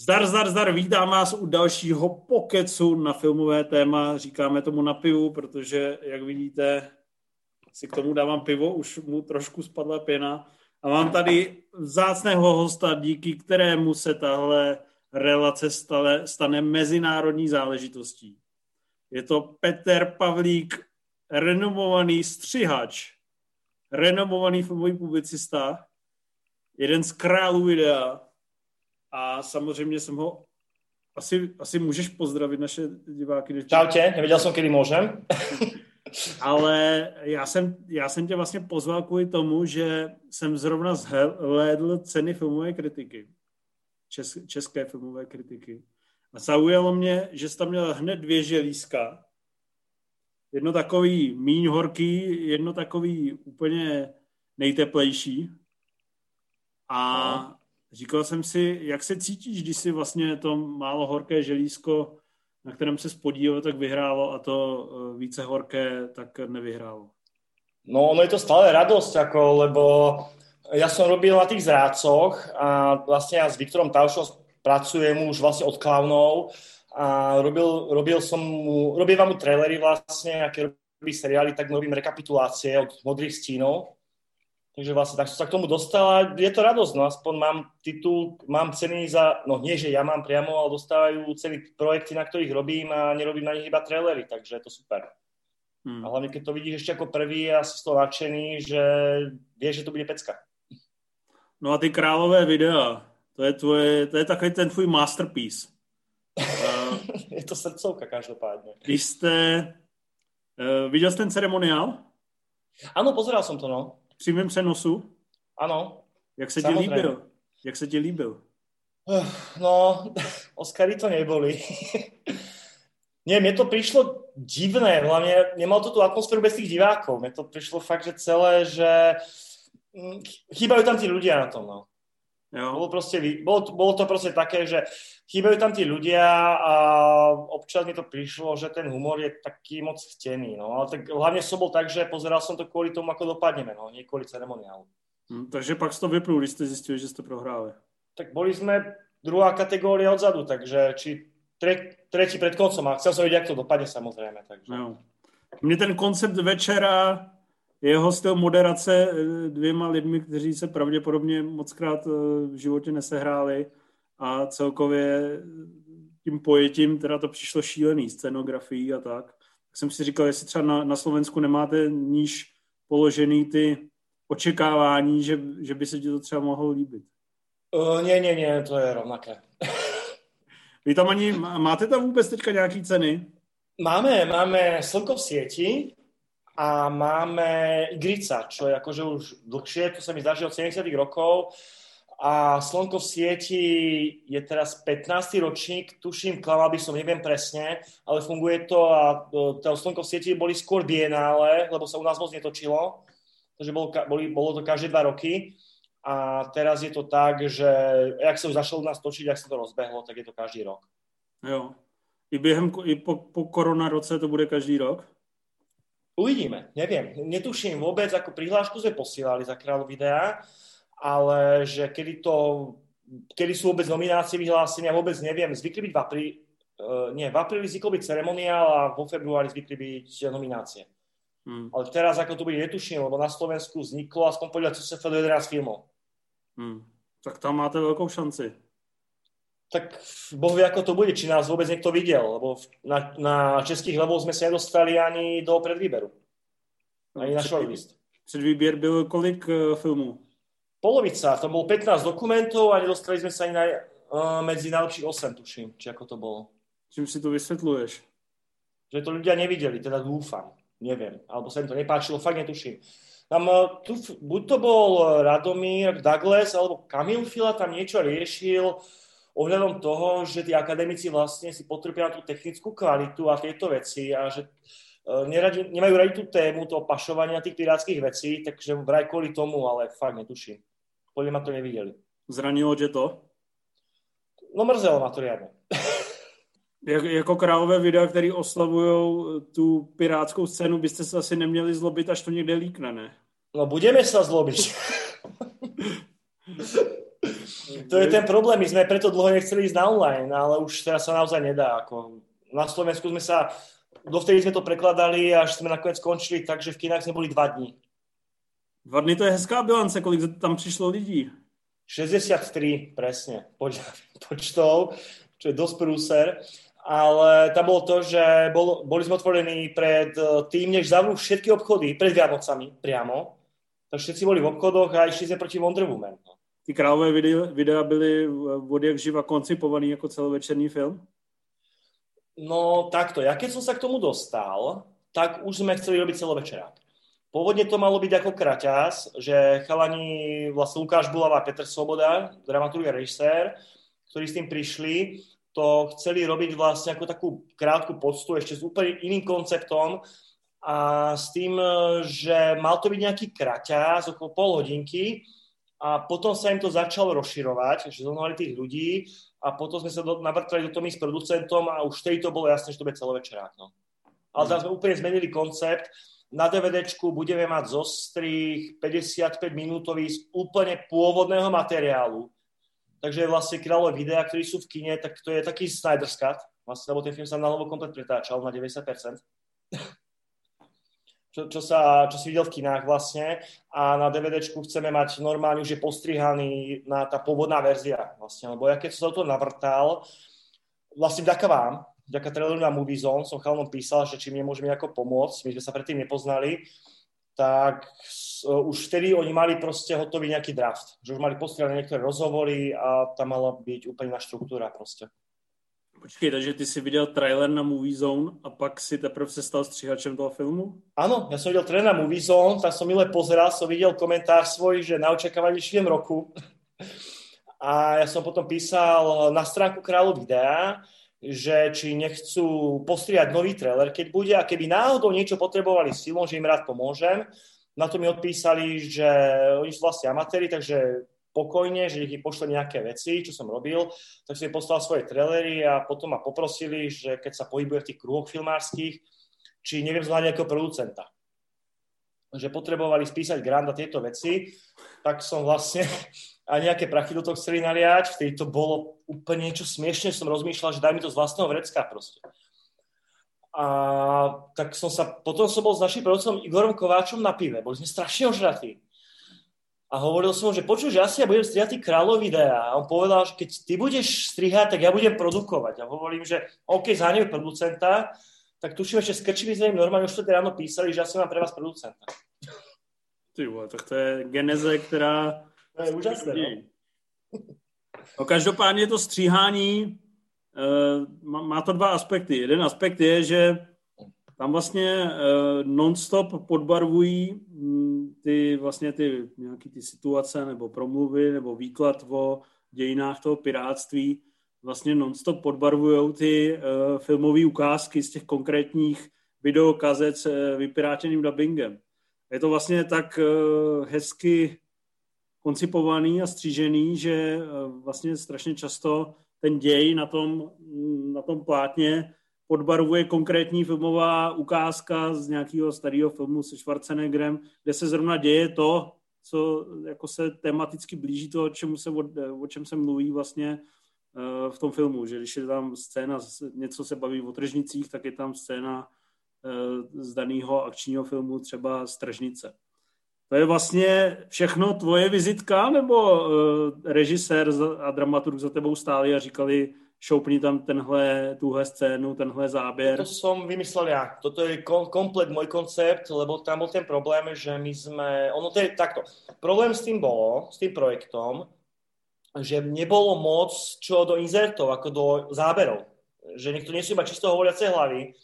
Zdar, zdar, zdar, vítám vás u dalšího pokecu na filmové téma. Říkáme tomu na pivu, protože, jak vidíte, si k tomu dávám pivo, už mu trošku spadla pěna. A mám tady vzácného hosta, díky kterému se tahle relace stane, stane mezinárodní záležitostí. Je to Peter Pavlík, renomovaný střihač, renomovaný filmový publicista, jeden z králů videa, a samozřejmě jsem ho asi, asi můžeš pozdravit naše diváky. Když... Čaute, nevěděl jsem, kdy můžem. Ale já jsem, já jsem tě vlastně pozval kvůli tomu, že jsem zrovna zhlédl ceny filmové kritiky. Čes, české filmové kritiky. A zaujalo mě, že jsi tam měl hned dvě želízka. Jedno takový míň horký, jedno takový úplně nejteplejší. A no říkal jsem si, jak se cítíš, když si vlastně to málo horké želízko, na kterém se spodílo, tak vyhrálo a to eh, více horké tak nevyhrálo. No, ono je to stále radosť, ako, lebo ja som robil na tých zrácoch a vlastne ja s Viktorom Taušom pracujem už vlastne od klaunov a robil, robil som mu, vám mu trailery vlastne, aké robí seriály, tak robím rekapitulácie od Modrých stínov Takže vlastne tak som sa k tomu dostal a je to radosť, no aspoň mám titul, mám ceny za, no nie, že ja mám priamo, ale dostávajú ceny projekty, na ktorých robím a nerobím na nich iba trailery, takže je to super. Hmm. A hlavne, keď to vidíš ešte ako prvý a si z toho nadšený, že vieš, že to bude pecka. No a ty králové videa, to je, tvoje, to je takový ten tvůj masterpiece. uh, je to srdcovka každopádne. Když jste, uh, viděl jsi ten ceremoniál? Áno, pozeral som to, no přímém přenosu? Ano. Jak se ti líbil? Jak se ti líbil? No, Oscary to neboli. Nie, mne to prišlo divné, hlavne nemal to tú atmosféru bez tých divákov. Mne to prišlo fakt, že celé, že mm, chýbajú tam tí ľudia na tom, no. Jo. Bolo, proste, bolo, bolo to proste také, že chýbajú tam tí ľudia a občas mi to prišlo, že ten humor je taký moc chtěný. No. Ale tak hlavne som bol tak, že pozeral som to kvôli tomu, ako dopadneme, no, nie kvôli ceremoniálu. Hmm, takže pak si to vyplul, když ste zistili, že ste prohráli. Tak boli sme druhá kategória odzadu, takže či tre, tretí pred koncom a chcel som vidieť, jak to dopadne samozrejme. Takže. Jo. Mne ten koncept večera jeho styl moderace eh, dvěma lidmi, kteří se pravděpodobně mockrát eh, v životě nesehráli a celkově tím pojetím teda to přišlo šílený, scenografií a tak. Tak jsem si říkal, jestli třeba na, na Slovensku nemáte níž položený ty očekávání, že, že by se ti to třeba mohlo líbit. Uh, nie, nie, nie, to je rovnaké. Vy tam ani, máte tam vůbec teďka nějaký ceny? Máme, máme Slnko v sieti, a máme Igrica, čo je akože už dlhšie, to sa mi zdá, že od 70 rokov a Slnko v sieti je teraz 15. ročník, tuším, klamal by som, neviem presne, ale funguje to a e, to Slnko v sieti boli skôr bienále, lebo sa u nás moc netočilo, takže bolo, boli, bolo to každé dva roky a teraz je to tak, že jak sa už zašlo u nás točiť, ak sa to rozbehlo, tak je to každý rok. Jo. I, během, i po, po korona to bude každý rok? Uvidíme, neviem. Netuším vôbec, ako prihlášku sme posielali za kráľov videa, ale že kedy to, kedy sú vôbec nominácie vyhlásenia, vôbec neviem. Zvykli byť v apríli, uh, nie, v apríli zvyklo byť ceremoniál a vo februári zvykli byť nominácie. Hmm. Ale teraz, ako to bude, netuším, lebo na Slovensku vzniklo aspoň podľa CSF 11 filmov. Hmm. Tak tam máte veľkou šanci tak Boh vie, ako to bude, či nás vôbec niekto videl, lebo na, na českých levels sme sa nedostali ani do predvýberu. Ani na shortlist. Předvýběr byl kolik uh, filmů? Polovica, to bolo 15 dokumentov a nedostali sme sa ani na, uh, medzi najlepších 8, tuším, či ako to bolo. Čím si to vysvetľuješ? Že to ľudia nevideli, teda dúfam, neviem, alebo sa im to nepáčilo, fakt netuším. Tam, uh, tu, buď to bol Radomír Douglas, alebo Kamil Fila tam niečo riešil, ohľadom toho, že tí akademici vlastne si potrpia tú technickú kvalitu a tieto veci a že e, neradi, nemajú radi tú tému toho pašovania tých pirátskych vecí, takže vraj kvôli tomu, ale fakt netuším. Podľa ma to nevideli. Zranilo tě to? No mrzelo ma to riadne. Jak, jako králové videa, který oslavují tu pirátskou scénu, byste se asi neměli zlobit, až to někde líkne, ne? No budeme sa zlobiť. to je ten problém, my sme preto dlho nechceli ísť na online, ale už teraz sa naozaj nedá. Ako na Slovensku sme sa, dovtedy sme to prekladali, až sme nakoniec skončili tak, že v kinách sme boli dva dní. Dva dny to je hezká bilance, kolik tam přišlo lidí. 63, presne, poč- počtov, čo je dosť prúser. Ale tam bolo to, že bol, boli sme otvorení pred eh, tým, než zavrú všetky obchody, pred Vianocami priamo. Takže všetci boli v obchodoch a išli sme proti Wonder Woman. No. Ty králové videa, byly od jak živa koncipovaný jako celovečerný film? No takto, ja keď som sa k tomu dostal, tak už sme chceli robiť celovečerák. Pôvodne to malo byť ako kraťas, že chalani, vlastne Lukáš Bulava a Petr Svoboda, dramaturg a režisér, ktorí s tým prišli, to chceli robiť vlastne ako takú krátku poctu ešte s úplne iným konceptom, a s tým, že mal to byť nejaký kraťaz, okolo pol hodinky a potom sa im to začalo rozširovať, že zohnali tých ľudí a potom sme sa do, navrtali do toho s producentom a už vtedy to bolo jasné, že to bude celovečerák. No. Ale mm. tam sme úplne zmenili koncept. Na DVDčku budeme mať zostrých 55 minútový z úplne pôvodného materiálu. Takže vlastne kráľové videa, ktorí sú v kine, tak to je taký Snyder's Cut, vlastne, lebo ten film sa na novo komplet pretáčal na 90% čo, čo, sa, čo si videl v kinách vlastne. A na DVDčku chceme mať normálne, už je postrihaný na tá pôvodná verzia vlastne, lebo ja keď som to navrtal, vlastne vďaka vám, vďaka traileru na Movie Zone som chalnom písal, že či mi môžeme nejako pomôcť, my sme sa predtým nepoznali, tak už vtedy oni mali proste hotový nejaký draft, že už mali postrihané niektoré rozhovory a tam mala byť úplne na štruktúra proste. Počkej, takže ty si viděl trailer na Movie Zone a pak si teprve se stal stříhačem toho filmu? Áno, ja som videl trailer na Movie Zone, tak som milé pozeral, som videl komentár svoj, že na očakávanie šiem roku. A ja som potom písal na stránku Kráľov videa, že či nechcú postriať nový trailer, keď bude a keby náhodou niečo potrebovali s filmom, že im rád pomôžem. Na to mi odpísali, že oni sú vlastne amatéri, takže pokojne, že ich pošle nejaké veci, čo som robil, tak som poslal svoje trailery a potom ma poprosili, že keď sa pohybuje v tých kruhoch filmárskych, či neviem zvládať nejakého producenta. Že potrebovali spísať grant a tieto veci, tak som vlastne a nejaké prachy do toho chceli naliať, vtedy to bolo úplne niečo smiešne, som rozmýšľal, že daj mi to z vlastného vrecka proste. A tak som sa, potom som bol s našim producentom Igorom Kováčom na pive, boli sme strašne ožratí a hovoril som mu, že počuť, že asi ja budem strihať kráľov videa. A on povedal, že keď ty budeš strihať, tak ja budem produkovať. A hovorím, že OK, zháňujem producenta, tak tuším, že s krčmi sme im normálne už to ráno písali, že asi mám pre vás producenta. Ty vole, tak to je geneze, která... To je úžasné, no. no. každopádně to stříhání uh, má, to dva aspekty. Jeden aspekt je, že tam vlastně uh, non-stop podbarvují um, ty vlastně ty nějaký ty situace nebo promluvy nebo výklad o dějinách toho piráctví vlastně non-stop podbarvují ty uh, filmové ukázky z těch konkrétních videokazet s uh, vypirátěným dubbingem. Je to vlastně tak uh, hezky koncipovaný a střížený, že uh, vlastně strašně často ten děj na tom, na tom plátně podbarvuje konkrétní filmová ukázka z nějakého starého filmu se Schwarzeneggerem, kde se zrovna děje to, co jako se tematicky blíží to, čemu se, o čem se mluví vlastně uh, v tom filmu, že když je tam scéna, něco se baví o tržnicích, tak je tam scéna uh, z daného akčního filmu třeba z tržnice. To je vlastně všechno tvoje vizitka, nebo uh, režisér a dramaturg za tebou stáli a říkali, šoupni tam tenhle, tuhle scénu, tenhle záběr. To som vymyslel ja. Toto je kom, komplet môj koncept, lebo tam bol ten problém, že my sme... Ono to je takto. Problém s tým bolo, s tým projektom, že nebolo moc čo do inzertov, ako do záberov. Že niekto nie sú iba čisto hovoriace hlavy,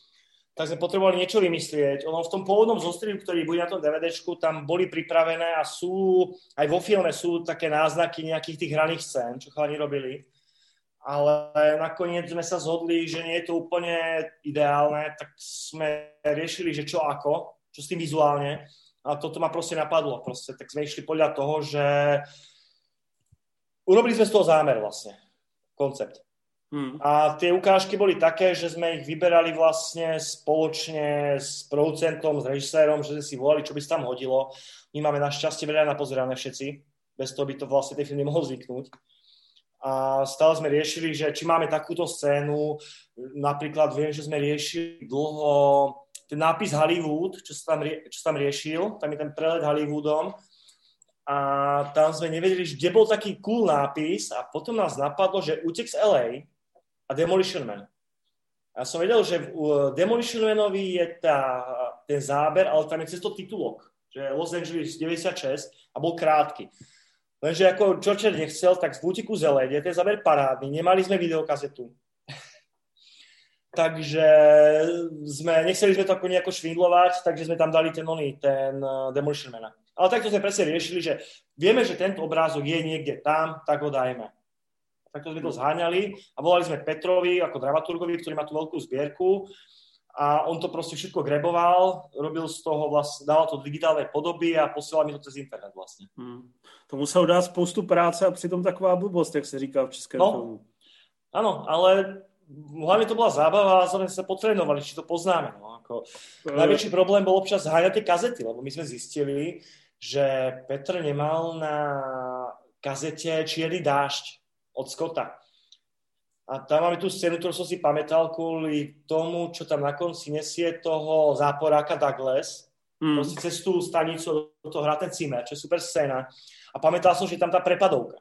tak sme potrebovali niečo vymyslieť. Ono v tom pôvodnom zostrihu, ktorý bude na tom DVDčku, tam boli pripravené a sú, aj vo filme sú také náznaky nejakých tých hraných scén, čo chalani robili ale nakoniec sme sa zhodli, že nie je to úplne ideálne, tak sme riešili, že čo ako, čo s tým vizuálne. A toto ma proste napadlo. Proste, tak sme išli podľa toho, že urobili sme z toho zámer vlastne, koncept. Hmm. A tie ukážky boli také, že sme ich vyberali vlastne spoločne s producentom, s režisérom, že sme si volali, čo by sa tam hodilo. My máme našťastie veľa napozerané všetci, bez toho by to vlastne ten film nemohol zvyknúť a stále sme riešili, že či máme takúto scénu, napríklad viem, že sme riešili dlho ten nápis Hollywood, čo sa tam, čo sa tam riešil, tam je ten prelet Hollywoodom a tam sme nevedeli, kde bol taký cool nápis a potom nás napadlo, že Utek z LA a Demolition Man. A som vedel, že v Demolition Manovi je tá, ten záber, ale tam je cesto titulok, že Los Angeles 96 a bol krátky. Lenže ako Churchill nechcel, tak z butiku zelenie, ten záber parádny, nemali sme videokazetu. takže sme, nechceli sme to ako nejako švindlovať, takže sme tam dali ten oný, ten uh, Demolition Man. Ale takto sme presne riešili, že vieme, že tento obrázok je niekde tam, tak ho dajme. Takto sme to zháňali a volali sme Petrovi ako dramaturgovi, ktorý má tú veľkú zbierku a on to proste všetko greboval, robil z toho vlastne, dával to do digitálnej podoby a posielal mi to cez internet vlastně. Hmm. To musel dát spoustu práce a přitom taková blbost, jak se říká v českém no, filmu. Áno, ale hlavne to bola zábava a sme sa potrénovali, či to poznáme. No, ako, uh, najväčší problém bol občas háňať tie kazety, lebo my sme zistili, že Petr nemal na kazete Čierny dážď od Scotta. A tam máme tú scénu, ktorú som si pamätal kvôli tomu, čo tam na konci nesie toho záporáka Douglas. Mm. Proste cez tú stanicu do toho hrá ten cimer, čo je super scéna. A pamätal som, že je tam tá prepadovka.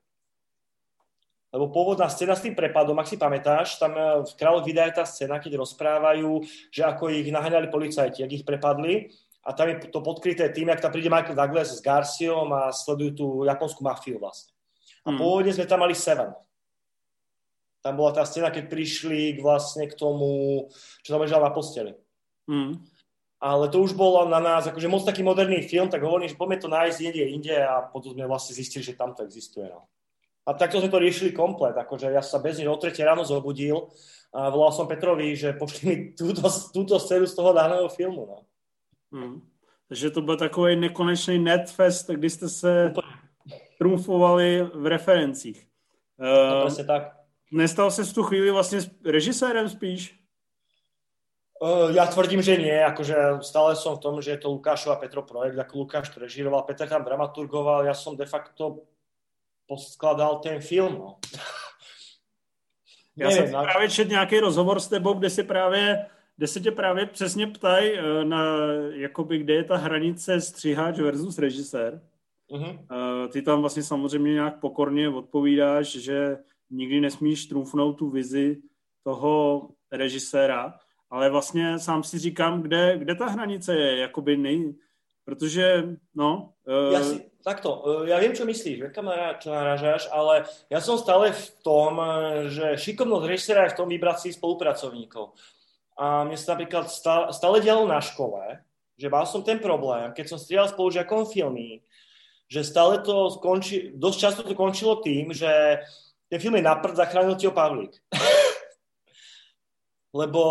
Lebo pôvodná scéna s tým prepadom, ak si pamätáš, tam eh, v Kráľov vydá tá scéna, keď rozprávajú, že ako ich naháňali policajti, ak ich prepadli. A tam je to podkryté tým, ak tam príde Michael Douglas s Garciom a sledujú tú japonskú mafiu vlastne. A mm. pôvodne sme tam mali Seven tam bola tá scéna, keď prišli k vlastne k tomu, čo tam ležal na posteli. Mm. Ale to už bolo na nás akože moc taký moderný film, tak hovorím, že poďme to nájsť niekde inde a potom sme vlastne zistili, že tam to existuje. No. A takto sme to riešili komplet, akože ja sa bez nej o tretie ráno zobudil a volal som Petrovi, že pošli mi túto, túto scénu z toho daného filmu. No. Hmm. Takže to byl takový nekonečný netfest, kdy jste se trumfovali v referencích. Uh, to tak. Nestal se v tu chvíli vlastně režisérem spíš? Uh, ja tvrdím, že nie, akože stále som v tom, že je to Lukášova Petro projekt, ako Lukáš to režíroval, Petr tam dramaturgoval, ja som de facto poskladal ten film. No. Já jsem na... právě čet nějaký rozhovor s tebou, kde si právě kde se tě právě přesně ptají, eh, na, jakoby, kde je ta hranice střihač versus režisér. Uh-huh. Ty tam vlastně samozřejmě nějak pokorně odpovídáš, že nikdy nesmíš trumfnout tu vizi toho režiséra, ale vlastně sám si říkám, kde, kde ta hranice je, jakoby nej, protože, no... Uh... Ja si, takto, uh, ja viem, čo myslíš, kam čo narážaš, ale ja som stále v tom, že šikovnosť režiséra je v tom vybrať si spolupracovníkov. A mne sa napríklad stále, stále dialo na škole, že mal som ten problém, keď som strieľal spolužiakom filmy, že stále to skonči, dosť často to končilo tým, že ten film je na prd, zachránil ti ho Pavlík. Lebo,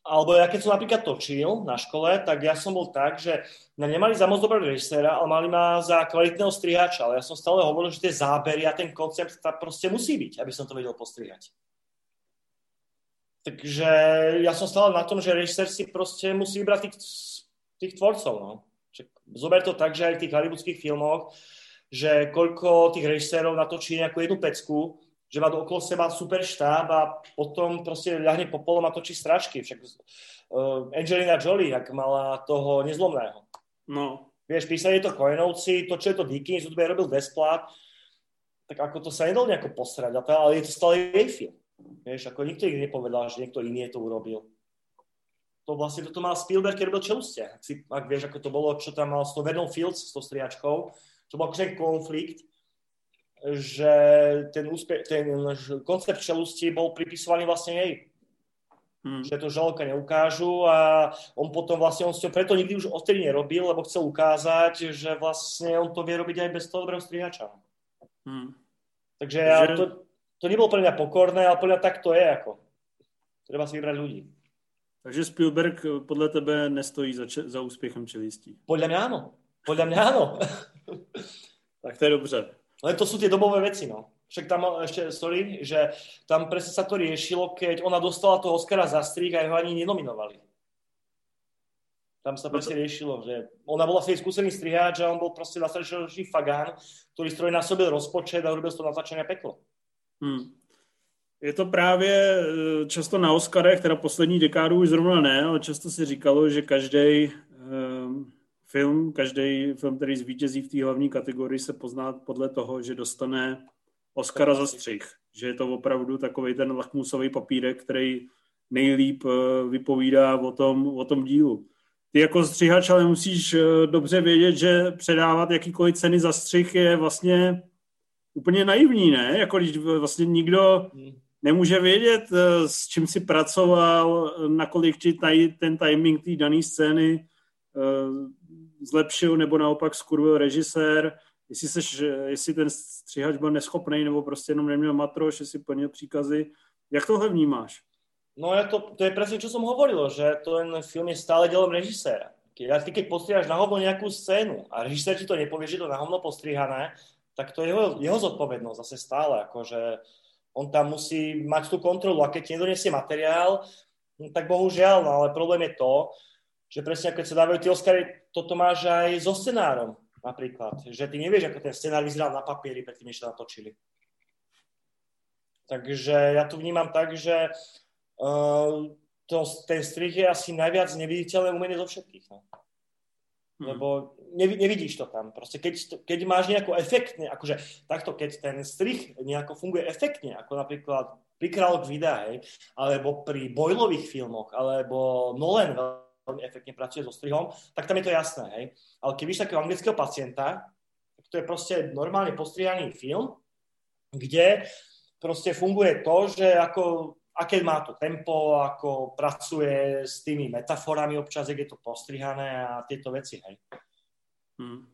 alebo ja keď som napríklad točil na škole, tak ja som bol tak, že na nemali za moc dobrého režiséra, ale mali ma za kvalitného strihača. Ale ja som stále hovoril, že tie zábery a ten koncept tam proste musí byť, aby som to vedel postrihať. Takže ja som stále na tom, že režisér si proste musí vybrať tých, tých tvorcov. No. Zober to tak, že aj v tých hollywoodských filmoch že koľko tých režisérov natočí nejakú jednu pecku, že má okolo seba super štáb a potom proste ľahne po polom a točí stračky. Však uh, Angelina Jolie, ak mala toho nezlomného. No. Vieš, písali to Koenovci, to, čo je to Dickens, to robil Desplat, tak ako to sa nedalo nejako posrať, ale je to stále jej film. Vieš, ako nikto ich nepovedal, že niekto iný to urobil. To vlastne toto mal Spielberg, keď robil čelustia. Ak, si, ak vieš, ako to bolo, čo tam mal s tou Vernon Fields, s tou striačkou, to bol akože konflikt, že ten, úspe- ten koncept čelusti bol pripisovaný vlastne jej. Hmm. Že to žalka neukážu a on potom vlastne, on si to preto nikdy už odtedy nerobil, lebo chcel ukázať, že vlastne on to vie robiť aj bez toho dobrého strihača. Hmm. Takže ja, to, to nebolo pre mňa pokorné, ale pre mňa tak to je ako. Treba si vybrať ľudí. Takže Spielberg podľa tebe nestojí za, za úspěchem čelistí? Podľa mňa áno. Podľa mňa áno. tak to je dobře. Ale to sú tie dobové veci, no. Však tam ešte, sorry, že tam presne sa to riešilo, keď ona dostala toho Oscara za strík a ho ani nenominovali. Tam sa presne riešilo, že ona bola svoj skúsený striháč a on bol proste nastračný fagán, ktorý stroj na sebe rozpočet a urobil z toho natáčania peklo. Hmm. Je to právě eh, často na Oscarech, teda poslední dekádu už zrovna ne, ale často se říkalo, že každý film, každý film, který zvítězí v té hlavní kategorii, se pozná podle toho, že dostane Oscara za střih. Že je to opravdu takový ten lachmusový papírek, který nejlíp eh, vypovídá o tom, o tom dílu. Ty jako střihač ale musíš eh, dobře vědět, že předávat jakýkoliv ceny za střih je vlastně úplně naivní, ne? Jako když vlastně nikdo hmm. nemůže vědět, eh, s čím si pracoval, nakolik ti taj, ten timing té dané scény zlepšil nebo naopak skurvil režisér, jestli, seš, jestli ten střihač byl neschopný nebo prostě jenom neměl matroš, jestli plnil příkazy. Jak tohle vnímáš? No ja to, to je presne, čo som hovoril, že ten film je stále dielom režiséra. Keď, ty keď postrihaš na hovno nejakú scénu a režisér ti to nepovie, že to na hovno postrihané, tak to je jeho, jeho zodpovednosť zase stále. Akože on tam musí mať tú kontrolu a keď ti nedonesie materiál, no, tak bohužiaľ, no, ale problém je to, že presne keď sa dávajú tie Oscary, toto máš aj so scenárom napríklad. Že ty nevieš, ako ten scenár vyzeral na papieri, predtým, než to natočili. Takže ja to vnímam tak, že uh, to, ten strich je asi najviac neviditeľné umenie zo všetkých. No. Hmm. Lebo nevi, nevidíš to tam. Proste keď, keď máš nejako efektne, akože takto, keď ten strich nejako funguje efektne, ako napríklad pri Kráľok videa, hej, alebo pri bojlových filmoch, alebo Nolan veľmi efektne pracuje so strihom, tak tam je to jasné, hej. Ale víš takého anglického pacienta, tak to je proste normálne postrihaný film, kde proste funguje to, že ako aké má to tempo, ako pracuje s tými metaforami občas, je to postrihané a tieto veci, hej. Hmm.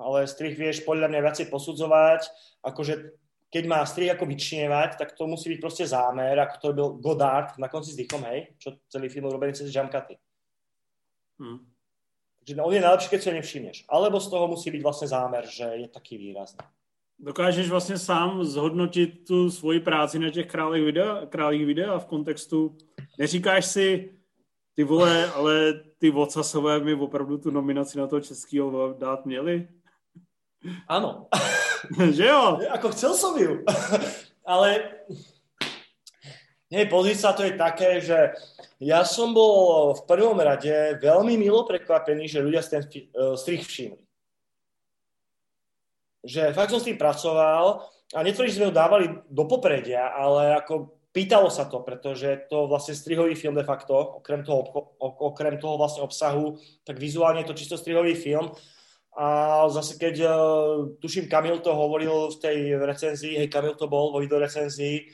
Ale strih vieš podľa mňa viacej posudzovať, akože keď má strih ako vyčnievať, tak to musí byť proste zámer, ako to byl Godard na konci s dýchom, hej, čo celý film urobený cez Jamkaty. Takže on je najlepší, keď si ho nevšimneš. Alebo z toho musí byť vlastne zámer, že je taký výrazný dokážeš vlastně sám zhodnotit tu svoji práci na těch králích videa, králích videa v kontextu, neříkáš si, ty vole, ale ty vocasové mi opravdu tu nominaci na toho českého dát měli? Ano. že jo? Ako chcel som ju. ale nie, pozri sa, to je také, že ja som bol v prvom rade veľmi milo prekvapený, že ľudia si ten strich všimli že fakt som s tým pracoval a netvrdím, že sme ho dávali do popredia, ale ako pýtalo sa to, pretože to vlastne strihový film de facto, okrem toho, okrem toho vlastne obsahu, tak vizuálne je to čisto strihový film. A zase keď, uh, tuším, Kamil to hovoril v tej recenzii, hej, Kamil to bol vo videorecenzii,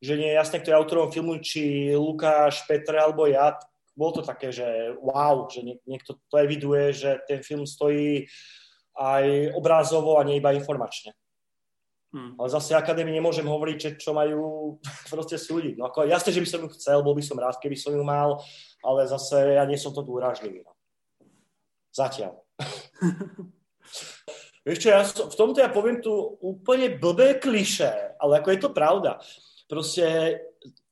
že nie je jasné, kto je autorom filmu, či Lukáš, Petr alebo ja, bolo to také, že wow, že niekto to eviduje, že ten film stojí aj obrázovo a nie iba informačne. Hmm. Ale zase akadémii nemôžem hovoriť, že čo majú proste súdiť. No ako, jasne, že by som ju chcel, bol by som rád, keby som ju mal, ale zase ja nie som to tu urážlivý. No. Zatiaľ. Vieš čo, ja v tomto ja poviem tu úplne blbé kliše, ale ako je to pravda. Proste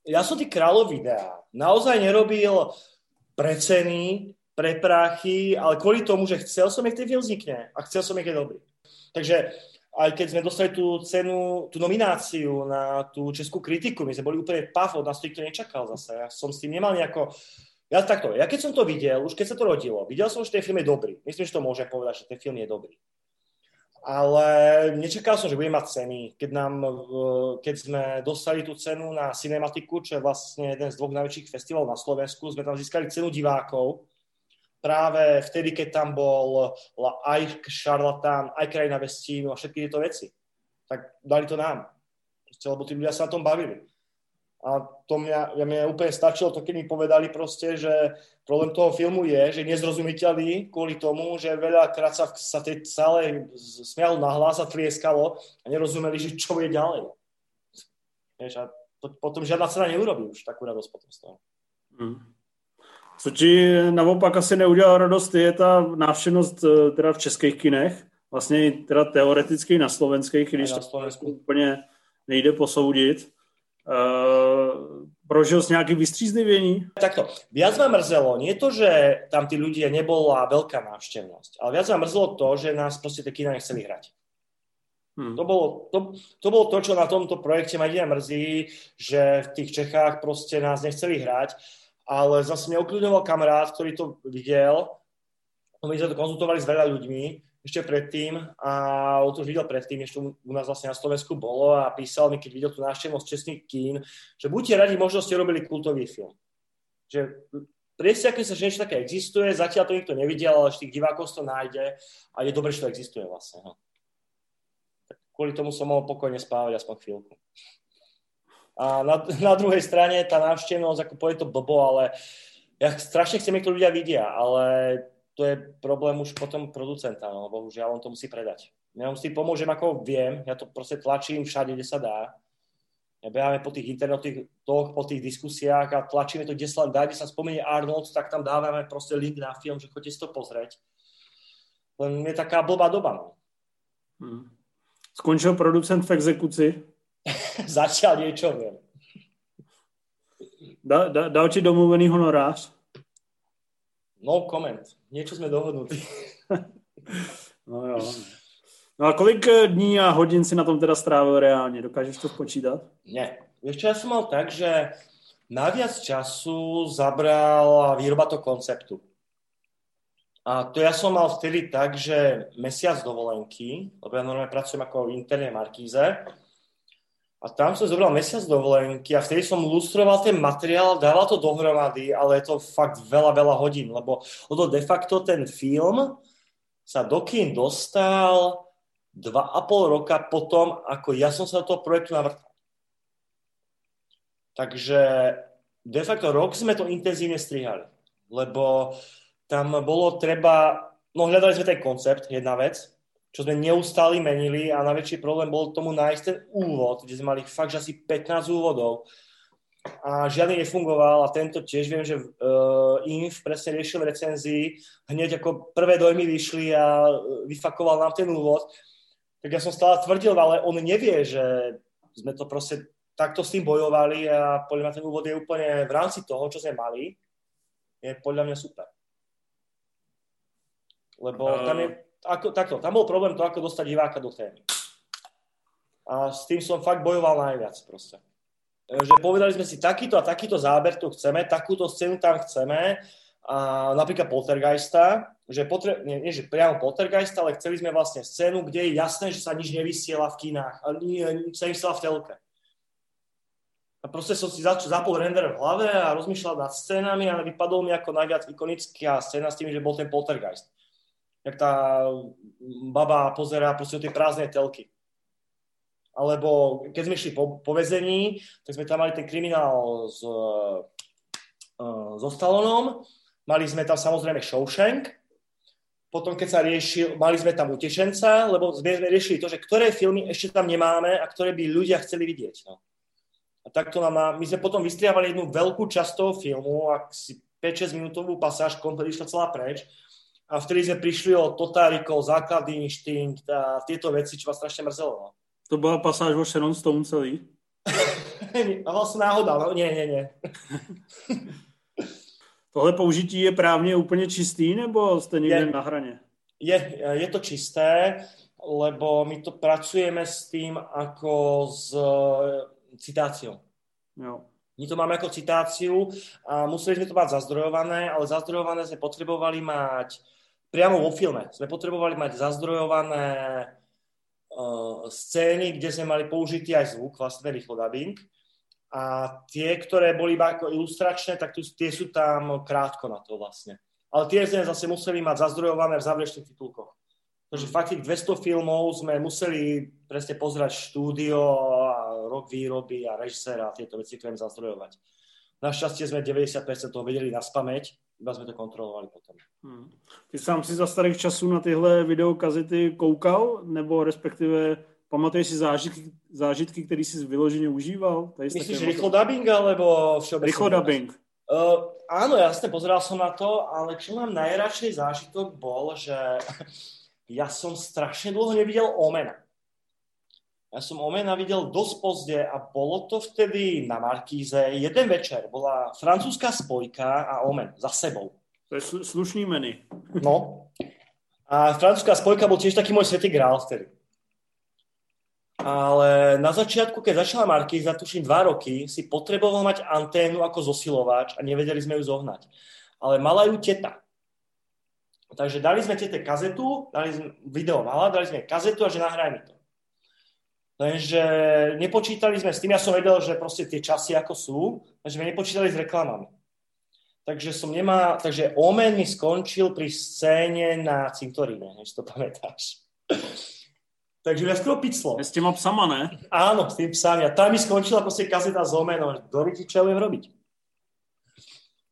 ja som tí kráľov videa naozaj nerobil preceny, pre prachy, ale kvôli tomu, že chcel som, jak ten film vznikne a chcel som, jak je dobrý. Takže aj keď sme dostali tú cenu, tú nomináciu na tú českú kritiku, my sme boli úplne paf, od nás to nikto nečakal zase. Ja som s tým nemal nejako... Ja takto, ja keď som to videl, už keď sa to rodilo, videl som, že ten film je dobrý. Myslím, že to môže povedať, že ten film je dobrý. Ale nečakal som, že bude mať ceny. Keď, nám, keď sme dostali tú cenu na Cinematiku, čo je vlastne jeden z dvoch najväčších festivalov na Slovensku, sme tam získali cenu divákov, práve vtedy, keď tam bol aj šarlatán, aj krajina vestínu a všetky tieto veci. Tak dali to nám. Proste, lebo tí ľudia sa na tom bavili. A to mňa, ja mňa úplne stačilo to, keď mi povedali proste, že problém toho filmu je, že nezrozumiteľný kvôli tomu, že veľakrát sa, sa tej sále smialo nahlas a tlieskalo a nerozumeli, že čo je ďalej. Vieš, a to, potom žiadna cena neurobí už takú radosť potom z toho. Mm. Co ti naopak asi neudělal radost, je ta návštěvnost eh, teda v českých kinech, vlastně teda teoreticky na slovenských, když to Slovensku úplně nejde posoudit. Uh, prožil si nejaké vystřízlivění? Takto, viac ma mrzelo, nie to, že tam tí ľudia nebola veľká návštevnosť, ale viac ma mrzelo to, že nás proste tie kina nechceli hrať. Hmm. To, bolo, to, to bolo to, čo na tomto projekte ma jediné mrzí, že v tých Čechách proste nás nechceli hrať, ale zase mňa ukľudňoval kamarát, ktorý to videl, my sme to konzultovali s veľa ľuďmi ešte predtým a on to už videl predtým, ešte u nás vlastne na Slovensku bolo a písal mi, keď videl tú návštevnosť čestných kín, že buďte radi, možno ste robili kultový film. Že presne, sa, že niečo také existuje, zatiaľ to nikto nevidel, ale tých divákov to nájde a je dobré, že to existuje vlastne. No kvôli tomu som mohol pokojne spávať aspoň chvíľku. A na, na druhej strane tá návštevnosť, ako povie to blbo, ale ja strašne chcem, to ľudia vidia, ale to je problém už potom producenta, no, bohužiaľ on to musí predať. Ja mu s tým pomôžem, ako viem, ja to proste tlačím všade, kde sa dá. Ja beháme po tých internetoch, po tých diskusiách a tlačíme to, kde sa dá, kde sa spomenie Arnold, tak tam dávame proste link na film, že chodite si to pozrieť. Len je taká blbá doba, no. Hmm. Skončil producent v exekuci? Začal niečo, viem. Da, da, dal ti domluvený honorář? No comment. Niečo sme dohodnutí. no jo. No a kolik eh, dní a hodin si na tom teda strávil reálne? Dokážeš to spočítať? Nie. Vieš čo, ja som mal tak, že naviac času zabral výroba toho konceptu. A to ja som mal vtedy tak, že mesiac dovolenky, lebo ja normálne pracujem ako v internej markíze, a tam som zobral mesiac dovolenky a vtedy som lustroval ten materiál, dával to dohromady, ale je to fakt veľa, veľa hodín, lebo to de facto ten film sa do kín dostal dva a pol roka potom, ako ja som sa do toho projektu navrtal. Takže de facto rok sme to intenzívne strihali, lebo tam bolo treba, no hľadali sme ten koncept, jedna vec, čo sme neustále menili a najväčší problém bol tomu nájsť ten úvod, kde sme mali fakt že asi 15 úvodov. A žiadny nefungoval a tento tiež viem, že uh, Inf presne riešil recenzii, hneď ako prvé dojmy vyšli a e, vyfakoval nám ten úvod, tak ja som stále tvrdil, ale on nevie, že sme to proste takto s tým bojovali a podľa mňa ten úvod je úplne v rámci toho, čo sme mali, je podľa mňa super. Lebo uh... tam je, ako, takto, tam bol problém to, ako dostať diváka do témy. A s tým som fakt bojoval najviac proste. E, že povedali sme si, takýto a takýto záber tu chceme, takúto scénu tam chceme, a napríklad Poltergeista, že potre- nie, nie, že priamo Poltergeista, ale chceli sme vlastne scénu, kde je jasné, že sa nič nevysiela v kinách, a nie, sa vysiela v telke. A proste som si zač- zapol render v hlave a rozmýšľal nad scénami a vypadol mi ako najviac ikonická scéna s tým, že bol ten Poltergeist jak tá baba pozerá proste tie prázdne telky. Alebo keď sme šli po, po vezení, tak sme tam mali ten kriminál s, uh, so Stallonom, mali sme tam samozrejme Shawshank, potom keď sa riešil, mali sme tam Utešenca, lebo sme, riešili to, že ktoré filmy ešte tam nemáme a ktoré by ľudia chceli vidieť. No. A takto nám, my sme potom vystriávali jednu veľkú časť toho filmu, ak si 5-6 minútovú pasáž komplet išla celá preč, a vtedy sme prišli o Totárikov, základný inštinkt a tieto veci, čo vás strašne mrzelo. No. To bola pasáž vo Sharon Stone celý? a vlastne náhoda, no nie, nie, nie. Tohle použití je právně úplně čistý, nebo jste někde je, na hraně? Je, je to čisté, lebo my to pracujeme s tým ako s e, citáciou. Jo. My to máme ako citáciu a museli sme to mať zazdrojované, ale zazdrojované sme potrebovali mať priamo vo filme sme potrebovali mať zazdrojované uh, scény, kde sme mali použitý aj zvuk, vlastne rýchlo dubbing. A tie, ktoré boli iba ako ilustračné, tak tu, tie sú tam krátko na to vlastne. Ale tie sme zase museli mať zazdrojované v záverečných titulkoch. Takže fakt tých 200 filmov sme museli presne pozerať štúdio a rok výroby a režiséra a tieto veci ktoré zazdrojovať. Našťastie sme 90% toho vedeli na spameť, iba sme to kontrolovali potom. Hmm. Ty sám si za starých časů na tyhle videokazety koukal, nebo respektive pamatuješ si zážitky, zážitky které jsi vyloženě užíval? Tady Myslíš rýchlo dubbing, alebo všeobecne? Rýchlo dubbing. Uh, áno, jasne, pozeral som na to, ale čo mám najradšej zážitok bol, že ja som strašne dlho nevidel Omena. Ja som Omena videl dosť pozde a bolo to vtedy na Markíze. Jeden večer bola francúzska spojka a Omen za sebou. To je slušný meny. No. A francúzska spojka bol tiež taký môj svetý grál vtedy. ale na začiatku, keď začala Markíza, tuším dva roky, si potreboval mať anténu ako zosilovač a nevedeli sme ju zohnať. Ale mala ju teta. Takže dali sme tete kazetu, dali sme, video mala, dali sme kazetu a že nahraj mi to. Lenže nepočítali sme s tým, ja som vedel, že proste tie časy ako sú, takže sme nepočítali s reklamami. Takže som nemá, takže Omen mi skončil pri scéne na cintoríne, než to pamätáš. Takže ja skoro piclo. S těma psama, ne? Áno, s tým psami. A tam mi skončila proste kazeta s Omenom. Doriti, čo ja budem robiť?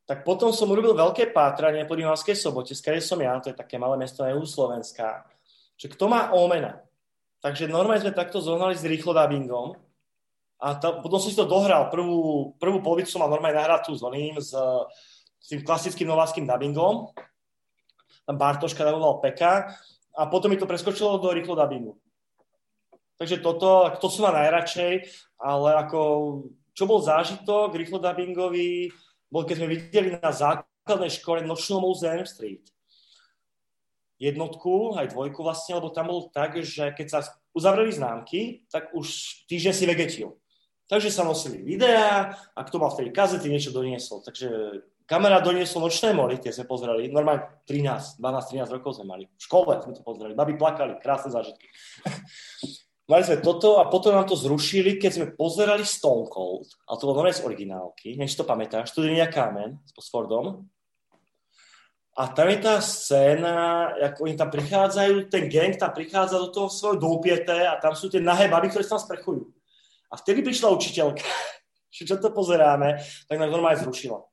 Tak potom som urobil veľké pátranie po Rimavskej sobote, skade som ja, to je také malé mesto na Slovenská, že kto má Omena. Takže normálne sme takto zohnali s rýchlodabingom a ta, potom som si to dohral. Prvú, prvú polovicu som mal normálne nahrať tu s oným, s, s tým klasickým nováckým dubbingom. Tam Bartoška daboval Peka a potom mi to preskočilo do rýchlodabingu. Takže toto, to som má najradšej, ale ako, čo bol zážitok rýchlo dubbingový, bol keď sme videli na základnej škole Nočnú Museum Street. Jednotku, aj dvojku vlastne, lebo tam bolo tak, že keď sa uzavreli známky, tak už týždeň si vegetil. Takže sa nosili videá a kto mal v tej kazety, niečo doniesol. Takže kamera doniesol nočné mori, tie sme pozreli. Normálne 13, 12, 13 rokov sme mali. V škole sme to pozreli. Babi plakali, krásne zážitky. Mali sme toto a potom nám to zrušili, keď sme pozerali Stone Cold, a to bolo normálne z originálky, než to pamätáš, Studenia Kámen s Fordom. A tam je tá scéna, ako oni tam prichádzajú, ten gang tam prichádza do toho svojho doupiete a tam sú tie nahé baby, ktoré sa tam sprchujú. A vtedy prišla učiteľka, že čo to pozeráme, tak nám normálne zrušila.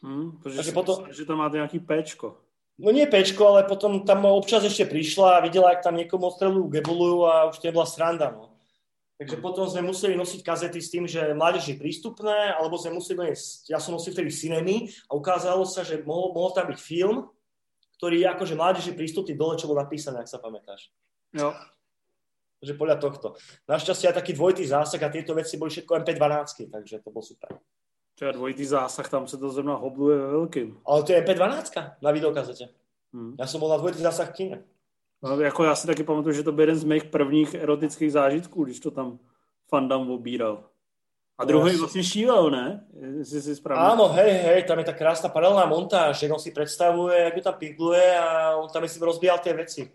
Hmm, Takže potom... že to má nejaký pečko no nie pečko, ale potom tam občas ešte prišla a videla, ak tam niekomu ostrelujú gebulujú a už to nebola sranda. No. Takže potom sme museli nosiť kazety s tým, že mládež je prístupné, alebo sme museli doniesť, ja som nosil vtedy cinemy a ukázalo sa, že mohol, mohol tam byť film, ktorý je akože mládež je prístupný dole, čo bolo napísané, ak sa pamätáš. Jo. Takže podľa tohto. Našťastie aj taký dvojitý zásah a tieto veci boli všetko MP12, takže to bol super. Čo dvojitý zásah, tam se to zrovna hobluje ve veľkým. Ale to je MP12 na videokazete. Hmm. Já jsem byl na dvojitý zásah kine. No, jako já si taky pamatuju, že to byl jeden z mých prvních erotických zážitků, když to tam fandam obíral. A druhý vlastne šível, ne? Si správne. Áno, hej, hej, tam je tá krásna paralelná montáž, že on si predstavuje, jak ju tam pingluje a on tam si rozbíjal tie veci.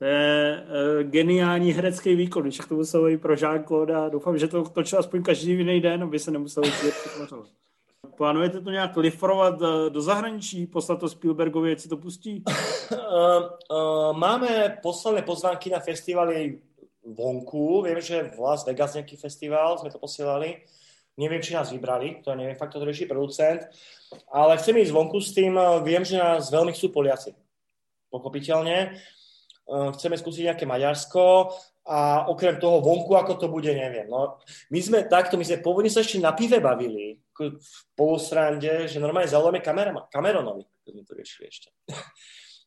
To je uh, geniální herecký výkon, když to musel být pro Jean-Claude a doufám, že to točil aspoň každý jiný den, aby se nemusel jít Plánujete to nějak lifrovat eh, do zahraničí, poslat to Spielbergovi, ať si to pustí? Uh, uh, máme posledné pozvánky na festivaly vonku. Viem, že v Las Vegas nejaký festival sme to posielali. Neviem, či nás vybrali, to neviem, fakt to rieši producent. Ale chceme ísť vonku s tým, viem, že nás veľmi chcú Poliaci. Pochopiteľne. Chceme skúsiť nejaké Maďarsko a okrem toho vonku, ako to bude, neviem. No, my sme takto, my sme pôvodne sa ešte na pive bavili v polosrande, že normálne zavoláme Cameronovi, keď sme to riešili ešte.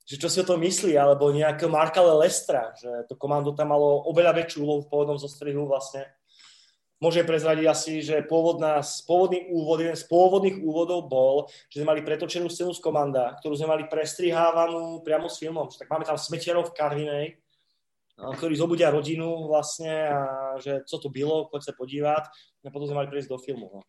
že čo si o tom myslí, alebo nejakého Marka Lestra, že to komando tam malo oveľa väčšiu úlohu v pôvodnom zostrihu vlastne. Môžem prezradiť asi, že pôvodná, pôvodný úvod, jeden z pôvodných úvodov bol, že sme mali pretočenú scénu z komanda, ktorú sme mali prestrihávanú priamo s filmom. Tak máme tam smetiarov v Karvinej, ktorí zobudia rodinu vlastne a že co to bylo, poď sa podívať a potom sme mali prejsť do filmu. No.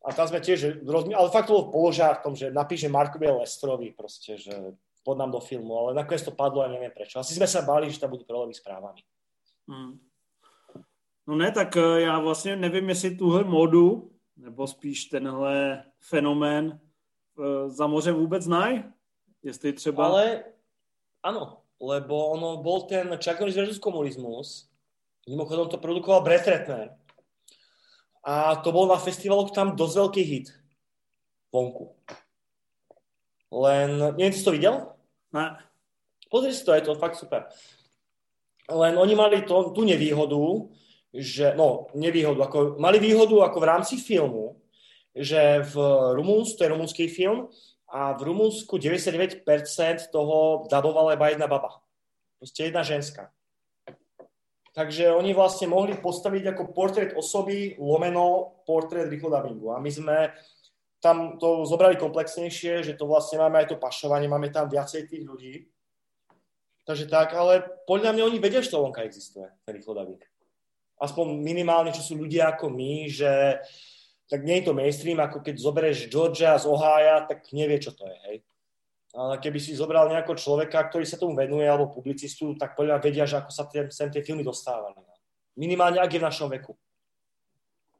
A tam sme tiež, ale fakt to bolo položár v tom, že napíše Markovi Lestrovi proste, že pod nám do filmu, ale nakoniec to padlo a neviem prečo. Asi sme sa báli, že tam budú problémy s právami. Hmm. No ne, tak e, já vlastně nevím, jestli tuhle modu, nebo spíš tenhle fenomén e, za moře vůbec znají. Jestli třeba... Ale áno, lebo ono bol ten Norris versus komunizmus, mimochodom to produkoval Brett Ratner a to bol na festivalu tam dosť veľký hit vonku. Len, neviem, si to videl? Ne. Pozri si to, je to fakt super. Len oni mali to, tú nevýhodu, že, no, nevýhodu, ako, mali výhodu ako v rámci filmu, že v Rumúnsku, to je rumúnsky film, a v Rumunsku 99% toho dabovala iba jedna baba. Proste jedna ženská. Takže oni vlastne mohli postaviť ako portrét osoby lomeno portrét rýchlodabingu. A my sme tam to zobrali komplexnejšie, že to vlastne máme aj to pašovanie, máme tam viacej tých ľudí. Takže tak, ale podľa mňa oni vedia, že to vonka existuje, ten rýchlodabing. aspoň minimálne, čo sú ľudia ako my, že tak nie je to mainstream, ako keď zoberieš Georgia z Ohája, tak nevie, čo to je, hej. Ale keby si zobral nejakého človeka, ktorý sa tomu venuje, alebo publicistu, tak podľa vedia, že ako sa tým, sem tie filmy dostávali. Minimálne, ak je v našom veku.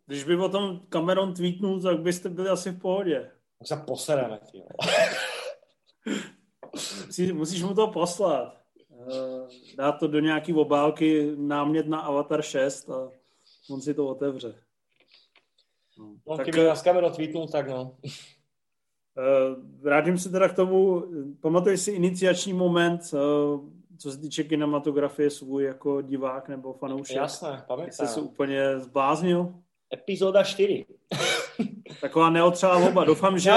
Když by o tom Cameron tweetnul, tak byste byli asi v pohodě. Tak sa posereme, ty Musíš mu to poslat. Eh, dát to do nějaký obálky, námět na Avatar 6 a on si to otevře. No, tak, keby nás Cameron tweetnul, tak no. Eh, vrátím se teda k tomu, pamatuješ si iniciační moment, eh, co se týče kinematografie svůj jako divák nebo fanoušek? Jasné, pamätám. Jsi se úplně zbláznil? Epizóda 4. Taková neotřelá loba. Doufám, že,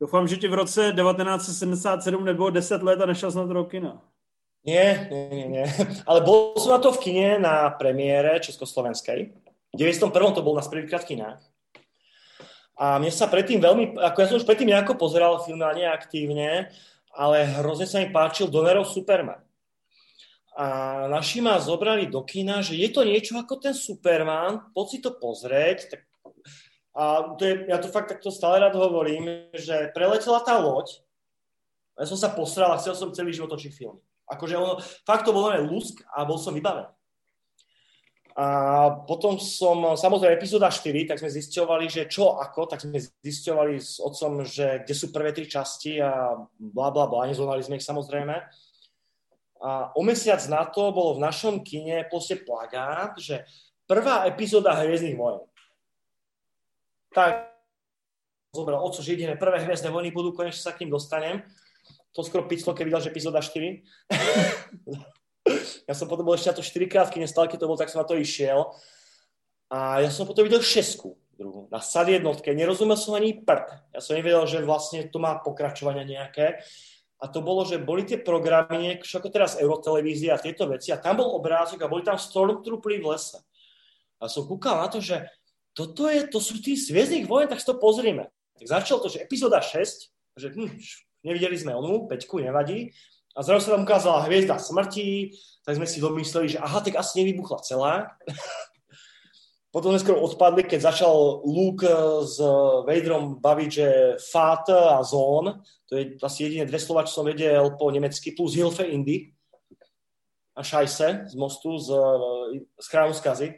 doufám, že ti v roce 1977 nebylo 10 let a nešel na to do kina. Nie, nie, nie, nie. Ale bol som na to v kine na premiére Československej. V 91. to bol na prvýkrát v kinách. A mne sa predtým veľmi, ako ja som už predtým nejako pozeral film a neaktívne, ale hrozne sa mi páčil Donerov Superman. A naši ma zobrali do kina, že je to niečo ako ten Superman, poď si to pozrieť. Tak, a to je, ja to fakt takto stále rád hovorím, že preletela tá loď, ja som sa posral a chcel som celý život točiť film. Akože ono, fakt to bolo len lusk a bol som vybavený. A potom som, samozrejme, epizóda 4, tak sme zisťovali, že čo ako, tak sme zisťovali s otcom, že kde sú prvé tri časti a bla bla bla, nezvonali sme ich samozrejme. A o mesiac na to bolo v našom kine proste plagát, že prvá epizóda Hviezdnych vojen. Tak zobral oco, že ideme prvé Hviezdne vojny budú, konečne sa k ním dostanem. To skoro piclo, keď videl, že epizóda 4. Ja som potom bol ešte na to 4 krát v kine, stále keď to bol, tak som na to išiel. A ja som potom videl šesku, druhú, na sad jednotke. Nerozumel som ani prd. Ja som nevedel, že vlastne to má pokračovania nejaké. A to bolo, že boli tie programy, ako teraz Eurotelevízia a tieto veci, a tam bol obrázok a boli tam Stormtrooperi v lese. A som kúkal na to, že toto je, to sú tí Sviezdných vojen, tak si to pozrieme. Tak začalo to, že epizóda 6, že hm, nevideli sme onu, Peťku, nevadí. A zrazu sa tam ukázala hviezda smrti, tak sme si domysleli, že aha, tak asi nevybuchla celá. Potom sme skoro odpadli, keď začal Luke s Vaderom baviť, že Fat a Zón, to je asi jediné dve slova, čo som vedel po nemecky, plus Hilfe Indy a Scheisse z mostu z, z Kráľu skazy.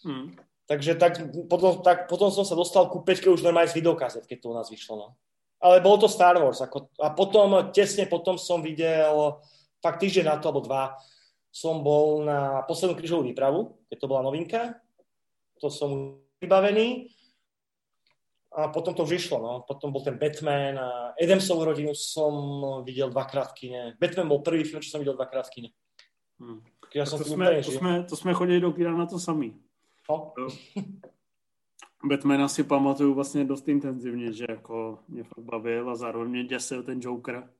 Hmm. Takže tak potom, tak potom som sa dostal ku Peťke už normálne z videokazet, keď to u nás vyšlo. No ale bolo to Star Wars. Ako, a potom, tesne potom som videl, fakt týždeň na to, alebo dva, som bol na poslednú križovú výpravu, keď to bola novinka. To som vybavený. A potom to už išlo, no. Potom bol ten Batman a Adamsovú rodinu som videl dvakrát v kine. Batman bol prvý film, čo som videl dvakrát v kine. Hmm. Ja to, sme, to, sme, to sme chodili do kina na to sami. No. Batmana si pamatuju vlastně dost intenzivně, že jako mě fakt bavil a zároveň mě děsil ten Joker.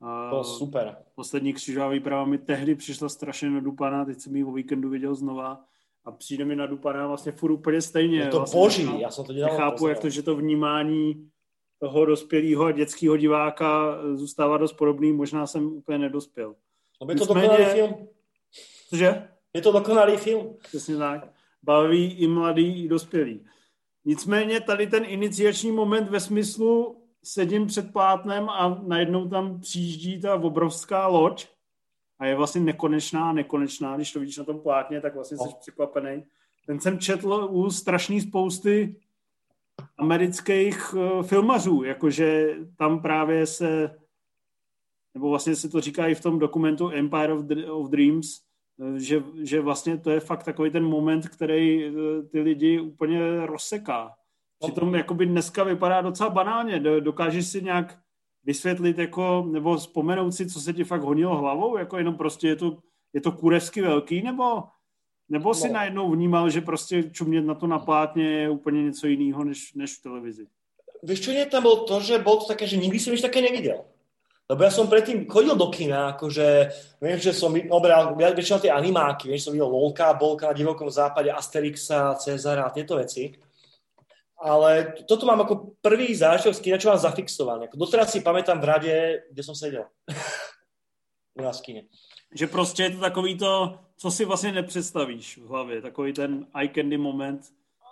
A to super. Poslední křižová výprava mi tehdy přišla strašně nadupaná, teď jsem ji o víkendu viděl znova a přijde mi nadupaná vlastně furt úplně stejně. Je to vlastně boží, já jsem to dělal. Chápu, jak to, že to vnímání toho dospělého a dětského diváka zůstává dost podobný, možná jsem úplně nedospěl. No je to dokonalý film. Cože? Je to dokonalý film. Přesně tak. Baví i mladý, i dospělý. Nicméně tady ten iniciační moment ve smyslu sedím před plátnem a najednou tam přijíždí ta obrovská loď a je vlastně nekonečná, nekonečná, když to vidíš na tom plátně, tak vlastně jsi no. překvapený. Ten jsem četl u strašný spousty amerických uh, filmařů, jakože tam právě se, nebo vlastně se to říká i v tom dokumentu Empire of, of Dreams, že, že vlastně to je fakt takový ten moment, který eh, ty lidi úplně rozseká. Přitom jakoby dneska vypadá docela banálně. Dokážeš si nějak vysvětlit jako, nebo vzpomenout si, co se ti fakt honilo hlavou, jako jenom prostě je to, je to kurevsky velký, nebo, nebo si no. najednou vnímal, že prostě čumět na to na plátně je úplně něco jiného, než, než v televizi? Víš, čo tam bolo to, že bolo to také, že nikdy som nič také nevidel. Lebo ja som predtým chodil do kina, akože viem, že som obral väčšinou tie animáky, viem, že som videl Lolka, Bolka na divokom západe, Asterixa, Cezara a tieto veci. Ale toto mám ako prvý zážitok z kina, čo mám zafixované. Doteraz si pamätám v rade, kde som sedel. U nás v kine. Že prostě je to takový to, co si vlastně nepředstavíš v hlavě, takový ten eye candy moment.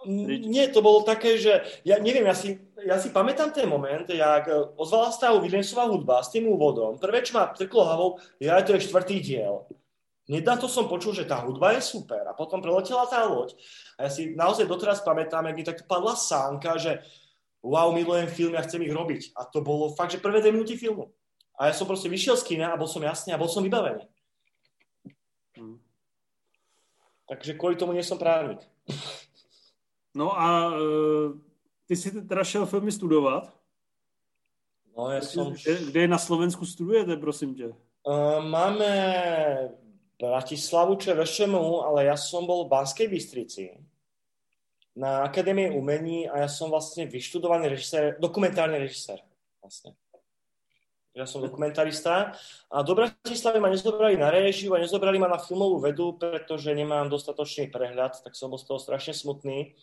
Nie, to bolo také, že ja neviem, ja si, ja si pamätám ten moment, jak ozvala sa Williamsová hudba s tým úvodom. Prvé, čo ma trklo hlavou, ja, to je štvrtý diel. Nedá to som počul, že tá hudba je super a potom preletela tá loď a ja si naozaj doteraz pamätám, jak mi tak padla sánka, že wow, milujem filmy a chcem ich robiť. A to bolo fakt, že prvé dve minúty filmu. A ja som proste vyšiel z kina a bol som jasný a bol som vybavený. Hmm. Takže kvôli tomu nie som právnik. No a uh, ty si teda šel filmy studovat? No, ja som... Kde, kde na Slovensku studujete, prosím tě? Uh, máme Bratislavu, čo je VŠMU, ale ja som bol v Banskej Bystrici na Akadémii umení a ja som vlastne vyštudovaný režisér, dokumentárny režisér. Vlastne. Ja som dokumentarista a do Bratislavy ma nezobrali na režiu a nezobrali ma na filmovú vedu, pretože nemám dostatočný prehľad, tak som bol z toho strašne smutný.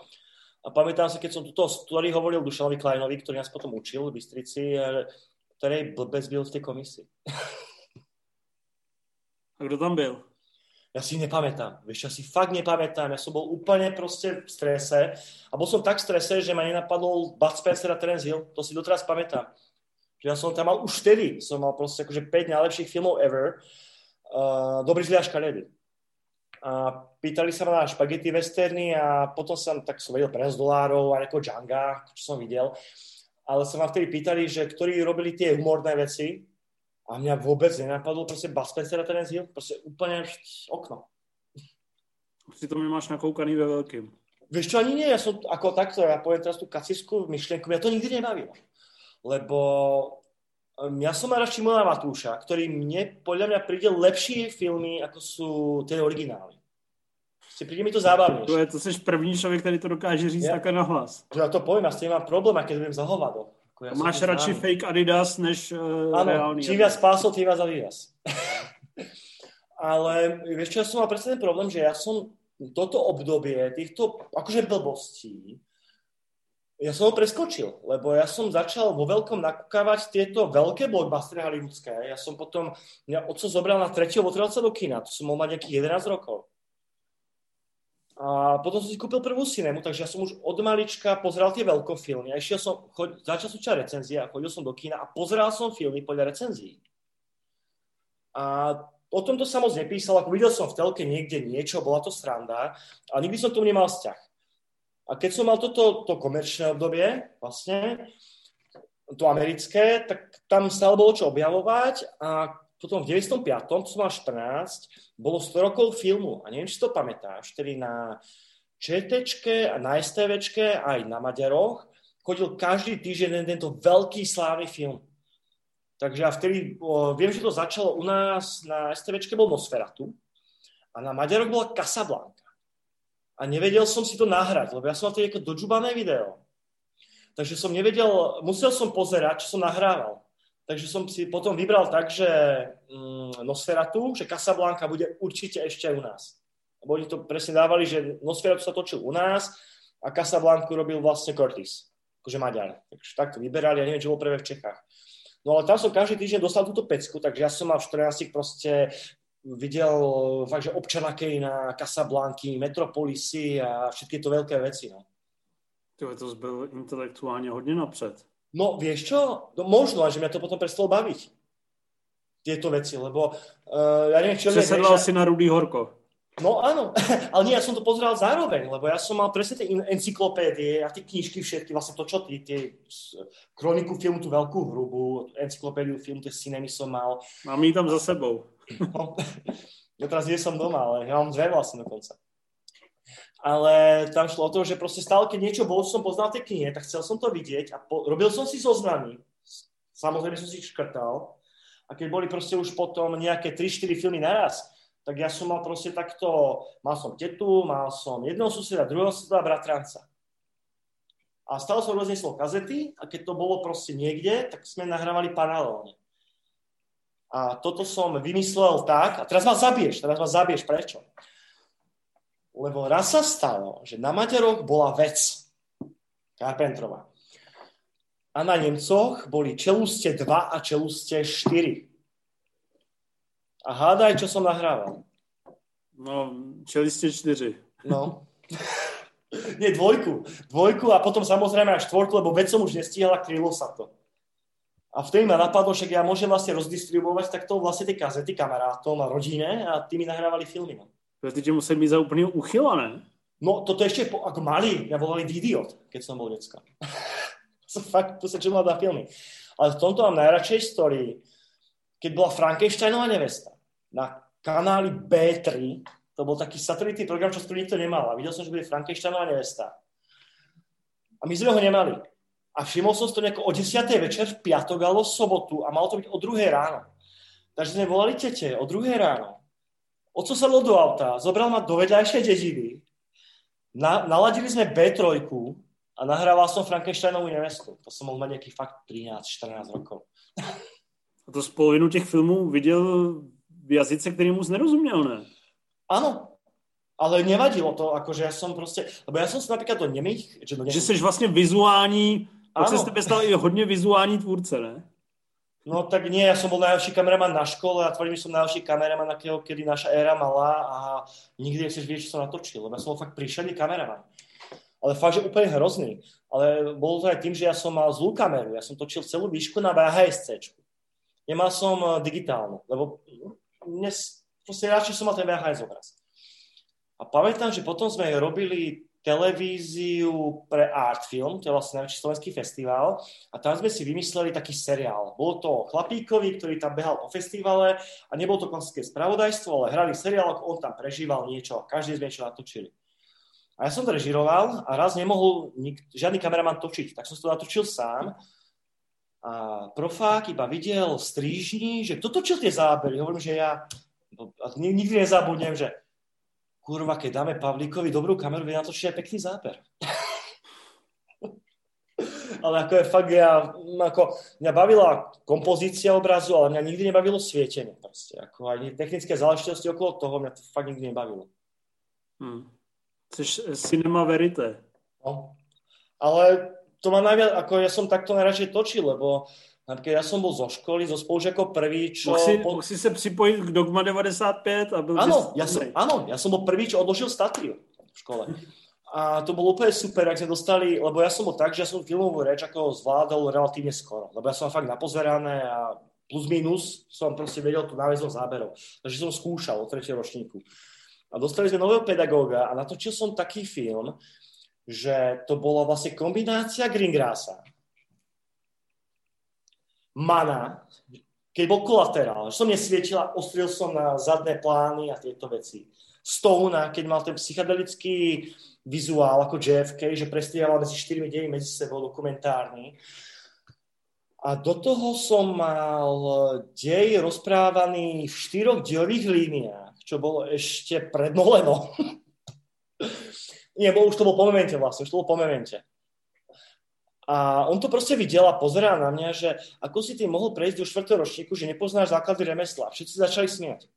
A pamätám sa, keď som tuto story hovoril Dušanovi Kleinovi, ktorý nás potom učil v Bystrici, ktorej blbec byl v tej komisii. A kto tam byl? Ja si nepamätám. Vieš, ja si fakt nepamätám. Ja som bol úplne proste v strese. A bol som tak v strese, že ma nenapadol Bud Spencer a Terence Hill. To si doteraz pamätám. Ja som tam mal už vtedy. Som mal proste akože 5 najlepších filmov ever. Uh, Dobrý, zlý a škaredý. A pýtali sa ma na špagety westerny a potom som, tak som vedel 15 dolárov a nejakého Djanga, čo som videl. Ale sa ma vtedy pýtali, že ktorí robili tie humorné veci, a mňa vôbec nenapadlo proste Bud Spencer a Terence Hill, proste úplne okno. Si to máš nakoukaný ve veľkým. Vieš čo, ani nie, ja som ako takto, ja poviem teraz tú kacisku myšlienku, ja to nikdy nebavilo. Lebo ja som rád Šimona Matúša, ktorý mne, podľa mňa, príde lepšie filmy, ako sú tie originály. Si príde mi to zábavnejšie. To je, to seš první človek, ktorý to dokáže říct ja, také na hlas. Ja to poviem, ja s tým mám problém, keď budem za hovado. Ja Máš radši fake Adidas než uh, Áno, reálny čím viac pásov, tým viac Adidas. Ale vieš čo, ja som mal presne ten problém, že ja som toto obdobie týchto akože blbostí, ja som ho preskočil, lebo ja som začal vo veľkom nakúkavať tieto veľké blockbustery hollywoodské. Ja som potom, mňa otco zobral na tretieho sa do kina, to som mal mať nejakých 11 rokov. A potom som si kúpil prvú cinému, takže ja som už od malička pozeral tie veľkofilmy. A išiel som, choď, začal som čítať recenzie a chodil som do kina a pozeral som filmy podľa recenzií. A o tomto sa moc nepísal, ako videl som v telke niekde niečo, bola to sranda, ale nikdy som tomu nemal vzťah. A keď som mal toto to komerčné obdobie, vlastne, to americké, tak tam stále bolo čo objavovať a potom v 95. som mal 14, bolo 100 rokov filmu a neviem, či to pamätáš, vtedy na ČTčke a na STVčke aj na Maďaroch chodil každý týždeň tento veľký slávny film. Takže ja vtedy, o, viem, že to začalo u nás na STVčke bol Nosferatu a na Maďaroch bola Casablanca. A nevedel som si to nahrať, lebo ja som mal to dožubané video. Takže som nevedel, musel som pozerať, čo som nahrával. Takže som si potom vybral tak, že mm, Nosferatu, že Casablanca bude určite ešte aj u nás. Lebo oni to presne dávali, že Nosferatu sa točil u nás a Casablanca robil vlastne Curtis, akože Maďar. Takže takto vyberali, ja neviem, čo bol prvé v Čechách. No ale tam som každý týždeň dostal túto pecku, takže ja som mal v 14 proste videl fakt, že občana Kejna, Casablanky, Metropolisy a všetky to veľké veci. No. Je to byl intelektuálne hodne napřed. No vieš čo, no, možno, že mňa to potom prestalo baviť. Tieto veci, lebo uh, ja neviem, čo... Presedlal si na Rudý Horko. No áno, ale nie, ja som to pozeral zároveň, lebo ja som mal presne tie encyklopédie a tie knižky všetky, vlastne to, čo ty, tie kroniku filmu, tú veľkú hrubú, encyklopédiu filmu, tie cinemy som mal. Mám ich tam za sebou. No, ja teraz nie som doma, ale ja mám dve vlastne dokonca ale tam šlo o to, že proste stále, keď niečo bolo, som poznal tie knihe, tak chcel som to vidieť a po, robil som si zoznamy. Samozrejme som si ich škrtal. A keď boli proste už potom nejaké 3-4 filmy naraz, tak ja som mal proste takto, mal som tetu, mal som jedného suseda, druhého suseda, bratranca. A stále som rozniesol kazety a keď to bolo proste niekde, tak sme nahrávali paralelne. A toto som vymyslel tak, a teraz ma zabiješ, teraz ma zabiješ, prečo? Lebo raz sa stalo, že na Maďaroch bola vec Carpentrova. A na Nemcoch boli čeluste 2 a čeluste 4. A hádaj, čo som nahrával. No, čeliste čtyři. No. Nie, dvojku. Dvojku a potom samozrejme až štvorku, lebo veď som už nestíhala, krylo sa to. A vtedy ma napadlo, že ja môžem vlastne rozdistribuovať takto vlastne tie kazety kamarátom a rodine a tí mi nahrávali filmy. No. To ty musel mít za úplný uchyla, ne? No, toto ešte po, ako malý, ja volali idiot, keď som bol decka. som fakt, čo na filmy. Ale v tomto mám najradšej story, keď bola Frankensteinová nevesta na kanáli B3, to bol taký satelitný program, čo skoro nikto nemal. A videl som, že bude Frankensteinová nevesta. A my sme ho nemali. A všimol som si to nejako o 10. večer v piatok alebo v sobotu a malo to byť o 2. ráno. Takže sme volali tete o 2. ráno. Oco sa do auta, zobral ma do vedľajšej dediny, na, naladili sme B3 a nahrával som Frankensteinovú nevestu. To som mal mať nejakých fakt 13-14 rokov. A to z polovinu těch filmů viděl v jazyce, který mu nerozuměl, ne? Áno, ale nevadilo to, akože ja som proste, lebo ja som si napríklad do nemých... Že, do nemých... že jsi vlastně vizuální pak sa z tebe stal i hodne vizuální tvůrce, ne? No tak nie, ja som bol najlepší kameraman na škole a tvrdím, že som najlepší kameraman, akého kedy naša éra mala a nikdy nechceš vidieť, čo som natočil, lebo ja som bol fakt príšerný kameraman. Ale fakt, že úplne hrozný. Ale bolo to aj tým, že ja som mal zlú kameru. Ja som točil celú výšku na VHSC. Nemal som eh, digitálnu, lebo dnes proste radšej som mal ten VHS obraz. A pamätám, že potom sme robili televíziu pre Artfilm, to je vlastne najväčší slovenský festival, a tam sme si vymysleli taký seriál. Bolo to chlapíkovi, ktorý tam behal po festivale a nebolo to klasické spravodajstvo, ale hrali seriál, ako on tam prežíval niečo, každý sme niečo natočili. A ja som to režiroval a raz nemohol nik, žiadny kameraman točiť, tak som to natočil sám. A profák iba videl v strížni, že kto točil tie zábery. Hovorím, že ja nikdy nezabudnem, že kurva, keď dáme Pavlíkovi dobrú kameru, vie natočiť aj pekný záber. ale ako je fakt, ja, ako, mňa bavila kompozícia obrazu, ale mňa nikdy nebavilo svietenie. Proste. Ako aj technické záležitosti okolo toho mňa to fakt nikdy nebavilo. Hmm. Chceš cinema verite. No. Ale to má najviac, ako ja som takto najradšej točil, lebo Napríklad ja som bol zo školy, zo spolužiakov prvý, čo... Mohl si, po... si sa připojiť k Dogma 95 a byl áno, ja som, áno, ja som bol prvý, čo odložil statriu v škole. A to bolo úplne super, ak sme dostali, lebo ja som bol tak, že ja som filmovú reč ako zvládol relatívne skoro, lebo ja som fakt napozerané a plus minus som proste vedel tú náväznosť záberov. Takže som skúšal od tretieho ročníku. A dostali sme nového pedagóga a natočil som taký film, že to bola vlastne kombinácia Greengrassa mana, keď bol kolaterál, že som nesvietila, ostril som na zadné plány a tieto veci. Stone, keď mal ten psychedelický vizuál ako JFK, že prestrieval medzi štyrmi dejmi medzi sebou dokumentárny. A do toho som mal dej rozprávaný v štyroch dejových líniách, čo bolo ešte pred Noleno. Nie, bol, už to bol po momente vlastne, už to bol po momente. A on to proste videl a pozerá na mňa, že ako si ty mohol prejsť do štvrtého ročníku, že nepoznáš základy remesla. Všetci začali smiať.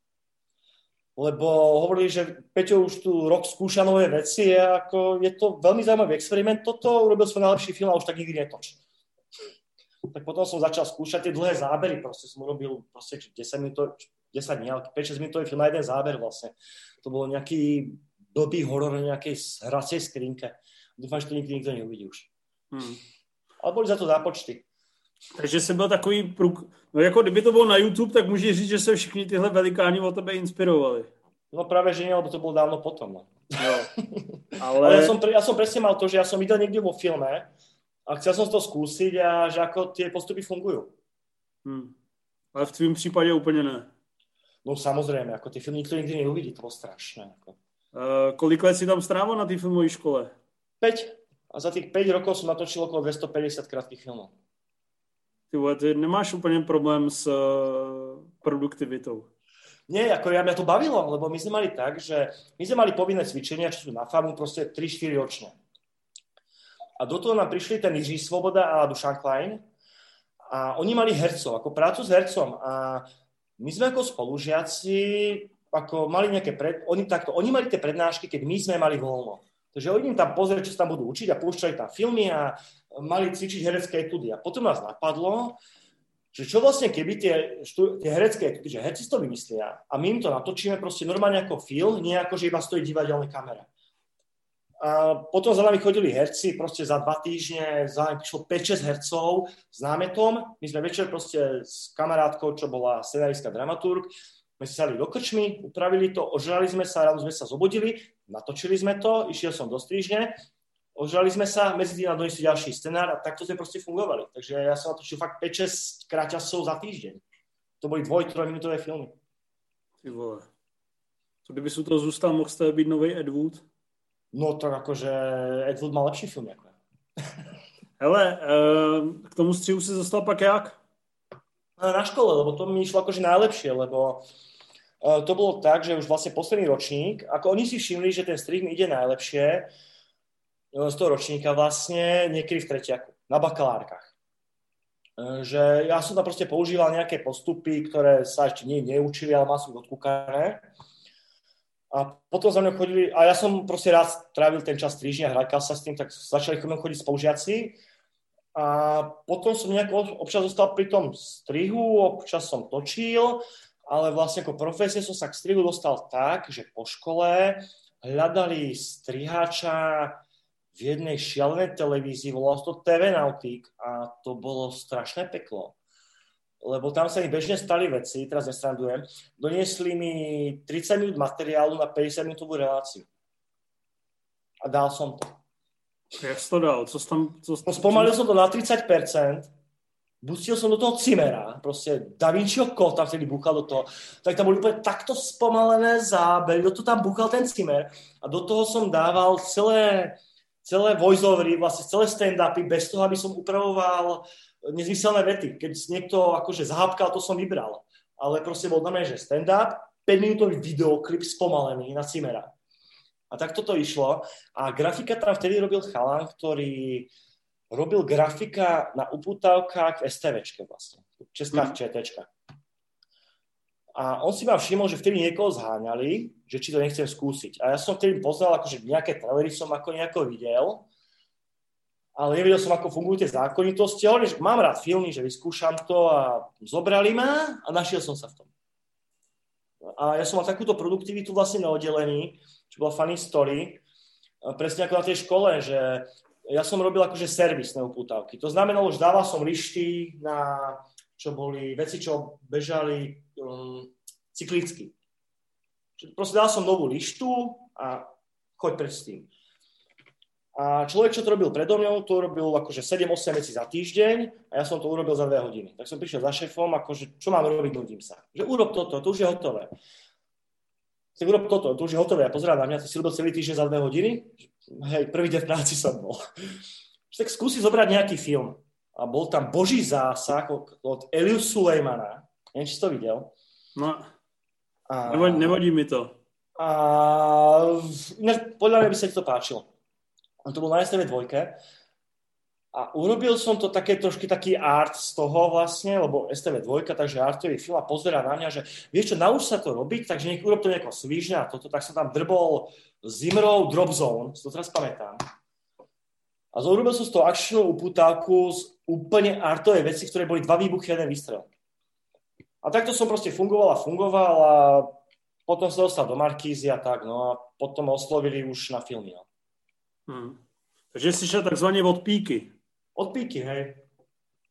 Lebo hovorili, že Peťo už tu rok skúša nové veci a ako je to veľmi zaujímavý experiment toto, urobil svoj najlepší film a už tak nikdy netoč. Tak potom som začal skúšať tie dlhé zábery, proste som urobil proste 10 minút, 10 dní, ale 5-6 minútový film na jeden záber vlastne. To bolo nejaký blbý horor na nejakej hracej skrinke. Dúfam, že to nikdy nikto neuvidí už. Hmm ale boli za to zápočty. Takže jsem byl takový průk... No jako kdyby to bylo na YouTube, tak můžeš říct, že se všichni tyhle velikáni o tebe inspirovali. No práve, že nie, lebo to bolo dávno potom. No. Ale... Ale ja, som, ja som presne mal to, že ja som videl niekde vo filme a chcel som to skúsiť a že ako tie postupy fungujú. Hmm. Ale v tvým případě úplně ne. No samozrejme, ako tie filmy nikto nikdy neuvidí, to bolo strašné. Ako. Uh, kolik let si tam strávil na té filmové škole? 5 a za tých 5 rokov som natočil okolo 250 krátkých filmov. Ty vole, ty nemáš úplne problém s uh, produktivitou. Nie, ako ja mňa to bavilo, lebo my sme mali tak, že my sme mali povinné cvičenia, čo sú na farmu, proste 3-4 ročne. A do toho nám prišli ten Jiří Svoboda a Dušan Klein a oni mali hercov, ako prácu s hercom a my sme ako spolužiaci ako mali nejaké pred, oni, takto, oni mali tie prednášky, keď my sme mali voľno. Takže oni tam pozrieť, čo sa tam budú učiť a púšťali tam filmy a mali cvičiť herecké etudy. A potom nás napadlo, že čo vlastne keby tie, štú, tie herecké, že herci to vymyslia a my im to natočíme proste normálne ako film, nie ako, že iba stojí divadelná kamera. A potom za nami chodili herci, proste za dva týždne, za nami prišlo 5-6 hercov s námetom. My sme večer proste s kamarátkou, čo bola scenaristka dramaturg, my si sali do krčmy, upravili to, ožrali sme sa, ráno sme sa zobudili, natočili sme to, išiel som do strižne, ožrali sme sa, medzi tým donesli ďalší scenár a takto sme proste fungovali. Takže ja som natočil fakt 5-6 kráťasov za týždeň. To boli dvoj, trojminútové filmy. Ty vole. Co kdyby sú to zůstal, mohl jste být nový Ed Wood? No tak akože Ed Wood má lepší film. Jako. Hele, eh, k tomu střihu si zostal pak jak? Na škole, lebo to mi išlo akože najlepšie, lebo eh, to bolo tak, že už vlastne posledný ročník, ako oni si všimli, že ten strih mi ide najlepšie eh, z toho ročníka vlastne niekedy v tretiaku, na bakalárkach. Že ja som tam proste používal nejaké postupy, ktoré sa ešte nie neučili, ale mal som odkúkané. A potom za mňa chodili, a ja som proste rád trávil ten čas týždňa, hrakal sa s tým, tak začali chodiť spolužiaci. A potom som nejako občas zostal pri tom strihu, občas som točil, ale vlastne ako profesie som sa k strihu dostal tak, že po škole hľadali striháča v jednej šialenej televízii, volalo to TV Nautik a to bolo strašné peklo lebo tam sa mi bežne stali veci, teraz nestrandujem, doniesli mi 30 minút materiálu na 50 minútovú reláciu. A dal som to. Jak to dal? Co tam, co, no, spomalil som to na 30%, pustil som do toho Cimera, proste Da Vinciho kód tam vtedy búchal do toho, tak tam boli úplne takto spomalené zábery, do toho tam búchal ten Cimer a do toho som dával celé, celé voiceovery, vlastne celé stand-upy, bez toho, aby som upravoval nezmyselné vety. Keď niekto akože zahápkal, to som vybral. Ale proste bol na že stand-up, 5-minútový videoklip spomalený na Cimera. A tak toto išlo. A grafika tam vtedy robil chalan, ktorý robil grafika na uputávkach v STVčke vlastne. Česká mm. ČTčka. A on si ma všimol, že vtedy niekoho zháňali, že či to nechcem skúsiť. A ja som vtedy poznal, akože nejaké trailery som ako nejako videl ale nevedel som, ako fungujú tie zákonitosti. Ale že mám rád filmy, že vyskúšam to a zobrali ma a našiel som sa v tom. A ja som mal takúto produktivitu vlastne na oddelení, čo bola funny story, presne ako na tej škole, že ja som robil akože servisné upútavky. To znamenalo, že dával som lišty na, čo boli veci, čo bežali um, cyklicky. Proste dal som novú lištu a choď preč s tým. A človek, čo to robil predo mňou, to robil akože 7-8 vecí za týždeň a ja som to urobil za 2 hodiny. Tak som prišiel za šéfom, akože čo mám robiť, nudím sa. Že urob toto, to už je hotové. Tak urob toto, to už je hotové. A pozerám na mňa, ty si robil celý týždeň za 2 hodiny? Hej, prvý deň v práci som bol. tak skúsi zobrať nejaký film. A bol tam Boží zásah od Eliu Sulejmana. Neviem, či si to videl. No, a... nevadí, nevadí mi to. A podľa mňa by sa ti to páčilo. On to bol na STV dvojke. A urobil som to také trošky taký art z toho vlastne, lebo STV dvojka, takže artový film a pozera na mňa, že vieš čo, nauč sa to robiť, takže nech urob to nejako svížne a toto, tak som tam drbol Zimrov Drop Zone, si to teraz pamätám. A urobil som z toho akčnú uputávku z úplne artovej veci, ktoré boli dva výbuchy, jeden výstrel. A takto som proste fungoval a fungoval a potom sa dostal do Markízy a tak, no a potom oslovili už na filmy. Hmm. Takže jsi šel takzvaně od píky. Od píky, hej.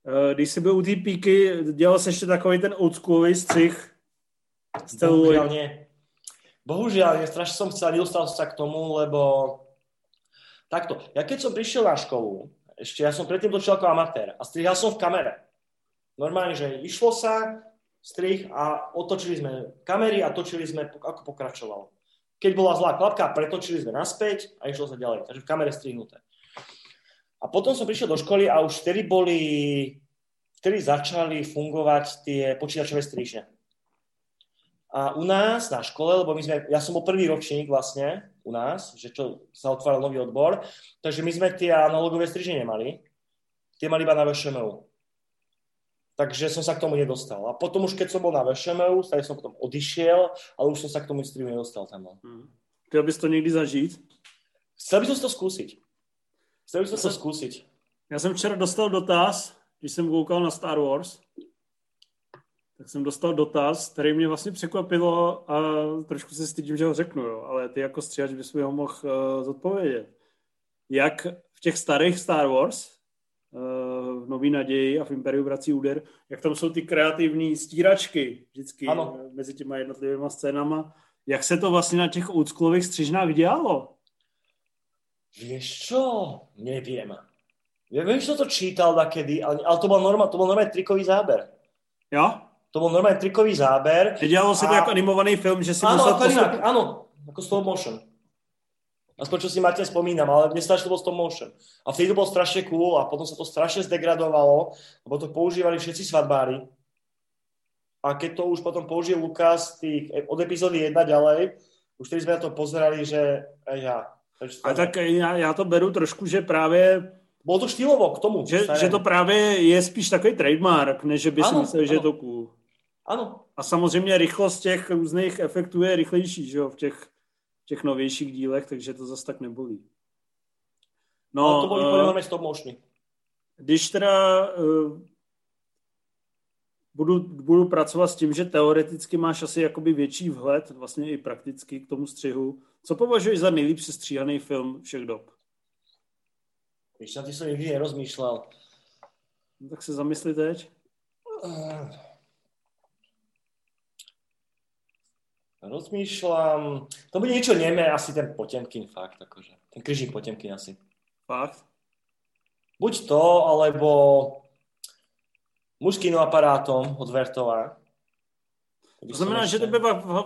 Eh, když jsi byl u té píky, dělal jsi ještě takový ten oldschoolový střih? Bohužiaľ nie. Bohužiaľ, ja strašne som chcel, nedostal sa k tomu, lebo takto, ja keď som prišiel na školu, ešte ja som predtým točil ako amatér a strihal som v kamere. Normálne, že išlo sa, strih a otočili sme kamery a točili sme, ako pokračovalo. Keď bola zlá klapka, pretočili sme naspäť a išlo sa ďalej. Takže v kamere strihnuté. A potom som prišiel do školy a už vtedy boli, vtedy začali fungovať tie počítačové strižne. A u nás na škole, lebo my sme, ja som bol prvý ročník vlastne u nás, že čo sa otváral nový odbor, takže my sme tie analogové strižne nemali. Tie mali iba na VŠMU takže som sa k tomu nedostal. A potom už keď som bol na VŠMU, tak som potom odišiel, ale už som sa k tomu streamu nedostal tam. Hmm. Chtěl bys to někdy zažít? Chcel by som to skúsiť. Chcel by som to skúsiť. Já jsem včera dostal dotaz, když jsem koukal na Star Wars, tak jsem dostal dotaz, který mě vlastně překvapilo a trošku se stydím, že ho řeknu, jo, ale ty jako stříhač bys mi ho mohl uh, zodpovědět. Jak v těch starých Star Wars, uh, v Nový naději a v Imperiu vrací úder, jak tam jsou ty kreativní stíračky vždycky ano. mezi těma jednotlivými scénama, jak se to vlastně na těch oldschoolových střižnách dělalo? Vieš čo? Neviem. Ja viem, že som to čítal nakedy, ale, ale to bol normálne, to bol normálne trikový záber. Jo? To bol normálne trikový záber. Dělalo se a... to jako animovaný film, že si áno, musel... Áno, posúť... áno, ako stop motion. Aspoň čo si Martin spomínam, ale mne strašne bol stop motion. A vtedy to bolo strašne cool a potom sa to strašne zdegradovalo, lebo to používali všetci svadbári. A keď to už potom použil Lukas tých, od epizódy 1 ďalej, už vtedy sme na to pozerali, že aj a tak já, já to beru trošku, že právě bylo to štýlovo k tomu. Že, že to právě je spíš takový trademark, než že by ano, si myslel, ano. že je to cool. Ano. A samozřejmě rychlost těch různých efektů je rychlejší, že jo, v těch, těch novějších dílech, takže to zase tak nebolí. No, Ale to bylo uh, stop motiony. Když teda uh, budu, budu pracovat s tím, že teoreticky máš asi jakoby větší vhled, vlastně i prakticky k tomu střihu, co považuješ za nejlíp sestříhaný film všech dob? Víš, na ty jsem nikdy nerozmýšlel. No, tak se zamysli teď. Uh, rozmýšľam... To bude niečo nemé, asi ten Potemkin fakt, akože. Ten kryžník Potemkin asi. Fakt? Buď to, alebo mužským aparátom od Vertova. To znamená, že tebe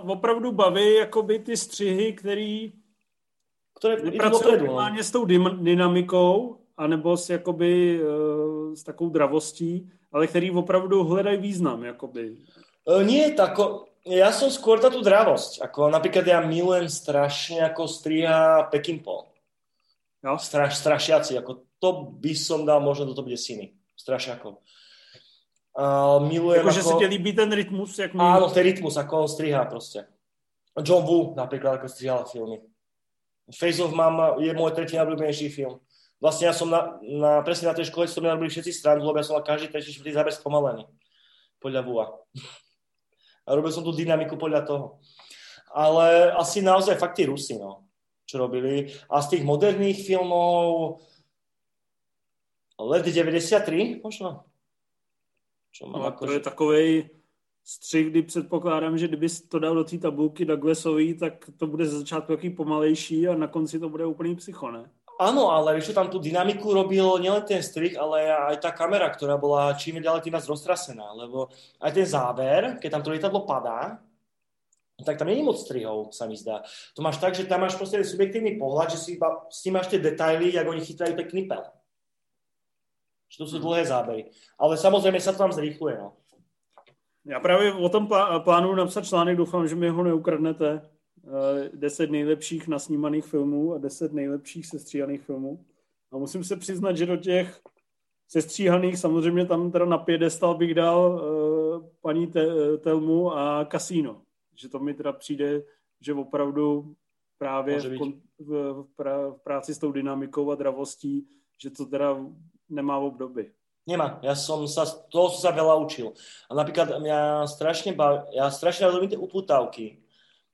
opravdu baví jakoby ty střihy, který které pracují primárně no. s tou dynamikou, anebo s, jakoby, uh, s takovou dravostí, ale který opravdu hledají význam. Jakoby. Uh, nie, tako, ja som skôr tá tú dravosť. Ako napríklad ja milujem strašne ako striha Pekinpol. Jo? Straš, strašiaci. Ako to by som dal možno do top 10. Strašiakov. Uh, milujem ako... že si ti líbí ten rytmus? Jak mi... Áno, ten rytmus, ako on strihá proste. John Woo napríklad, ako strihal filmy. Face of Mama je môj tretí najobľúbenejší film. Vlastne ja som na, na, presne na tej škole som robili všetci stranu, lebo ja som mal každý tretí štvrtý záber spomalený. Podľa Vua. A robil som tú dynamiku podľa toho. Ale asi naozaj fakt tí Rusi, no, čo robili. A z tých moderných filmov Let 93 možno? Čo mám no, ako, to je takovej střih, kdy předpokládám, že kdyby to dal do té tabulky Douglasový, tak to bude ze začátku taký pomalejší a na konci to bude úplný psycho, ne? Áno, ale vieš, tam tú dynamiku robil nielen ten strih, ale aj tá kamera, ktorá bola čím ďalej tým viac roztrasená, lebo aj ten záber, keď tam to lietadlo padá, tak tam není moc strihov, sa mi zdá. To máš tak, že tam máš proste subjektívny pohľad, že si iba s tým máš tie detaily, ako oni chytajú ten knipel. Že to sú dlhé zábery. Ale samozrejme sa to tam zrýchluje. No. Já právě o tom plánuju napsat článek, doufám, že mi ho neukradnete. Uh, deset nejlepších nasnímaných filmů a deset nejlepších sestříhaných filmů. A musím se přiznat, že do těch sestříhaných samozřejmě tam teda na piedestal bych dal uh, paní Te- Telmu a Casino. Že to mi teda přijde, že opravdu právě v, v, v, v práci s tou dynamikou a dravostí, že to teda nemá obdoby. Nemá. Ja som sa, toho som sa veľa učil. A napríklad mňa strašne baví, ja strašne robím tie uputávky.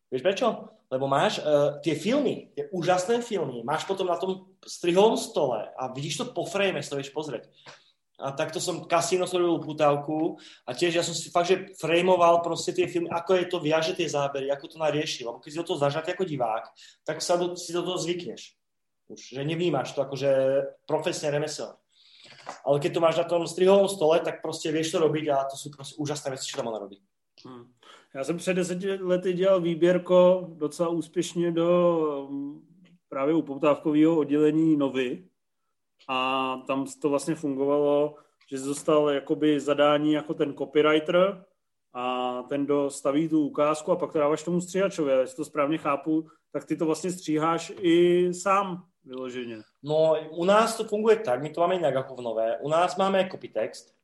Vieš prečo? Lebo máš uh, tie filmy, tie úžasné filmy, máš potom na tom strihovom stole a vidíš to po frame, si to vieš pozrieť. A takto som kasíno som robil uputávku a tiež ja som si fakt, že frameoval proste tie filmy, ako je to viaže tie zábery, ako to nariešil. Lebo keď si do toho ako divák, tak sa do, si do toho zvykneš. Už, že nevnímaš to akože profesne remeselné. Ale keď to máš na tom strihovom stole, tak prostě vieš to robiť a to sú prostě úžasné věci, čo tam ona robí. Hmm. Já jsem před deseti lety dělal výběrko docela úspěšně do mm, právě upoutávkového oddělení Novy a tam to vlastně fungovalo, že dostal jakoby zadání jako ten copywriter a ten dostaví tu ukázku a pak to dáváš tomu stříhačovi. Jestli to správně chápu, tak ty to vlastně stříháš i sám vyloženě. No, u nás to funguje tak, my to máme inak ako v Nové. U nás máme copytext,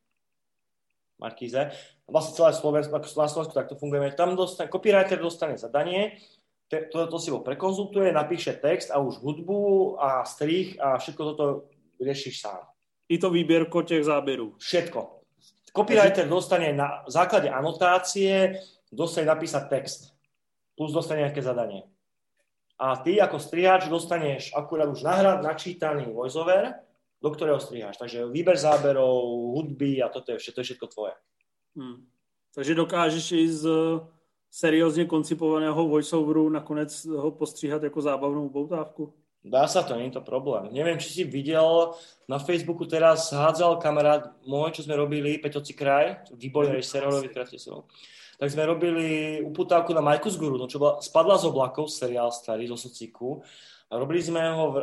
Markíze. Vlastne celé Slovensko, ako na Slovensku takto fungujeme. Tam dostane, copywriter dostane zadanie, to, to si ho prekonzultuje, napíše text a už hudbu a strich a všetko toto riešiš sám. I to výběrko těch záběrů. Všetko. Copywriter dostane na základe anotácie, dostane napísať text, plus dostane nejaké zadanie. A ty ako strihač dostaneš akurát už nahrad načítaný voiceover, do ktorého striháš. Takže výber záberov, hudby a toto je to je všetko tvoje. Hmm. Takže dokážeš i z seriózně koncipovaného voiceoveru nakonec ho postříhat jako zábavnou boutávku? Dá sa to, nie je to problém. Neviem, či si videl, na Facebooku teraz hádzal kamarát môj, čo sme robili, Peťoci kraj, výborný režisér, tak sme robili uputávku na Majku z Guru, no čo bola, spadla z oblakov, seriál starý, zo sociku. A robili sme ho v,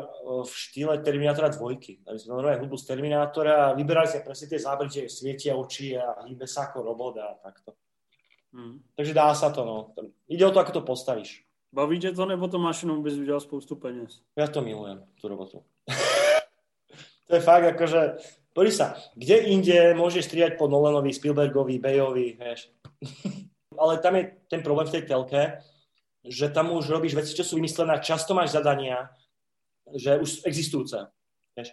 v štýle Terminátora dvojky. Takže sme normálne hudbu z Terminátora a vyberali sme presne tie zábery, že svietia oči a hýbe sa ako robot a takto. Hmm. Takže dá sa to, no. Ide o to, ako to postavíš. Baví tě to, nebo to máš jenom, bys vydělal spoustu peněz? Ja to milujem, tú robotu. to je fakt, akože, Pozri sa, kde inde môžeš striať po Nolanovi, Spielbergovi, Bayovi, vieš. Ale tam je ten problém v tej telke, že tam už robíš veci, čo sú vymyslené, často máš zadania, že už existujúce. Vieš.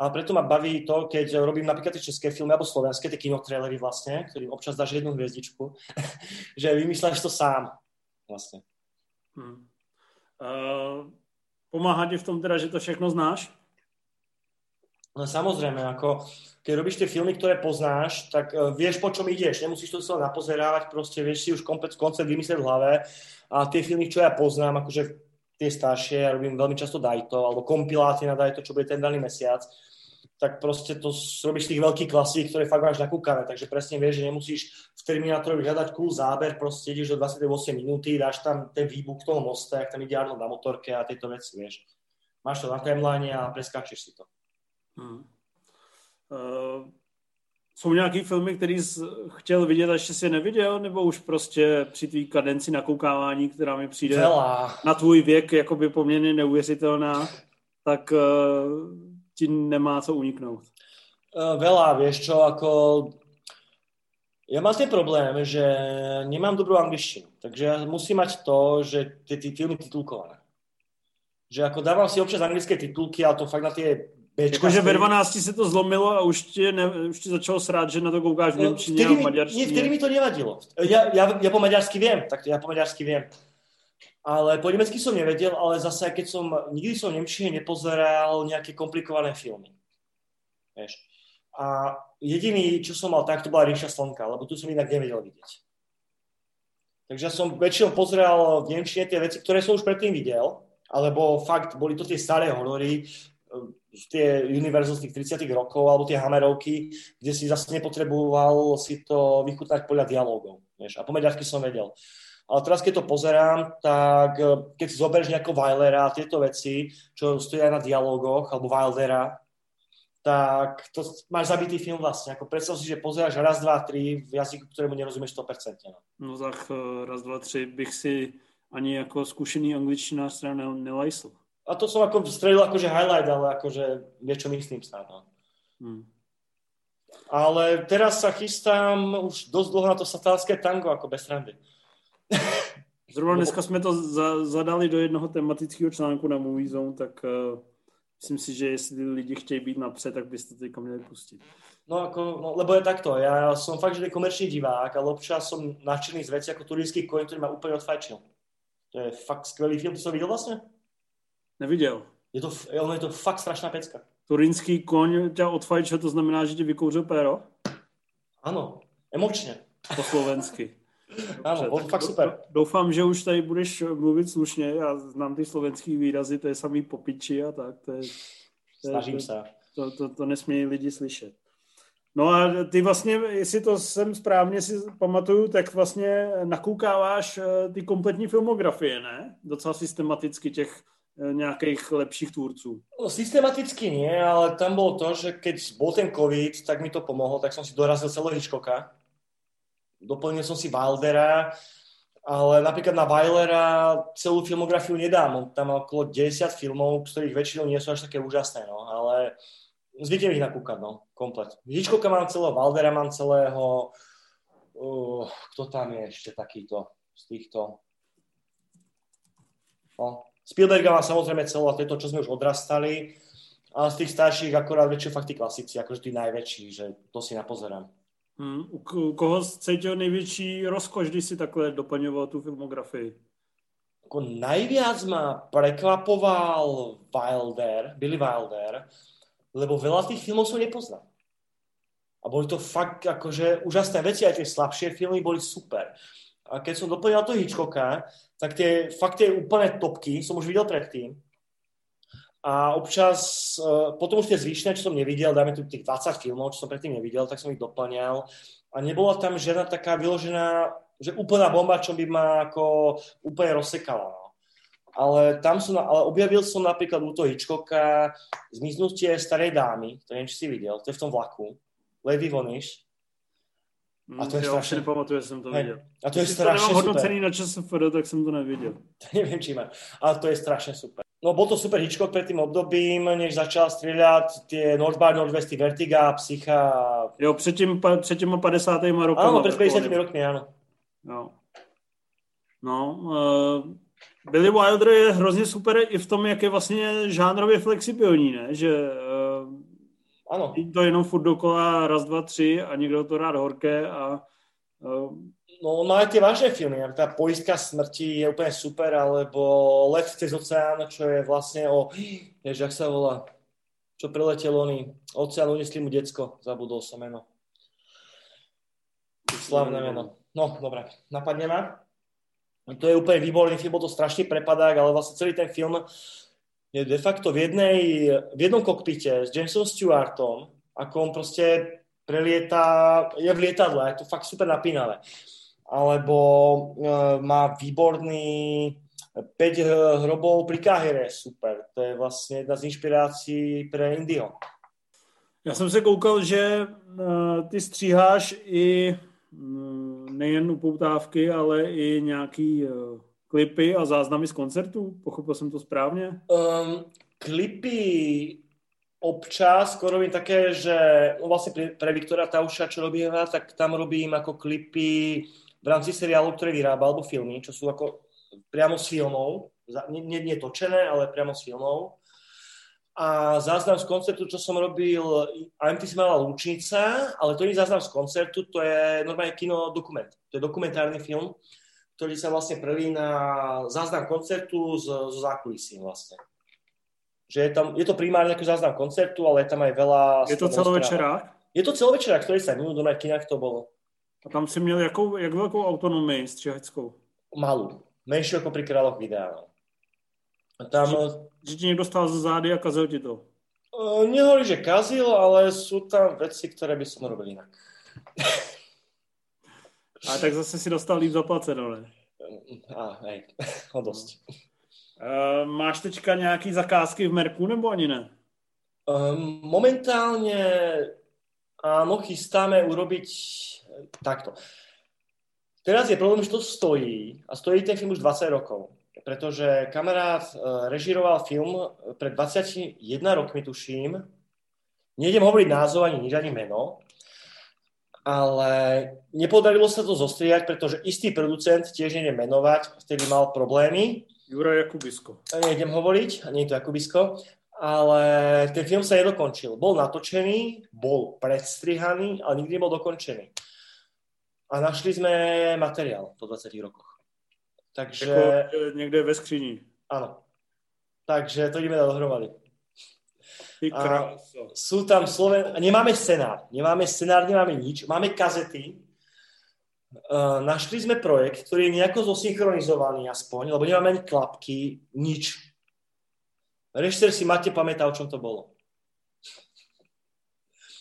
A preto ma baví to, keď robím napríklad tie české filmy alebo slovenské, tie kinotrailery vlastne, ktorým občas dáš jednu hviezdičku, že vymysláš to sám vlastne. Hmm. Uh, pomáha ti v tom teda, že to všechno znáš? No samozrejme, ako keď robíš tie filmy, ktoré poznáš, tak uh, vieš, po čom ideš. Nemusíš to celé napozerávať, proste vieš si už komplet, koncept vymyslieť v hlave. A tie filmy, čo ja poznám, akože tie staršie, ja robím veľmi často Dajto, alebo kompiláty na Dajto, čo bude ten daný mesiac, tak proste to robíš tých veľkých klasík, ktoré fakt máš nakúkané, takže presne vieš, že nemusíš v Terminátorovi hľadať cool záber, proste ideš do 28 minúty, dáš tam ten výbuch toho mosta, jak tam ide Arnold na motorke a tieto veci, vieš. Máš to na timeline a preskáčeš si to. Hmm. Uh, jsou nějaký filmy, který jsi chtěl vidět a ještě si neviděl, nebo už prostě při tvý kadenci nakoukávání, která mi přijde Vela. na tvůj věk jakoby poměrně neuvěřitelná, tak uh, ti nemá co uniknout? Uh, veľa, vieš čo, ako... Ja mám ten problém, že nemám dobrú angličtinu, takže ja musím mať to, že tie filmy titulkované. Že ako dávam si občas anglické titulky, ale to fakt na tie Bčka Jakože ve 12 se to zlomilo a už ti, ne, už ti začalo srát, že na to koukáš v no, Němčině a maďarštině. Vtedy mi to nevadilo. Ja, ja, ja po maďarsky viem, tak ja po maďarsky viem. Ale po nemecky som nevedel, ale zase, keď som, nikdy som v Nemčine nepozeral nejaké komplikované filmy. Vieš. A jediný, čo som mal tak, to bola Ríša slnka, lebo tu som inak nevedel vidieť. Takže som väčšinou pozeral v Nemčine tie veci, ktoré som už predtým videl, alebo fakt, boli to tie staré horory, tie Universal z tých 30 rokov, alebo tie Hammerovky, kde si zase nepotreboval si to vychutnať podľa dialogov. Vieš. A po som vedel. Ale teraz, keď to pozerám, tak eh, keď si zoberieš nejakého Weilera a tieto veci, čo stojí aj na dialogoch, alebo Wildera, tak to máš zabitý film vlastne. Ako predstav si, že pozeráš raz, dva, tri v jazyku, ktorému nerozumieš 100%. No, no tak eh, raz, dva, tři bych si ani jako zkušený angličtinář teda nelajsl. A to som ako strelil akože highlight, ale akože niečo myslím snad. No. Hmm. Ale teraz sa chystám už dosť dlho na to satánske tango ako bez randy. Zrovna dneska jsme to za, zadali do jednoho tematického článku na Movie Zone, tak uh, myslím si, že jestli lidi chtějí být napřed, tak byste teďka měli pustit. No, ako, no, lebo je takto, ja som fakt, že komerčný divák, ale občas som nadšený z veci ako turínsky koň, ktorý ma úplne odfajčil. To je fakt skvelý film, to som videl vlastne? Neviděl. Je to, je to fakt strašná pecka. Turínský koň ťa odfajčil, to znamená, že ti vykouřil péro? Áno, emočne. Po slovensky. Bol fakt super. Doufám, že už tady budeš mluvit slušně. Já znám ty slovenský výrazy, to je samý popiči a tak. To je, to Snažím to, se. To, to, to nesmějí lidi slyšet. No a ty vlastně, jestli to jsem správně si pamatuju, tak vlastně nakoukáváš eh, ty kompletní filmografie, ne? Docela systematicky těch eh, nějakých lepších tvůrců. No, systematicky nie, ale tam bolo to, že keď bol ten COVID, tak mi to pomohlo, tak som si dorazil celého Hitchcocka doplnil som si Wildera, ale napríklad na Weilera celú filmografiu nedám. On tam má okolo 10 filmov, ktorých väčšinou nie sú až také úžasné, no, ale zvyknem ich nakúkať, no, komplet. Hitchcocka mám celého, Wildera mám celého, uh, kto tam je ešte takýto z týchto? No, Spielberga mám samozrejme celé, a to je to, čo sme už odrastali, a z tých starších akorát väčšie fakt tí klasici, akože tí najväčší, že to si napozerám. Hmm. U, koho cítil největší rozkoš, když si takhle doplňoval tu filmografii? Ako najviac ma prekvapoval Wilder, Billy Wilder, lebo veľa tých filmov som nepoznal. A boli to fakt akože úžasné veci, aj tie slabšie filmy boli super. A keď som doplnil to Hitchcocka, tak tie fakt tie úplné topky som už videl predtým. A občas, e, potom už tie zvyšné, čo som nevidel, dáme tu tých 20 filmov, čo som predtým nevidel, tak som ich doplňal. A nebola tam žiadna taká vyložená, že úplná bomba, čo by ma ako úplne rozsekala. No. Ale tam som, ale objavil som napríklad u toho Hitchcocka Zmiznutie starej dámy, to neviem, či si videl, to je v tom vlaku. Lady Vonish. A to je jo, strašně... nepamatuju, že jsem to viděl. A to je Když strašně to hodnocený na ČSFD, tak jsem to neviděl. Nevím, či má. Ale to je strašně super. No bol to super Hitchcock pred tým obdobím, než začal strieľať tie North by Northwesty Vertiga, Psycha. Jo, před, tím, před těma 50. rokama. Áno, pred 50 rokmi, áno. No. No, uh, Billy Wilder je hrozně super i v tom, jak je vlastně žánrově flexibilní, ne? Že uh, ano. to jenom furt dokola raz, dva, tři a někdo to rád horké a uh, No on má aj tie vážne filmy, tá poistka smrti je úplne super, alebo Let cez oceán, čo je vlastne o, jež, jak sa volá, čo preletel oný, oceán unesli mu decko, zabudol som meno. Slavné meno. No, dobre, napadne ma. To je úplne výborný film, bol to strašný prepadák, ale vlastne celý ten film je de facto v, jednej, v jednom kokpite s Jamesom Stewartom, ako on proste prelieta, je v lietadle, je to fakt super napínavé alebo uh, má výborný 5 hrobov pri Kahire, super. To je vlastně jedna z inspirací pre Indio. Já jsem se koukal, že uh, ty stříháš i uh, nejen upoutávky, ale i nějaký uh, klipy a záznamy z koncertů. Pochopil jsem to správně? Um, klipy občas, robím také, že no vlastne pre, pre Viktora Tauša, čo robím, tak tam robím ako klipy v rámci seriálu, ktoré vyrába, alebo filmy, čo sú ako priamo s filmou, nie, nie, točené, ale priamo s filmou. A záznam z koncertu, čo som robil, AMT si mala Lúčnica, ale to nie záznam z koncertu, to je normálne kino dokument. To je dokumentárny film, ktorý sa vlastne prelí na záznam koncertu z, z zákulisí vlastne. Že je, tam, je to primárne ako záznam koncertu, ale je tam aj veľa... Je to celovečerák? Je to celovečerák, ktorý sa minul do kinách to bolo. A tam si měl jakou, jak velkou autonomii střihackou? Malou. Menší jako pri králoch videa. A tam... Že, že ti někdo stál za zády a kazil ti to? Uh, nehovorí, že kazil, ale sú tam veci, ktoré by som robil inak. a tak zase si dostal líp zaplaceno, ne? A, hej, o dosť. Uh, máš teďka nějaký zakázky v Merku, nebo ani ne? Um, momentálne áno, chystáme urobiť takto. Teraz je problém, že to stojí a stojí ten film už 20 rokov. Pretože kamarát uh, režiroval film pred 21 rokmi, tuším. Nejdem hovoriť názov ani nič, ani meno. Ale nepodarilo sa to zostriať, pretože istý producent, tiež neviem menovať, vtedy mal problémy. Jura Jakubisko. Nejdem hovoriť, nie je to Jakubisko ale ten film sa nedokončil. Bol natočený, bol predstrihaný, ale nikdy nebol dokončený. A našli sme materiál po 20 rokoch. Takže... Jako niekde ve skříni. Áno. Takže to ideme dohromady. A sú tam Sloven... Nemáme scenár. Nemáme scenár, nemáme nič. Máme kazety. Uh, našli sme projekt, ktorý je nejako zosynchronizovaný aspoň, lebo nemáme ani klapky, nič Režisér si máte pamätá, o čom to bolo.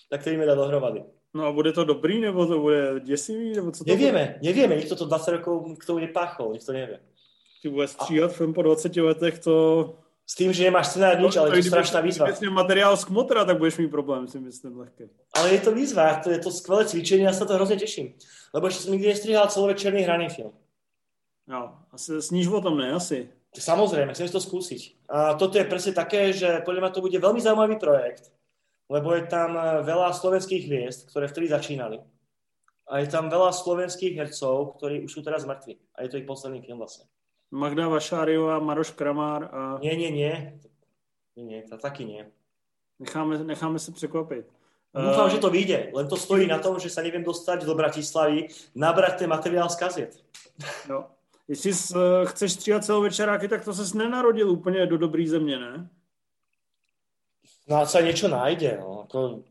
Tak to ideme dať dohromady. No a bude to dobrý, nebo to bude děsivý, nebo co to Nevieme, bude? nevieme, nikto to 20 rokov k tomu nepáchol, nikto nevie. Ty bude stříhat a... film po 20 letech, to... S tým, že nemáš scenár nič, ale je to strašná výzva. Když materiál z kmotra, tak budeš mít problém, si myslím, lehké. Ale je to výzva, to je to skvelé cvičenie, ja sa to hrozne teším. Lebo ešte som nikdy nestrihal celovečerný hraný film. No, asi sníž o tom, ne? Asi. Samozrejme, si to skúsiť. A toto je presne také, že podľa mňa to bude veľmi zaujímavý projekt, lebo je tam e, veľa slovenských hviezd, ktoré vtedy začínali. A je tam veľa slovenských hercov, ktorí už sú teraz mŕtvi. A je to ich posledný film vlastne. Magda Vašáriová, Maroš Kramár a... Nie, nie, nie. Nie, to taky nie. Necháme, necháme se překvapit. Dúfam, že to vyjde, len to stojí na tom, že sa neviem dostať do Bratislavy, nabrať ten materiál z kaziet. No. Jestli chceš stříhat celovečeráky, tak to ses nenarodil úplně do dobrý země, ne? No a sa niečo nájde. No. Ako,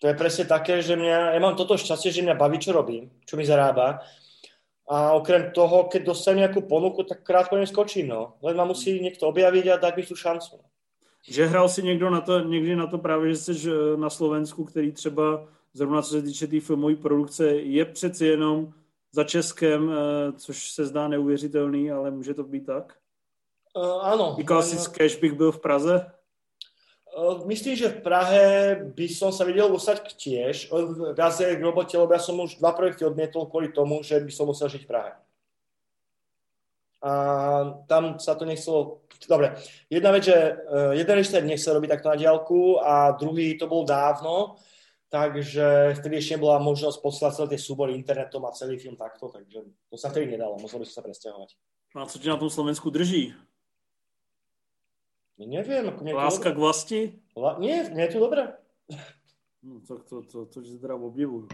to je presne také, že mňa, ja mám toto šťastie, že mňa baví, čo robím, čo mi zarába. A okrem toho, keď dostanem nejakú ponuku, tak krátko neskočím. No. Len ma musí niekto objaviť a dať mi tú šancu. Že hral si někdo na to, někdy na to právě, že jsi na Slovensku, který třeba zrovna co se týče té tý filmové produkce, je přeci jenom za Českem, eh, což se zdá neuvěřitelný, ale může to být tak? Uh, áno. Říkal si, keď bych byl v Praze? Myslím, že v Prahe by som sa vedel dostať tiež. Viac k robote, lebo ja som už dva projekty odmietol kvôli tomu, že by som musel žiť v Prahe. A tam sa to nechcelo... Dobre, jedna vec, že jeden režisér nechcel robiť takto na diálku a druhý to bol dávno, takže vtedy ešte nebola možnosť poslať celé tie súbory internetom a celý film takto, takže to sa vtedy nedalo, musel by sa presťahovať. No a co ti na tom Slovensku drží? Neviem. Ako Láska k vlasti? La... Nie, mne je tu dobré. No, to, to, to, to, to teda obdivujú.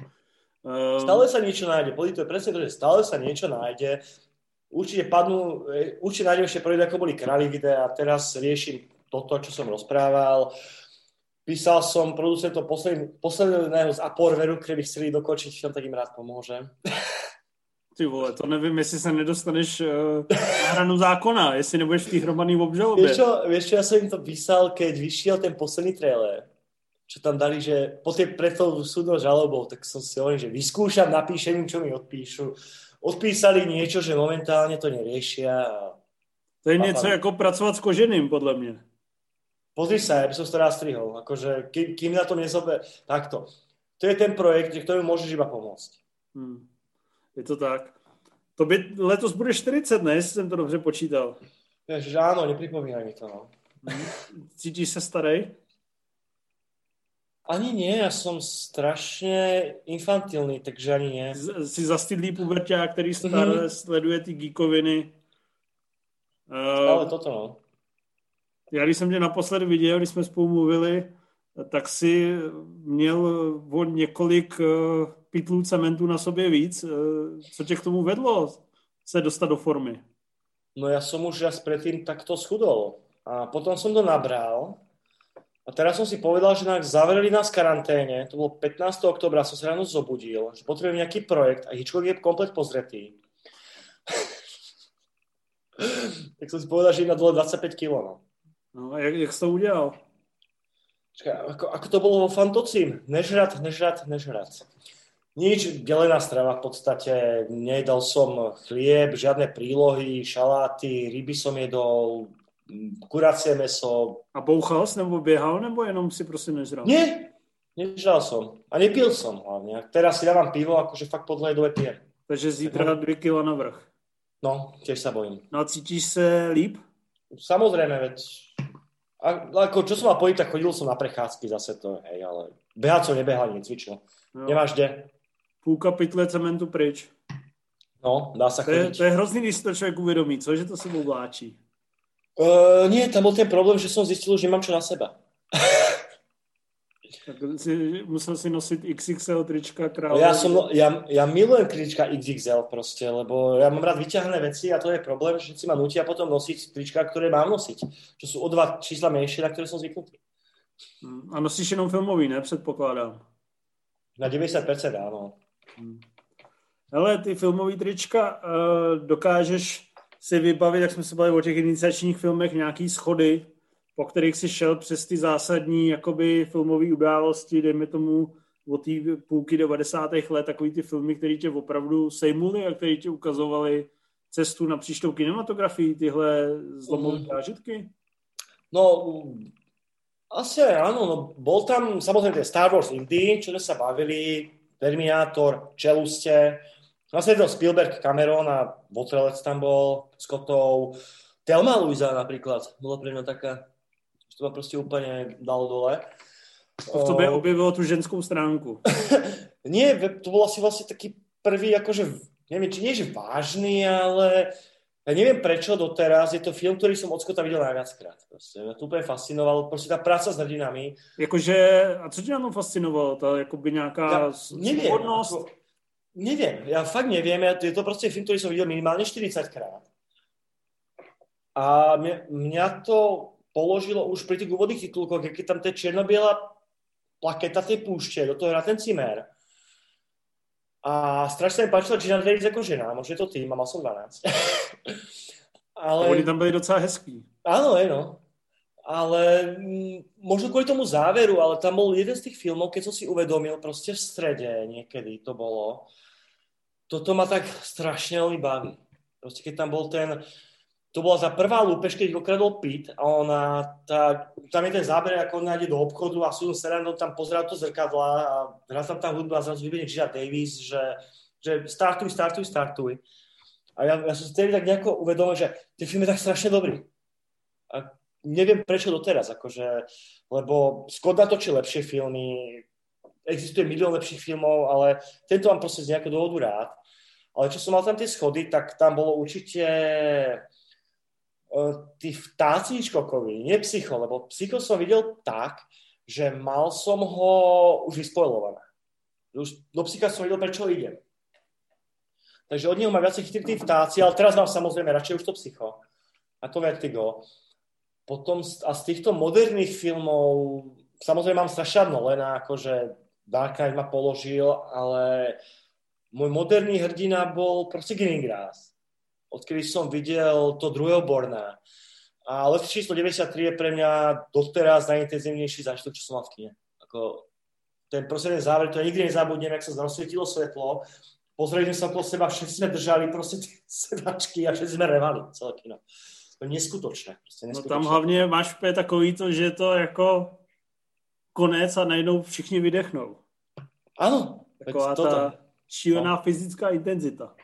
Um... Stále sa niečo nájde. Podľa to je presne to, že stále sa niečo nájde. Určite padnú, e, určite nájdem ešte projekty, ako boli králi videa. Teraz riešim toto, čo som rozprával. Písal som producentov posledného z Aporveru, ktorí by chceli dokončiť film, tak im rád pomôžem. Ty vole, to nevím, jestli se nedostaneš uh, na hranu zákona, jestli nebudeš v té hromadný obžalobě. Vieš čo, vieš čo, ja som im to písal, keď vyšiel ten posledný trailer, čo tam dali, že po tej pred tou súdnou žalobou, tak som si hovoril, že vyskúšam, napíšem im, čo mi odpíšu. Odpísali niečo, že momentálne to neriešia. A... To je něco jako pracovat s koženým, podle mě. Pozri sa, ja by som to rád strihol. Akože, kým, kým na tom nezobe... Takto. To je ten projekt, ktorý môžeš iba pomôcť. Hmm. Je to tak. To by letos bude 40, ne? Jestli jsem to dobře počítal. Ježiš, áno, nepripomínaj mi to, no. Cítíš se starej? Ani nie, ja som strašne infantilný, takže ani nie. Jsi zastydlý puberťák, který star, mm-hmm. sleduje ty geekoviny. Ale uh, toto, no. Já když jsem tě naposledy viděl, když jsme spolu mluvili, tak si měl o několik uh, pytlů cementu na sobě víc. Uh, co tě k tomu vedlo se dostat do formy? No ja som už raz predtým takto schudol. A potom som to nabral. A teraz som si povedal, že nás zavreli nás v karanténe. To bolo 15. oktobra, som sa ráno zobudil, že potrebujem nejaký projekt a Hitchcock je komplet pozretý. tak som si povedal, že na dole 25 kg. No. no a jak, jak to udělal? Čakaj, ako, ako to bolo vo Fantocím? Nežrat, nežrat, nežrat. Nič, delená strava v podstate. Nejedal som chlieb, žiadne prílohy, šaláty, ryby som jedol, kuracie meso. A bouchal si nebo běhal, nebo jenom si prostě nežral? Nie, nežral som. A nepil som hlavne. Teraz si dávam pivo, akože fakt podľa jedové pijem. Takže zítra 2 kg na vrch. No, tiež sa bojím. No a cítiš se líp? Samozrejme, veď a, ako, čo som mal pojiť, tak chodil som na prechádzky zase to, hej, ale behať som nebehal, necvičil. No. Nemáš kde? Půlka pytle cementu pryč. No, dá sa to je, to je hrozný, když to člověk uvědomí, co, že to sebou vláčí. Uh, nie, tam bol ten problém, že som zistil, že nemám čo na seba. tak si, musel si nosiť XXL trička kráľa. Ja, som, ja, ja milujem trička XXL proste, lebo ja mám rád vyťahné veci a to je problém, že si ma nutia potom nosiť trička, ktoré mám nosiť. Čo sú o dva čísla menšie, na ktoré som zvyknutý. A nosíš jenom filmový, ne? Předpokládám. Na 90% áno. Ale ty filmový trička uh, dokážeš si vybavit, jak jsme se bavili o těch iniciačních filmech, nějaký schody, po kterých si šel přes ty zásadní jakoby filmové události, dejme tomu od té půlky 90. let, takový ty filmy, které tě opravdu sejmuly a které tě ukazovaly cestu na příštou kinematografii, tyhle zlomové mm. zážitky? No, asi áno, no bol tam samozrejme Star Wars Indy, čo sme sa bavili, Terminátor, Čeluste, vlastne to Spielberg, Cameron a Votrelec tam bol, Scottov, Telma Luisa napríklad, bola pre mňa taká, že to ma proste úplne dalo dole. To v tobě objevilo tú ženskú stránku. nie, to bol asi vlastne taký prvý, akože, neviem, či nie že vážny, ale Ja neviem prečo doteraz, je to film, ktorý som od Scotta videl najviackrát. Proste. Mňa to úplne fascinovalo, proste tá práca s hrdinami. Jakože, a co na tom fascinovalo? To jakoby nějaká Ja neviem, svobodnost? ako, neviem, ja fakt neviem, ja, je to proste film, ktorý som videl minimálne 40 krát. A mňa, mňa to položilo už pri tých úvodných titulkoch, keď tam tá čierno-biela plaketa tej púšte, do toho hrá ten cimer. A strašne sa mi páčila Gina Davis ako žena, možno je to tým, a mal som 12. Ale... A oni tam byli docela hezký. Áno, je, no. Ale mm, možno kvôli tomu záveru, ale tam bol jeden z tých filmov, keď som si uvedomil, proste v strede niekedy to bolo. Toto ma tak strašne veľmi baví. Proste keď tam bol ten, to bola tá prvá lúpež, keď ich okradol Pete a ona, tá, tam je ten záber, ako ona ide do obchodu a sú Sarandon tam pozerá to zrkadla a hrá tam tá hudba a zrazu vybenie Gina Davis, že, že startuj, startuj, startuj. A ja, ja som si tak nejako uvedomil, že ten film je tak strašne dobrý. A neviem prečo doteraz, akože, lebo Scott natočí lepšie filmy, existuje milión lepších filmov, ale tento mám proste z nejakého dôvodu rád. Ale čo som mal tam tie schody, tak tam bolo určite tí vtáci Hitchcockovi, nie psycho, lebo psycho som videl tak, že mal som ho už vyspojlované. Už do psycha som videl, prečo idem. Takže od neho má viacej chytí tí vtáci, ale teraz mám samozrejme radšej už to psycho. Ako Vertigo. Potom a z týchto moderných filmov, samozrejme mám strašne Nolana, akože Dark Knight ma položil, ale môj moderný hrdina bol proste Greengrass. Odkedy som videl to druhého Borna. A let číslo 93 je pre mňa doteraz najintenzívnejší zážitok, čo som mal v kine. Ako, ten proste ten záver, to ja nikdy nezabudnem, jak sa rozsvietilo svetlo, pozreli sme sa okolo seba, všetci sme držali proste tie sedačky a všetci sme revali celé kino. To je neskutočné. Prostě No neskutočné. tam hlavně máš takový to, že je to jako konec a najednou všichni vydechnou. Áno, Taková ta šílená fyzická intenzita.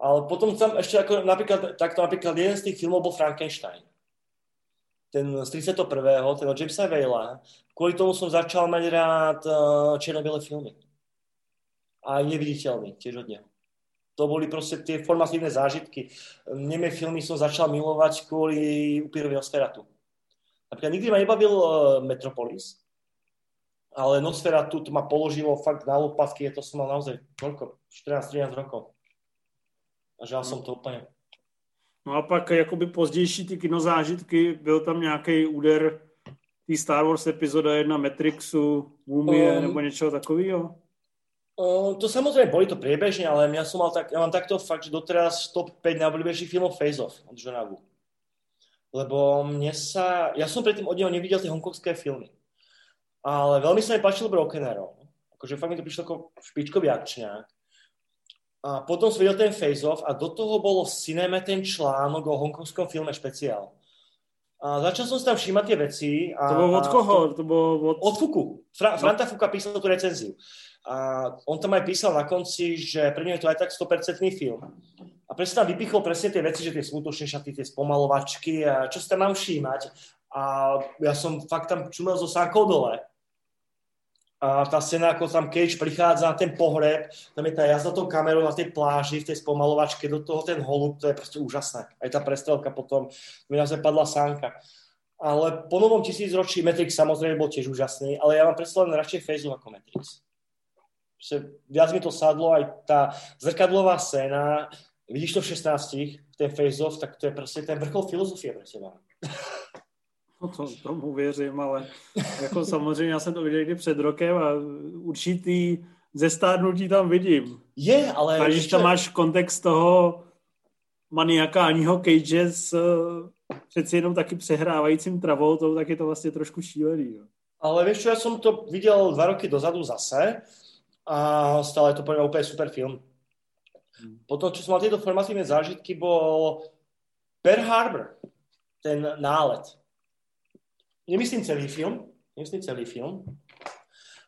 Ale potom tam ešte ako napríklad, takto napríklad jeden z tých filmov bol Frankenstein. Ten z 31. ten od Jamesa Vejla. Kvôli tomu som začal mať rád uh, čierno filmy. A neviditeľný, tiež od neho. To boli proste tie formatívne zážitky. Neme filmy som začal milovať kvôli upírovi Nosferatu. Napríklad nikdy ma nebavil uh, Metropolis, ale Nosferatu to ma položilo fakt na lopatky, to som mal naozaj koľko? 14-13 rokov. A žal som to úplně. No a pak jakoby pozdější ty kinozážitky, byl tam nějaký úder tý Star Wars epizoda 1 Matrixu, Mumie Um, nebo něčeho takového? Uh, to samozrejme boli to priebežne, ale ja som mal tak, ja mám takto fakt, že doteraz top 5 najobľúbenejších filmov Face Off od Woo. Lebo mne sa, ja som predtým od neho nevidel tie hongkongské filmy. Ale veľmi sa mi páčil Broken Arrow. Akože fakt mi to prišlo ako špičkový akčňák. A potom som videl ten Face Off a do toho bolo v cineme ten článok o hongkongskom filme špeciál. A začal som si tam všímať tie veci. A, To bylo od koho? To bylo od... Od Fuku. Fra-. Franta Fuka písal tú recenziu. A on tam aj písal na konci, že pre ňu je to aj tak 100% film. A presne tam vypichol presne tie veci, že tie smútočné šaty, tie spomalovačky a čo si tam mám všímať. A ja som fakt tam čumel zo sánkou dole. A tá scéna, ako tam Cage prichádza na ten pohreb, tam je tá jazda tou kamerou na tej pláži, v tej spomalovačke, do toho ten holub, to je proste úžasné. Aj tá prestrelka potom, mi naozaj padla sánka. Ale po novom tisícročí Matrix samozrejme bol tiež úžasný, ale ja mám predsa len radšej Phase ako Matrix. Proste viac mi to sadlo, aj tá zrkadlová scéna, vidíš to v 16, ten Phase Off, tak to je proste ten vrchol filozofie pre teba. No to tomu věřím, ale jako samozřejmě já jsem to viděl někdy před rokem a určitý zestárnutí tam vidím. Je, ale... A když tam máš kontext toho maniakálního Cage s eh, přeci jenom taky přehrávajícím Travoltou, tak je to vlastně trošku šílený. Jo. Ale vieš čo, ja som to videl dva roky dozadu zase a stále je to pre mňa úplne super film. Potom, čo som mal tieto formatívne zážitky, bol Pearl Harbor, ten nálet. Nemyslím celý film, nemyslím celý film,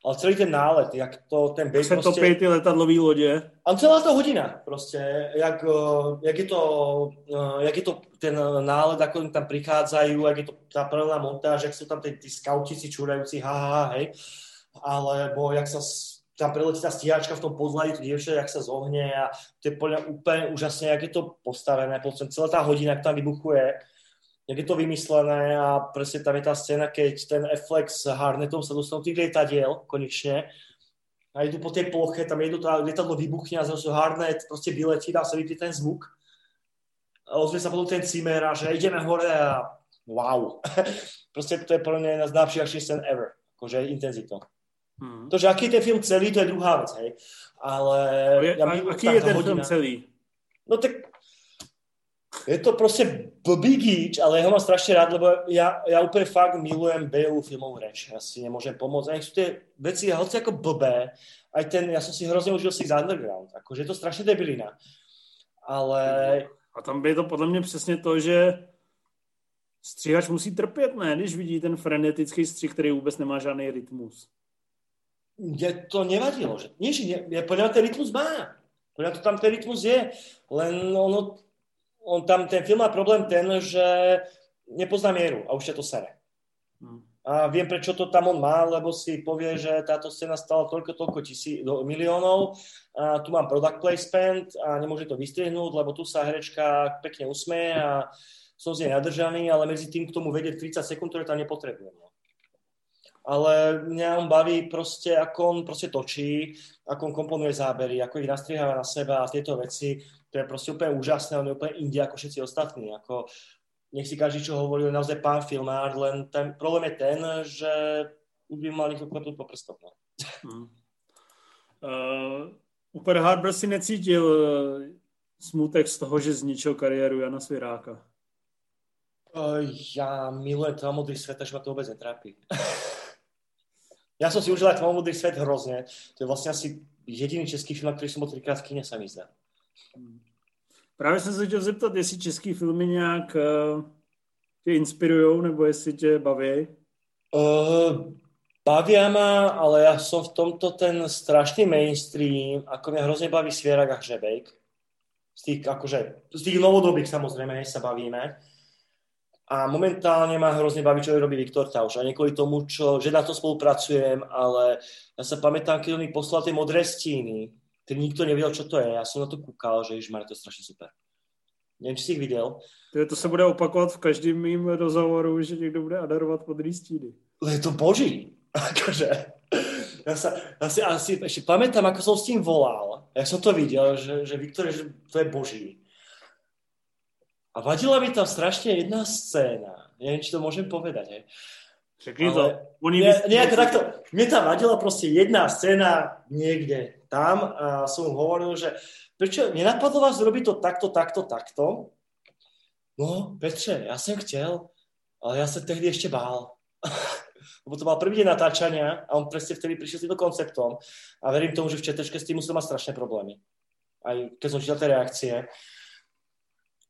ale celý ten nálet, jak to ten bej Se topí ty letadlový lodě. a celá ta hodina prostě, jak, eh, jak, je to, eh, jak je to ten náled, ako oni tam prichádzajú, jak je to tá paralelná montáž, jak sú tam tí, tí skautici čúrajúci, ha, ha, ha, hej, alebo jak sa tam preletí tá stíhačka v tom pozladi, to dievča, jak sa zohne a to je podľa úplne úžasne, jak je to postavené, potom celá tá hodina, tam vybuchuje, jak je to vymyslené a presne tam je tá scéna, keď ten Affleck s Harnetom sa dostanú tých lietadiel konečne a idú po tej ploche, tam jedno to lietadlo vybuchne a zrazu Harnet proste vyletí, dá sa vypne ten zvuk a ozve sa potom ten cimer a že ideme hore a wow. proste to je pre mňa jedna z najlepších scén ever, akože intenzitou. Hmm. To, že aký je ten film celý, to je druhá vec, hej. Ale... Je, ja a, aký je ten hodina, film celý? No tak je to proste blbý gíč, ale ja ho mám strašne rád, lebo ja, ja úplne fakt milujem Baleovú filmovú reč. Ja si nemôžem pomôcť. A sú tie veci, hoci ako blbé, aj ten, ja som si hrozne užil Six Underground. Akože je to strašne debilina. Ale... A tam je to podle mě přesně to, že stříhač musí trpět, ne? Když vidí ten frenetický střih, který vůbec nemá žádný rytmus mne to nevadilo. Že, nie, že ne, podľa mňa ten rytmus má. Podľa to tam ten rytmus je. Len ono, on tam, ten film má problém ten, že nepozná mieru a už ťa to sere. Hmm. A viem, prečo to tam on má, lebo si povie, že táto scéna stala toľko, toľko tisí, do, miliónov, a tu mám product placement a nemôže to vystrihnúť, lebo tu sa herečka pekne usmeje a som z nej nadržaný, ale medzi tým k tomu vedieť 30 sekúnd, ktoré tam nepotrebujem. No ale mňa on baví proste, ako on proste točí, ako on komponuje zábery, ako ich nastrieháva na seba a tieto veci, to je proste úplne úžasné, on je úplne inde ako všetci ostatní. Ako, nech si každý čo hovorí, on naozaj pán filmár, len ten problém je ten, že už by mal niekto klepnúť po prstoch. No. Hmm. Uh, Super Harbor si necítil uh, smutek z toho, že zničil kariéru Jana Sviráka? Uh, ja milujem to modrý svet, takže ma to vôbec netrápi. Ja som si užil aj Tmavomudrý svet hrozne. To je vlastne asi jediný český film, ktorý som bol trikrát v kine, sa mi zdá. Právě jsem se chtěl zeptat, jestli český filmy nějak uh, tě inspirují, nebo jestli tě baví? Uh, bavia ma, ale ja som v tomto ten strašný mainstream, ako mňa hrozne baví Svierak a Hřebejk. Z tých, akože, z tých novodobých samozrejme, sa bavíme. A momentálne ma hrozne baví, čo robí Viktor Tauš. A nie tomu, čo, že na to spolupracujem, ale ja sa pamätám, keď on mi poslal tie modré stíny, keď nikto nevedel, čo to je. Ja som na to kúkal, že ježišmar, to je strašne super. Neviem, či si ich videl. To, to sa bude opakovat v každém mým rozhovoru, že niekto bude adarovat modré stíny. Ale je to boží. Akože, ja sa, ja si asi ešte pamätám, ako som s tým volal. Ja som to videl, že, že Viktor, že to je boží. A vadila mi tam strašne jedna scéna. Neviem, či to môžem povedať. Hej. Řekni to. Oni ne, nejak takto, mne tam vadila proste jedna scéna niekde tam a som hovoril, že prečo nenapadlo vás robiť to takto, takto, takto? No, Petře, ja som chcel, ale ja sa tehdy ešte bál. Lebo to mal prvý deň natáčania a on presne vtedy prišiel s týmto konceptom a verím tomu, že v četečke s tým musel mať strašné problémy. Aj keď som čítal tie reakcie.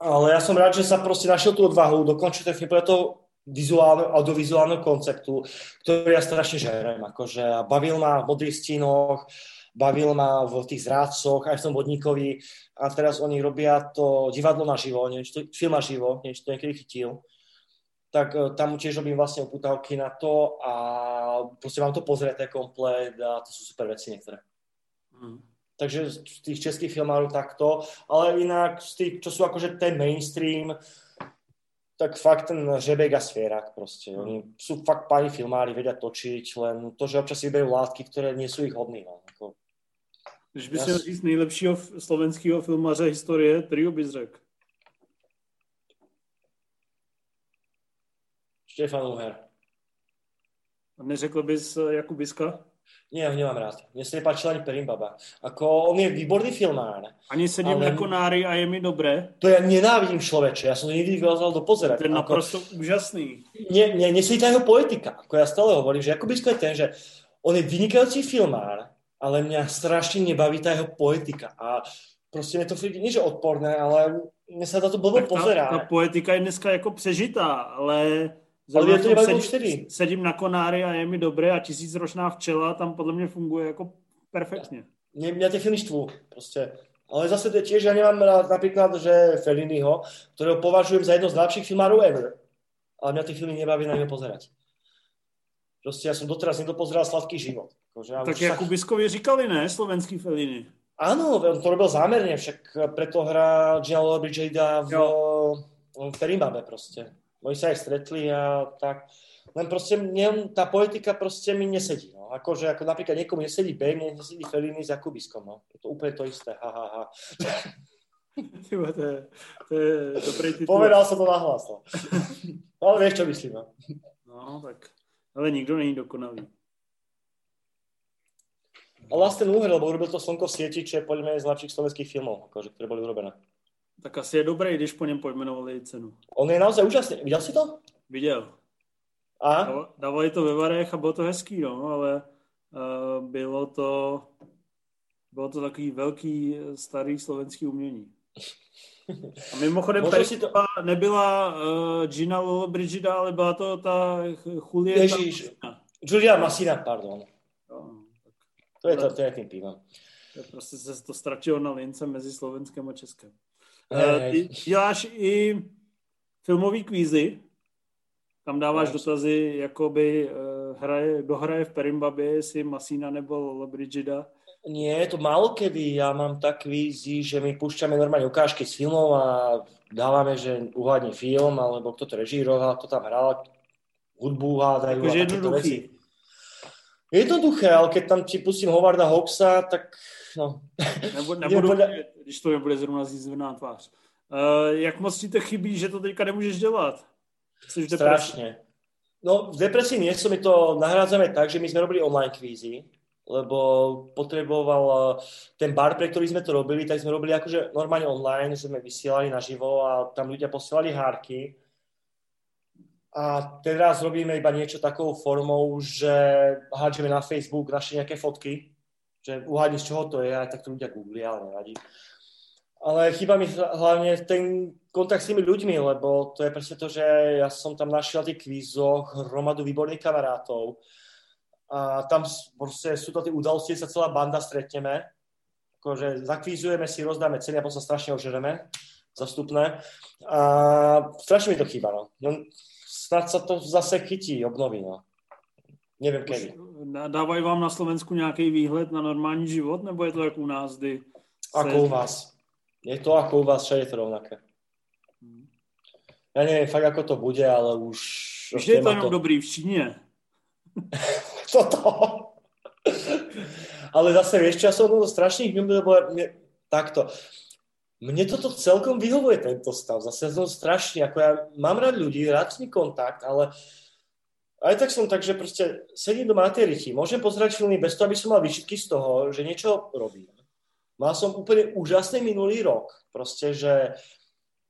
Ale ja som rád, že sa proste našiel tú odvahu dokončiť ten film pre to vizuálne, audiovizuálneho konceptu, ktorý ja strašne žerem. Akože bavil ma v modrých stínoch, bavil ma v tých zrádcoch, aj v tom vodníkovi. A teraz oni robia to divadlo na živo, neviem, či to, film na živo, neviem, či to niekedy chytil. Tak e, tam tiež robím vlastne oputávky na to a proste mám to pozrieť komplet a to sú super veci niektoré. Mm. Takže z tých českých filmárov takto, ale inak z tých, čo sú akože ten mainstream, tak fakt ten Žebek a Svierak proste. Oni sú fakt páni filmári, vedia točiť, len to, že občas si vyberú látky, ktoré nie sú ich hodný. No. Když by si říct nejlepšího slovenského filmaře historie, kterýho bys řekl? Štefan Uher. A neřekl bys Jakubiska? Nie, ho nemám rád. Mne sa nepáčil ani Perimbaba. Ako, on je výborný filmár. Ani sedím ale... na konári a je mi dobré. To ja nenávidím človeče, ja som to nikdy vyhľadal do pozerať. To je naprosto ako, úžasný. Nie, nesedí tá jeho poetika. Ako ja stále hovorím, že Jakubisko je ten, že on je vynikajúci filmár, ale mňa strašne nebaví tá jeho poetika. A proste mne to príde, nie že odporné, ale mne sa to blbo pozerá. Ta, ta poetika je dneska jako přežitá, ale ale to sedím, sedím, sedím na konári a je mi dobré a tisícročná včela tam podle mě funguje jako perfektně. Mňa, mňa tie filmy štvú, proste. Ale zase to je tiež, ja nemám rád napríklad, že Felliniho, ktorého považujem za jedno z najlepších filmárov ever. Ale mňa tie filmy nebaví na ňo pozerať. Proste ja som doteraz nedopozeral Sladký život. Akože, tak Jakubiskovi sa... říkali, ne? Slovenský Feliny. Áno, on to robil zámerne, však preto hrá Gianluca Brigida v, v Perimbabe proste. Oni sa aj stretli a tak. Len proste mne, tá politika proste mi nesedí. No. Akože ako napríklad niekomu nesedí B, mne nesedí Feliny s Jakubiskom. No. Je to úplne to isté. Ha, ha, ha. Tyba, to, je, to je dobrý titul. Povedal som to nahlas. No. Ale vieš, čo myslím. No. no, tak. Ale nikto není dokonalý. A vlastne úher, lebo urobil to Slnko v sieti, čo je podľa mňa z lepších slovenských filmov, akože, ktoré boli urobené. Tak asi je dobré, když po něm pojmenovali cenu. On je naozaj úžasný. Viděl jsi to? Viděl. A? Dávali to ve varech a bylo to hezký, no, ale uh, bylo to bylo to takový velký starý slovenský umění. A mimochodem tady to... nebyla uh, Gina Lollobrigida, ale byla to ta Julieta Ježíš. Julia Masina, pardon. No. To je to, to je tým pívam. Prostě se to ztratilo na lince mezi Slovenskem a Českem. Hey, uh, ty děláš i filmový kvízy, tam dáváš hey. dotazy, jakoby uh, hraje, kdo hraje v Perimbabi, jestli Masina nebo Lollobrigida. Nie, to málo kedy. Ja mám tak vízi, že my púšťame normálne ukážky z filmov a dávame, že uhádne film, alebo kto to režíroval, kto tam hral, hudbu hádajú. Takže jednoduchý. Jednoduché, ale keď tam ti pustím Hovarda Hawksa, tak no. Nebudu, nebudu podľa... když to nebude zrovna zízvená tvář. Uh, jak moc ti to chybí, že to teďka nemůžeš dělat? Jsi Strašne. No, v depresii nie som, my to nahrádzame tak, že my sme robili online kvízy, lebo potreboval eh, ten bar, pre ktorý sme to robili, tak sme robili akože normálne online, že sme vysielali naživo a tam ľudia posielali hárky. A teraz robíme iba niečo takou formou, že hádžeme na Facebook naše nejaké fotky, že uhádni z čoho to je, aj tak to ľudia googlia, ale nevadí. Ale chýba mi hlavne ten kontakt s tými ľuďmi, lebo to je presne to, že ja som tam našiel v tých kvízoch hromadu výborných kamarátov, a tam proste sú to tie udalosti, sa celá banda stretneme, akože zakvízujeme si, rozdáme ceny a potom sa strašne ožereme zastupné. A strašne mi to chýba, no. Snad sa to zase chytí, obnoví, no. Neviem kedy. Dávají vám na Slovensku nějaký výhled na normální život, nebo je to jako u nás, kdy... Ako u vás. Je to ako u vás, všade je to rovnaké. Hmm. Ja neviem fakt, ako to bude, ale už... Už je to jenom to... dobrý v Číne. toto. Ale zase, vieš čo, ja som bol strašných lebo takto. Mne toto celkom vyhovuje, tento stav. Zase som strašný, ako ja mám rád ľudí, rád s kontakt, ale aj tak som tak, že proste sedím doma na tej môžem pozerať filmy bez toho, aby som mal vyšitky z toho, že niečo robím. Mal som úplne úžasný minulý rok, proste, že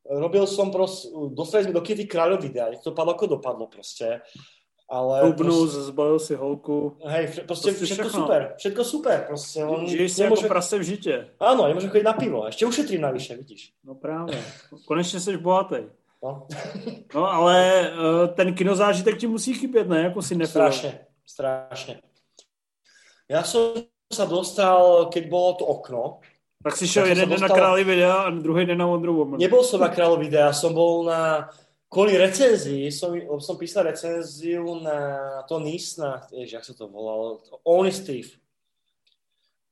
robil som proste, dostali sme do Kitty kráľov videa, to padlo ako dopadlo proste. Ale Hubnul, proste, zbalil si holku. Hej, proste, proste všetko všechno. super, všetko super. Proste on Žiješ si nemôže... ako prase v žite. Áno, nemôže chodiť na pivo, ešte ušetrím navyše, vidíš. No právě, konečně jsi bohatý. No. no ale uh, ten kinozážitek ti musí chybět, ne? Jako si nefil. Strašne, strašne. Ja som sa dostal, keď bolo to okno. Tak si šel jeden den dostal... na králi videa a druhý den na Wonder Woman. Nebol som na králi videa, som bol na kvôli recenzii, som, som písal recenziu na to Nisna, vieš, jak sa to volalo, Only Steve.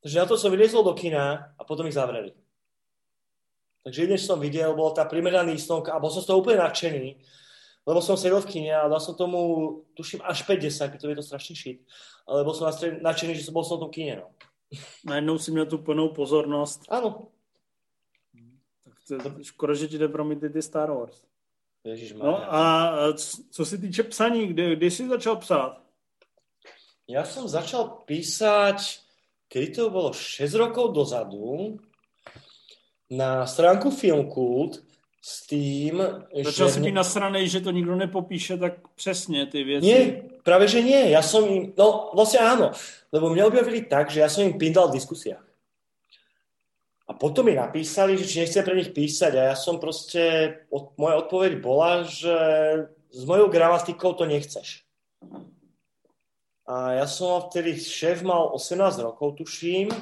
Takže na to som vyliezol do kina a potom ich zavreli. Takže jedne, čo som videl, bola tá primeraná nísnovka a bol som z toho úplne nadšený, lebo som sedel v kine a dal som tomu, tuším, až 50, pretože je to strašný šit, ale bol som nadšený, že som bol som v tom kine. No. Najednou si měl tu plnou pozornost. Áno. Tak to je škoda, že ti jde promít ty Star Wars. No a co se týče psaní, kdy, kdy jsi začal psát? Ja som začal písať, kedy to bolo 6 rokov dozadu, na stránku Filmkult s tým, Začal že... si být nasranej, že to nikdo nepopíše tak přesně ty věci. Nie, práve že nie. Ja som im, no vlastne áno, lebo mňa objavili tak, že ja som im pindal v diskusiách. Potom mi napísali, že či nechcem pre nich písať a ja som proste, od, moja odpoveď bola, že s mojou gramatikou to nechceš. A ja som vtedy, šéf mal 18 rokov, tuším,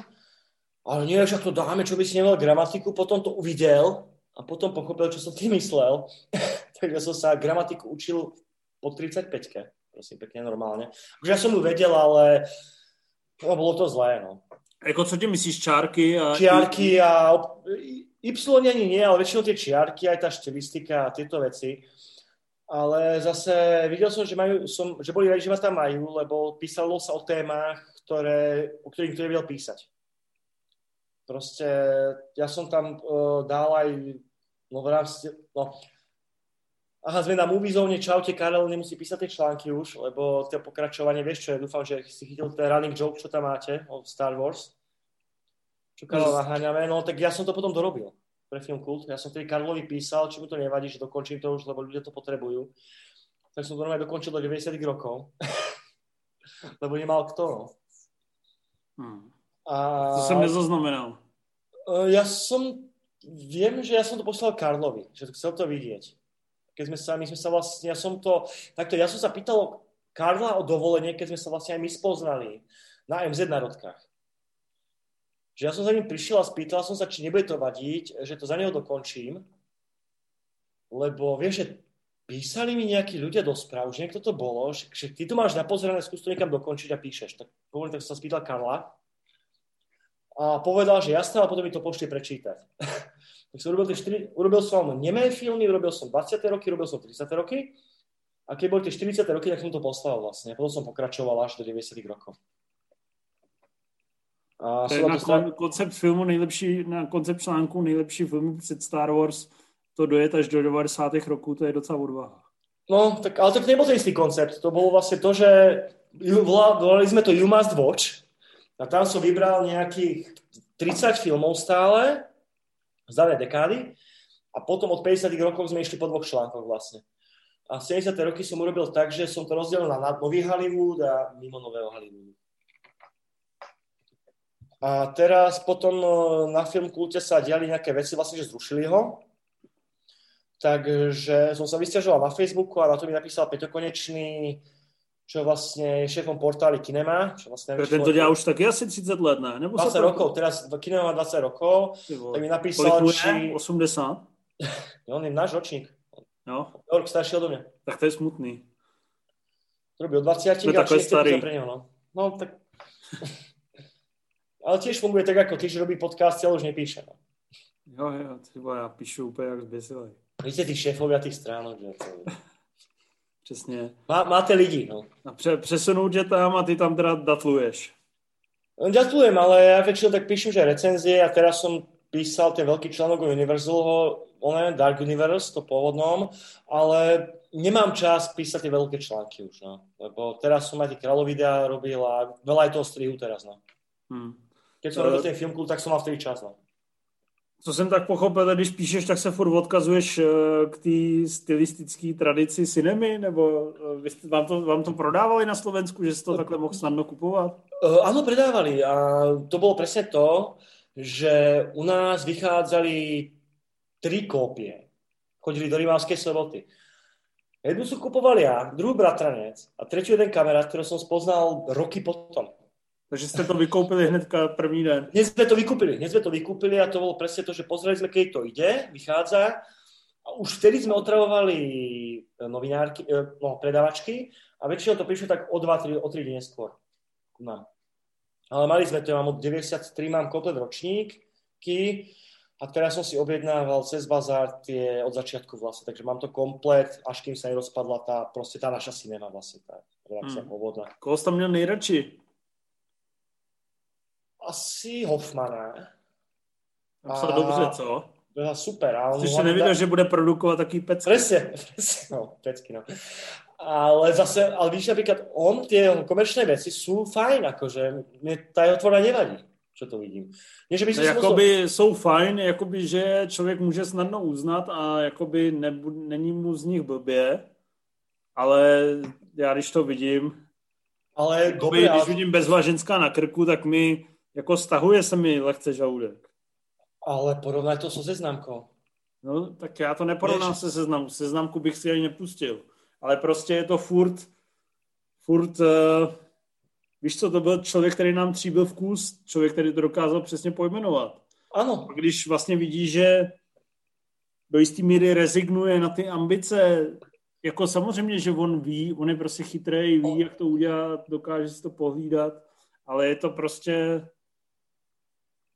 ale nie, že to dáme, čo by si nemal gramatiku, potom to uvidel a potom pochopil, čo som tým myslel. Takže som sa gramatiku učil po 35-ke, prosím, pekne normálne. Takže ja som ju vedel, ale No, bolo to zlé, no. Jako co ti myslíš, čárky? A... Čiarky a... Y ani nie, ale väčšinou tie čiarky, aj tá štilistika a tieto veci. Ale zase videl som, že, majú, som, že boli radi, že ma tam majú, lebo písalo sa o témach, ktoré, o ktorých nikto nevedel písať. Proste ja som tam uh, dal aj no, v rámci, no, Aha, sme na Movie Zone, čaute, Karel nemusí písať tie články už, lebo to pokračovanie, vieš čo, ja dúfam, že si chytil ten running joke, čo tam máte o Star Wars. Čo Karel naháňame, no tak ja som to potom dorobil pre film Kult. Ja som tedy Karlovi písal, či mu to nevadí, že dokončím to už, lebo ľudia to potrebujú. Tak som to normálne dokončil do 90 rokov. lebo nemal kto, no. Hmm. A... To som nezaznamenal. E, ja som, viem, že ja som to poslal Karlovi, že chcel to vidieť keď sme sa, my sme sa vlastne, ja som to, takto, ja som sa pýtal Karla o dovolenie, keď sme sa vlastne aj my spoznali na MZ národkách. Že ja som za ním prišiel a spýtal som sa, či nebude to vadiť, že to za neho dokončím, lebo vieš, že písali mi nejakí ľudia do správ, že niekto to bolo, že, ty to máš napozerané, skús to niekam dokončiť a píšeš. Tak poviem, tak sa spýtal Karla a povedal, že jasné, ale potom mi to pošli prečítať. Tak som urobil, tie 4, urobil som nemé filmy, urobil som 20. roky, urobil som 30. roky. A keď boli tie 40. roky, tak som to poslal vlastne. Potom som pokračoval až do 90. rokov. A to je na kon, koncept filmu nejlepší, na koncept článku nejlepší film před Star Wars to dojet až do 90. roků, to je docela odvaha. No, tak, ale to nebol ten istý koncept. To bolo vlastne to, že volali sme to You Must Watch a tam som vybral nejakých 30 filmov stále z danej dekády a potom od 50 rokov sme išli po dvoch článkoch vlastne. A v 70. roky som urobil tak, že som to rozdelil na nový Hollywood a mimo nového Hollywoodu. A teraz potom e, na film Kulte sa diali nejaké veci, vlastne, že zrušili ho. Takže som sa vysťažoval na Facebooku a na to mi napísal Peťo Konečný, čo vlastne je šéfom portály Kinema. Čo vlastne Ten to dělá už 30 let, ne? Nebo 20 rokov, teraz Kinema má 20 rokov, tak mi napísal, či... 80? no, on je náš ročník. No. Rok starší odo mňa. Tak to je smutný. To robí od 20 a či starý. pre neho, no. no tak... ale tiež funguje tak ako ty, že robí podcast, ale už nepíše. No. Jo, jo, třeba já píšu úplně jak zbesilej. Ste tí šéfovia tých stránok, že to... Přesně. Má, máte lidi, no. A pře, přesunout tě tam a ty tam teda datluješ. No, datlujem, ale ja väčšinou tak píšem, že recenzie a teraz som písal ten veľký článok o Universal, one, Dark Universe, to pôvodnom, ale nemám čas písať tie veľké články už, no. Lebo teraz som aj tie kráľovidea robil a veľa aj toho strihu teraz, no. Hmm. Keď som robil ten film, tak som mal vtedy čas, no co jsem tak pochopil, když píšeš, tak se furt odkazuješ eh, k té stylistické tradici cinemy, nebo eh, vám to, vám to prodávali na Slovensku, že si to takhle mohl snadno kupovat? Uh, áno, predávali a to bolo presne to, že u nás vychádzali tri kópie. Chodili do Rimavskej soboty. Jednu som kupoval ja, druhú bratranec a tretiu jeden kamarát, ktorý som spoznal roky potom. Takže ste to vykoupili hned první den. Dnes sme to vykúpili, dnes sme to vykúpili a to bolo presne to, že pozreli sme, keď to ide, vychádza a už vtedy sme otravovali e, novinárky, e, no, predavačky a väčšinou to prišlo tak o 2-3 o 3 dní skôr. Mám. Ale mali sme to, mám od 93, mám komplet ročníky a teraz som si objednával cez bazár tie od začiatku vlastne, takže mám to komplet, až kým sa nerozpadla tá, proste tá naša cinema vlastne, tá redakcia pôvodná. Koho tam měl nejradši? Asi Hoffmana. Napsal dobře, co? Byla super. A on Jsi nevěděl, že bude produkovat taký pecky. Presne, presne, no, pecky, no. Ale zase, ale víš, napríklad on, tie komerčné veci sú fajn, akože mne tá jeho tvorba nevadí, čo to vidím. Nie, že by no, jakoby musel... jsou fajn, jakoby, že člověk může snadno uznat a jakoby nebu, není mu z nich blbě, ale já když to vidím, ale jakoby, dobré, když ale... vidím bezva ženská na krku, tak mi jako stahuje se mi lehce žaludek. Ale porovnaj to so seznamkou. No, tak já to neporovnám se seznamkou. Seznamku bych si ani nepustil. Ale prostě je to furt, furt, uh, víš co, to byl člověk, který nám tříbil vkus, člověk, který to dokázal přesně pojmenovat. Ano. A když vlastně vidí, že do jistý míry rezignuje na ty ambice, jako samozřejmě, že on ví, on je prostě chytrý, ví, jak to udělat, dokáže si to pohlídat, ale je to prostě,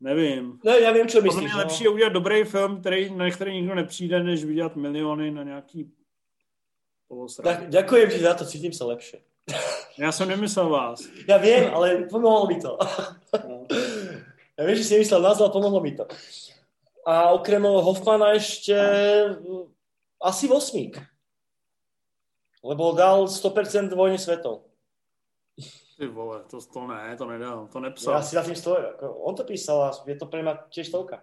nevím. No, já vím, co myslíš. Podle no. lepší je udělat dobrý film, který, na který nikdo nepřijde, než vydělat miliony na nějaký polosrad. Tak, ďakujem ti za to, cítím se lepší. Já jsem nemyslel vás. Já vím, ale pomohlo mi to. No. Já vím, že si myslel nás, ale pomohlo mi to. A okrem Hoffmana ještě asi Vosmík. Lebo dal 100% vojny svetov. Ty vole, to, to ne, to nedal, to nepsal. Já si za tím stojím, on to písal a je to pre mňa tiež stovka.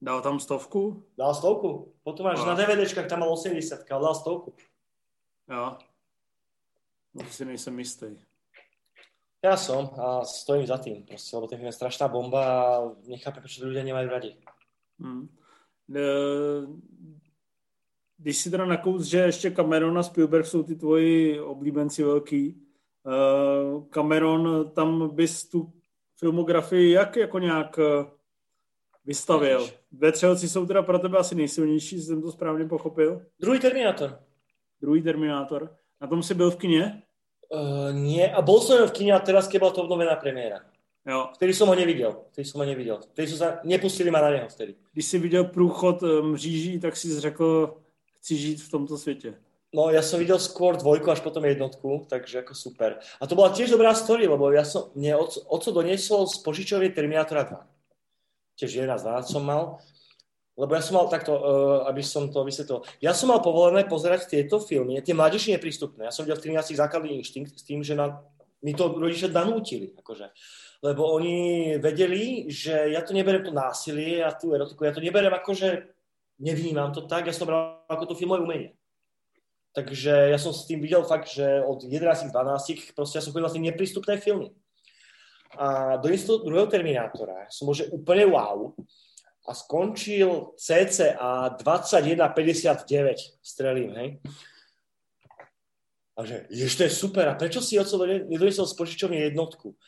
Dal tam stovku? Dal stovku. Potom máš no. na DVDčkách tam mal 80, ale dal stovku. Jo. No si nejsem jistý. Ja som a stojím za tým, proste, lebo ten je strašná bomba a nechápem, prečo ľudia nemajú radi. Hmm. Když si teda nakous, že ještě Cameron a Spielberg jsou ty tvoji oblíbenci velký, Cameron, tam bys tu filmografii jak jako nějak uh, vystavil? Ve Třelci jsou teda pro tebe asi nejsilnější, jsem to správně pochopil? Druhý Terminátor. Druhý Terminátor. Na tom si byl v kině? Uh, nie, a bol som v kine a teraz, keď bola to obnovená premiéra. Jo. Vtedy som ho neviděl. Vtedy som ho neviděl. Vtedy som sa, nepustili ma na něho vtedy. Když si viděl průchod mříží, tak si řekl, chci žít v tomto světě. No, ja som videl skôr dvojku až potom jednotku, takže ako super. A to bola tiež dobrá story, lebo ja som, mne oco, doniesol z požičovej Terminátora 2. Tiež 11 12 som mal. Lebo ja som mal takto, uh, aby som to vysvetlil. Ja som mal povolené pozerať tieto filmy, tie mládeži neprístupné. Ja som videl v 13 základný inštinkt s tým, že na, mi to rodičia nanútili. Akože lebo oni vedeli, že ja to neberiem to násilie a tú erotiku, ja to neberiem ako, že nevnímam to tak, ja som bral ako to filmové umenie. Takže ja som s tým videl fakt, že od 11 12 proste ja som chodil na tie neprístupné filmy. A do toho druhého Terminátora som že úplne wow. A skončil CCA 21.59 strelím, hej. A že, jež to je super, a prečo si oco nedoniesol z požičovne jednotku?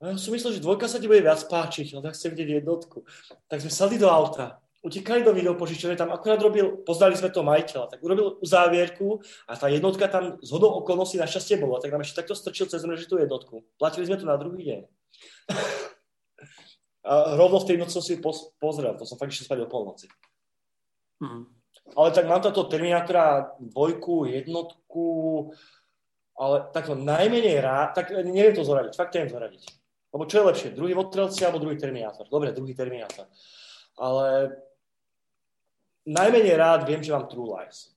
A ja som myslel, že dvojka sa ti bude viac páčiť, ale tak chcem vidieť jednotku. Tak sme sadli do auta, utekali do videopožičovne, tam akurát robil, poznali sme toho majiteľa, tak urobil uzávierku a tá jednotka tam z hodou okolností našťastie bola, tak nám ešte takto strčil cez tú jednotku. Platili sme to na druhý deň. a rovno v tej noci som si pozrel, to som fakt ešte spať o polnoci. Mm. Ale tak mám táto Terminátora dvojku, jednotku, ale takto najmenej rád, tak neviem to zoradiť, fakt neviem zoradiť. Lebo čo je lepšie, druhý Votrelci alebo druhý Terminátor? Dobre, druhý Terminátor. Ale najmenej rád viem, že mám True Lies.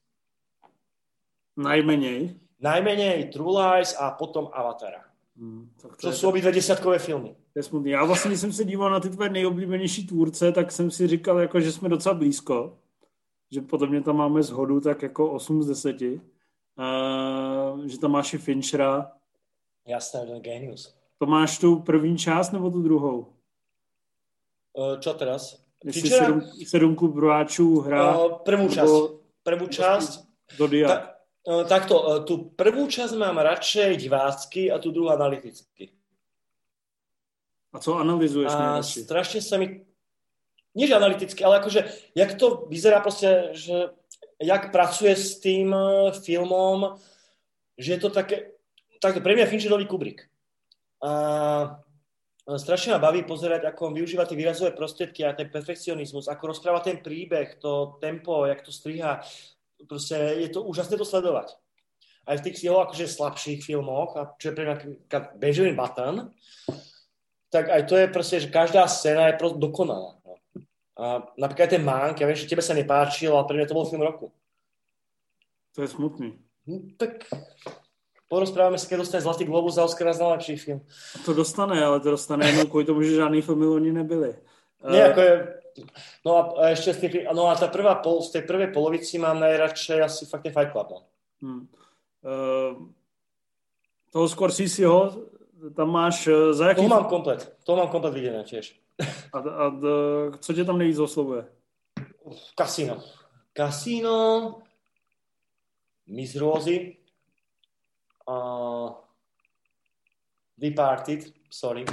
Najmenej? Najmenej True Lies a potom Avatara. Hmm, tak to, to jsou obidve desiatkové filmy. To je smutný. Já vlastně, když jsem se díval na ty tvoje nejoblíbenější tvůrce, tak jsem si říkal, jako, že jsme docela blízko. Že podle mě tam máme zhodu tak jako 8 z 10. Uh, že tam máš i Finchera. Jasné, ten genius. To máš tu první část nebo tu druhou? Uh, čo teraz? Jestli Finchera? sedm, sedmku brojáčů hra? Prvú časť. Prvú časť. Zodiak. Ta, uh, takto, uh, tú prvú časť mám radšej divácky a tú druhú analyticky. A co analyzuješ A strašne sa mi... Nie, že analyticky, ale akože, jak to vyzerá proste, že jak pracuje s tým eh, filmom, že je to také, tak pre mňa Fincher nový Kubrick. A strašne ma baví pozerať, ako on využíva tie výrazové prostriedky a ten perfekcionizmus, ako rozpráva ten príbeh, to tempo, jak to striha. Proste je to úžasné to sledovať. Aj v tých jeho akože slabších filmoch, a čo je pre mňa Benjamin Button, tak aj to je proste, že každá scéna je proste dokonalá. A napríklad ten Mank, ja viem, že tebe sa nepáčil, ale pre mňa to bol film roku. To je smutný. No, tak porozprávame sa, keď dostane Zlatý globus za Oscara za najlepší film. To dostane, ale to dostane jenom kvůli tomu, že žádný filmy oni nebyli. Nie, ako je, no a ešte z, tých, no a tá prvá, pol, z tej prvej polovici mám najradšej asi fakt ten Fight Club. No. Hmm. Uh, toho Scorseseho, tam máš uh, za jaký... To mám komplet, to mám komplet videné tiež. A, a a co tě tam nejvíc oslovuje? Casino. Casino, Miss Rosie, uh, Departed, sorry.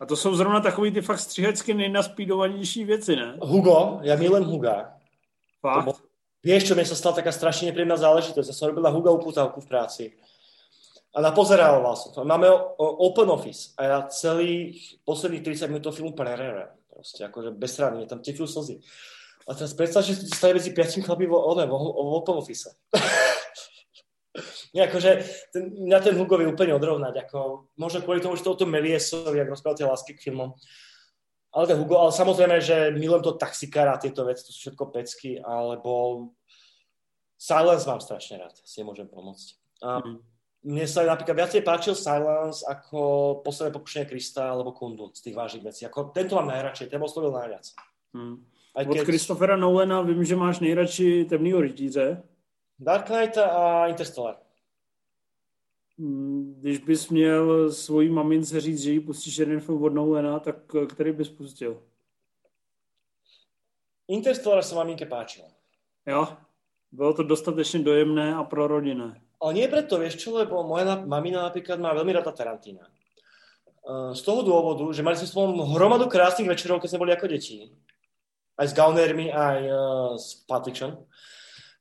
A to jsou zrovna takový ty fakt stříhecky nejnaspídovanější věci, ne? Hugo, ja milujem Huga. Fakt? Bo, vieš, čo mi sa stala taká strašne nepríjemná záležitosť. Ja som robil na Huga uputávku v práci. A napozeral som to. Máme open office a ja celých posledných 30 minút filmu prerere. Proste akože bez strany, tam tečú slzy. A teraz predstav, že si stane medzi piatimi chlapí vo, vo, vo, open office. Nie, akože ten, mňa ten Hugo vie úplne odrovnať. Ako, možno kvôli tomu, že to o tom Meliesovi, ak rozprával tie lásky k filmom. Ale ten Hugo, ale samozrejme, že milujem to taxikára a tieto veci, to sú všetko pecky, alebo Silence mám strašne rád, si nemôžem pomôcť. A mm. Mne sa napríklad viacej páčil Silence ako Posledné pokušenie Krista alebo Kundun z tých vážnych vecí. Ako, tento mám najradšej, ten oslovil najviac. Mm. Aj Od keď... Christophera Nolana vím, že máš nejradši Temnýho rytíře. Dark Knight a Interstellar. Hmm, když bys měl svojí mamince říct, že jí pustíš jeden film od Nolana, tak eh, který bys pustil? Interstellar sa maminke páčil. Jo? Bylo to dostatečne dojemné a prorodinné. Ale nie preto, vieš čo, lebo moja mamina napríklad má veľmi rada Tarantina. Eh, z toho dôvodu, že mali sme spolu hromadu krásnych večerov, keď sme boli ako deti. Aj s Gaunermi, aj uh, s Pulp Fiction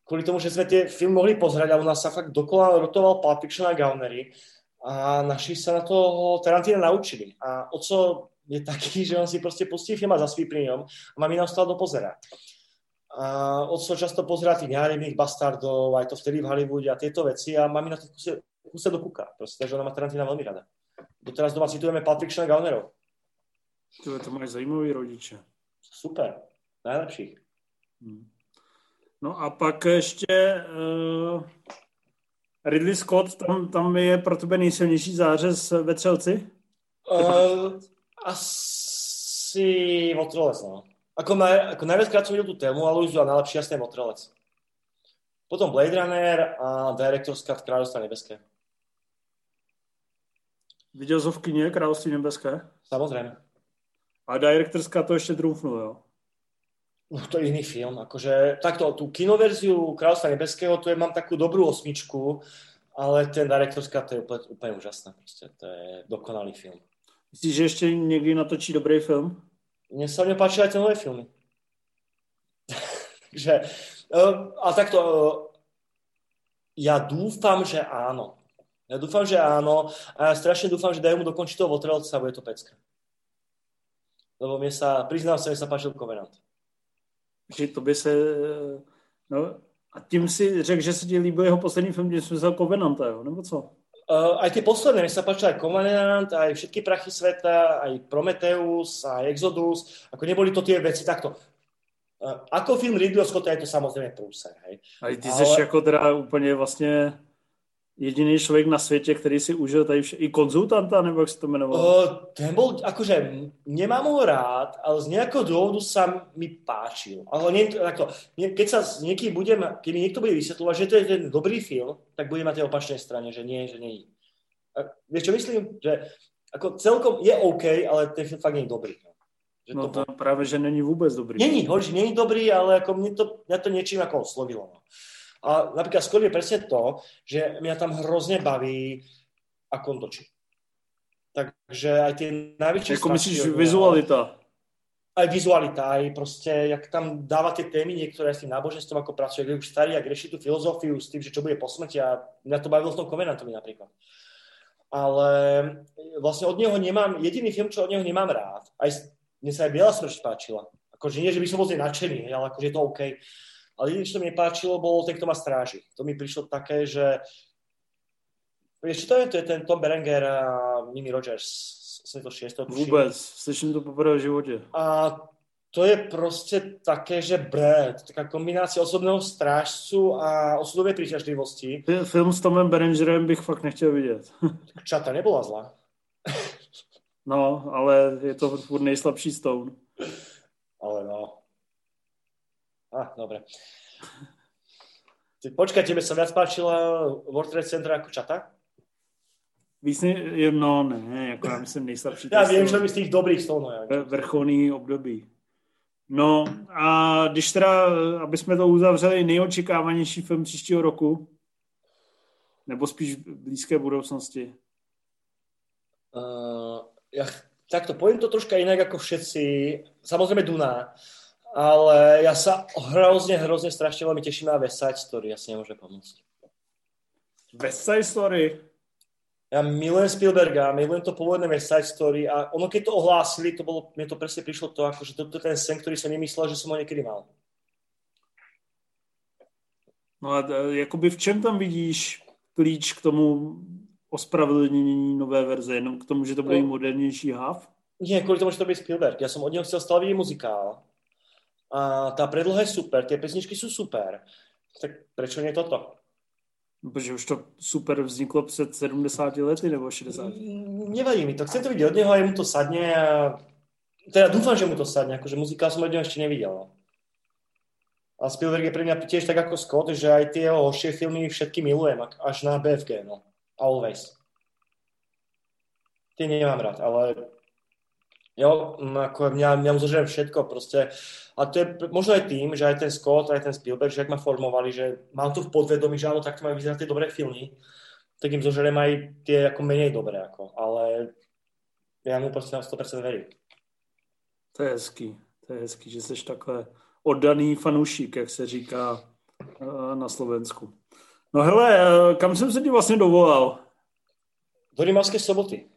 kvôli tomu, že sme tie filmy mohli pozrieť a u nás sa fakt dokola rotoval Pulp Fiction a Gaunery a naši sa na to Tarantina naučili. A oco je taký, že on si proste pustí film a zaspí pri ňom a mami nám stále dopozerá. A oco často pozerá tých neharivných bastardov, aj to vtedy v Hollywoode a tieto veci a mami na to kuse, kuse dokúka. Proste, že ona má Tarantina veľmi rada. Doteraz doma citujeme Pulp Fiction a Gaunerov. To, to majú zaujímaví rodiče. Super, najlepších. Hmm. No a pak ještě uh, Ridley Scott, tam, tam je pro tebe nejsilnější zářez ve Třelci? Uh, asi Votrelec, no. Ako, naj, ako najviackrát som videl tú tému, ale už najlepší jasný Votrelec. Potom Blade Runner a Director's Cut Kráľovstva nebeské. Viděl jsi v kině Království nebeské? Samozrejme. A Director's Cut to ještě trúfnul, jo? No, to je iný film. Akože, takto, tú kinoverziu Kráľovstva nebeského, to je, mám takú dobrú osmičku, ale ten Director's Cut to je úplne, úplne úžasné. Proste, to je dokonalý film. Myslíš, že ešte niekdy natočí dobrý film? Mne sa mne páči aj tie nové filmy. Takže, uh, a takto, uh, ja dúfam, že áno. Ja dúfam, že áno a ja strašne dúfam, že dajú mu dokončiť toho Votrelca bude to pecka. Lebo mne sa, priznám sa, že sa páčil Covenant že to by se... No, a tím si řekl, že se ti líbil jeho poslední film, kde jsi vzal Covenanta, jo? nebo co? Uh, aj tie posledné, mi sa páčil aj Covenant, aj Všetky prachy sveta, aj Prometheus, aj Exodus, ako neboli to tie veci takto. Uh, ako film Ridley Scotta je to samozrejme prúser, hej. A ty Ale... jsi jako teda úplně vlastně jediný človek na svete, ktorý si užil tady vše, i konzultanta, nebo jak sa to jmenoval? Uh, ten bol, akože, nemám ho rád, ale z nejakého dôvodu sa mi páčil. Ale nie, takto, nie, keď sa s niekým budem, keď mi niekto bude vysvetľovať, že to je ten dobrý film, tak budem na tej opačnej strane, že nie, že nie. A, vieš čo myslím? Že ako celkom je OK, ale ten film fakt nie je dobrý. No. Že no to, to práve, že není vôbec dobrý. Není, hoď, není dobrý, ale ako mne to, mňa to niečím ako oslovilo. No. A napríklad skôr je presne to, že mňa tam hrozne baví, ako on točí. Takže aj tie najväčšie... Ako myslíš vizualita? Aj vizualita, aj proste, jak tam dáva tie témy niektoré s tým náboženstvom, ako pracuje, kde už starý, ak rieši tú filozofiu s tým, že čo bude po smrti a mňa to bavilo v tom Covenantovi napríklad. Ale vlastne od neho nemám, jediný film, čo od neho nemám rád, aj mne sa aj Biela smrť páčila. Akože nie, že by som bol nadšený, ale akože je to OK ale jediné, čo mi nepáčilo, bol ten, kto má stráži. To mi prišlo také, že Vieš, čo to je? To je ten Tom Berenger a Mimi Rogers. Som to šiesto Vôbec, slyším to poprvé v živote. A to je proste také, že bre, taká kombinácia osobného strážcu a osudovej príťažlivosti. Film s Tomem Berengerem bych fakt nechtěl vidět. Čata nebola zlá. no, ale je to furt nejslabší Stone. Ale no, a, dobre. Počkaj, tebe sa viac páčila World Trade Center ako čata? Víc no ne, jako já myslím nejslabší. Já vím, že z těch dobrých stolů. Vrcholný období. No a když teda, aby jsme to uzavřeli, nejočekávanější film příštího roku, nebo spíš v blízké budoucnosti? Uh, ja takto poviem to troška inak ako všetci. Samozrejme Duna ale ja sa hrozne, hrozne strašne veľmi teším na West Side Story, ja si nemôžem pomôcť. West Side Story? Ja milujem Spielberga, milujem to pôvodné West Side Story a ono keď to ohlásili, to bolo, mne to presne prišlo to, ako, že to, je ten sen, ktorý som nemyslel, že som ho niekedy mal. No a e, jakoby v čem tam vidíš klíč k tomu ospravedlnění nové verze, jenom k tomu, že to bude no. modernější hav? Nie, kvôli tomu, že to bude Spielberg. Ja som od neho chcel stále vidieť muzikál. A tá predloha je super, tie pesničky sú super. Tak prečo nie toto? Protože už to super vzniklo před 70 lety nebo 60. Nevadí mi to, chcem to vidieť od neho a mu to sadne a teda dúfam, že mu to sadne, akože muzikál som od neho ešte nevidel. A Spielberg je pre mňa tiež tak ako Scott, že aj tie jeho horšie filmy všetky milujem, až na BFG, no. Always. Tie nemám rád, ale Jo, ako mňa, mňa mu všetko proste. A to je možno aj tým, že aj ten Scott, aj ten Spielberg, že ak ma formovali, že mám to v podvedomí, že áno, takto majú vyzerať tie dobré filmy, tak im zožerem aj tie ako menej dobré. Ako. Ale ja mu proste na 100% verím. To je hezký. To je hezký, že jsi takhle oddaný fanoušik, jak se říká eh, na Slovensku. No hele, eh, kam jsem se ti vlastně dovolal? Do Rimavské soboty.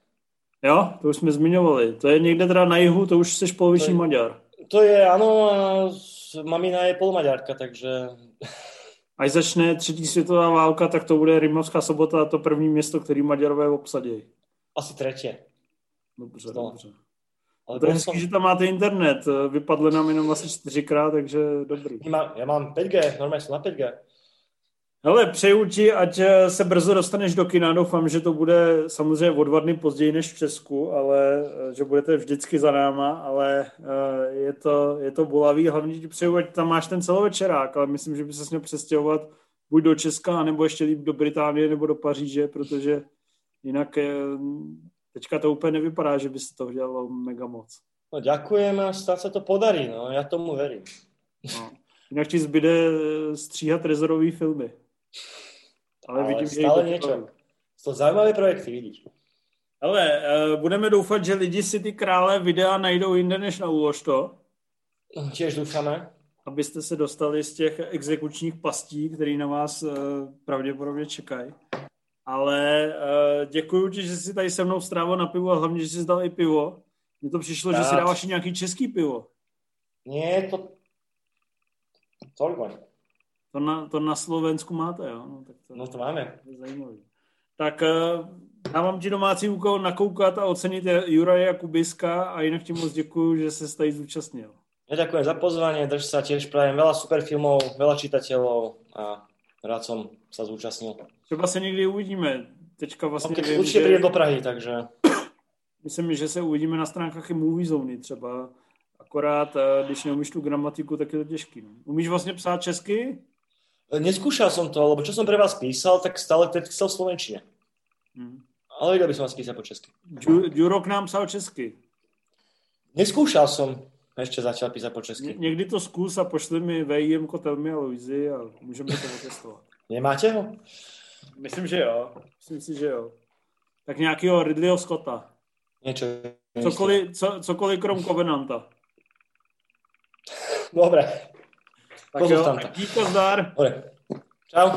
Jo, to už jsme zmiňovali. To je někde teda na jihu, to už jsi poloviční je, Maďar. To je, ano, mamina je polmaďarka, takže... Až začne třetí světová válka, tak to bude Rimovská sobota, to první město, který Maďarové obsadí. Asi třetí. Dobře, no. dobře. Ale to je hezký, som... že tam máte internet. Vypadlo nám jenom asi čtyřikrát, takže dobrý. Já mám, já mám 5G, normálně jsem na 5G. Hele, přeju ti, ať eh, se brzo dostaneš do kina. Doufám, že to bude samozřejmě o dva dny později než v Česku, ale eh, že budete vždycky za náma, ale eh, je to, je to bolavý. Hlavně ti přeju, ať tam máš ten celovečerák, ale myslím, že by se měl přestěhovat buď do Česka, nebo ještě líp do Británie nebo do Paříže, protože jinak teďka to úplně nevypadá, že by se to dělalo mega moc. No ďakujem a snad se to podarí, no, já tomu verím. No. Jinak ti zbyde stříhat rezorový filmy. Ale, ale vidím, stále že niečo. To zaujímavé projekty, vidíš. Ale uh, budeme doufat, že lidi si ty krále videa najdou jinde než na Ulož to. Doufáme. Abyste se dostali z těch exekučních pastí, které na vás uh, pravděpodobně čekají. Ale uh, děkuji ti, že jsi tady se mnou strávil na pivo a hlavně, že jsi zdal i pivo. Mně to přišlo, Já. že si dáváš i nějaký český pivo. Nie, to... Toľko. To na, to na Slovensku máte, jo? No, tak to, no to máme. To je zajímavý. Tak dávám ti domácí úkol nakoukat a ocenit Juraje Kubiska a jinak ti moc děkuju, že se tady zúčastnil. Ja ďakujem za pozvanie, drž sa tiež prajem veľa super filmov, veľa čitateľov a rád som sa zúčastnil. Třeba se někdy uvidíme. Teďka vlastně okay, vím, určitě že... do Prahy, takže... Myslím, že se uvidíme na stránkách i Movie Zone třeba. Akorát, eh, když neumíš tu gramatiku, tak je to těžký. No. Umíš vlastně psát česky? Neskúšal som to, lebo čo som pre vás písal, tak stále teď chcel v Slovenčine. Hmm. Ale vedel by som vás písať po česky. Ďuro k nám psal česky. Neskúšal som ešte začal písať po česky. Ně, někdy to zkus a pošli mi VIM Kotelmi a Luizy a můžeme to otestovat. Nemáte ho? Myslím, že jo. Myslím si, že jo. Tak nějakého Ridleyho Scotta. Niečo. Cokoliv, co, cokoliv krom Covenanta. Dobre. Tak jo, díky zdar. Dobre. Čau.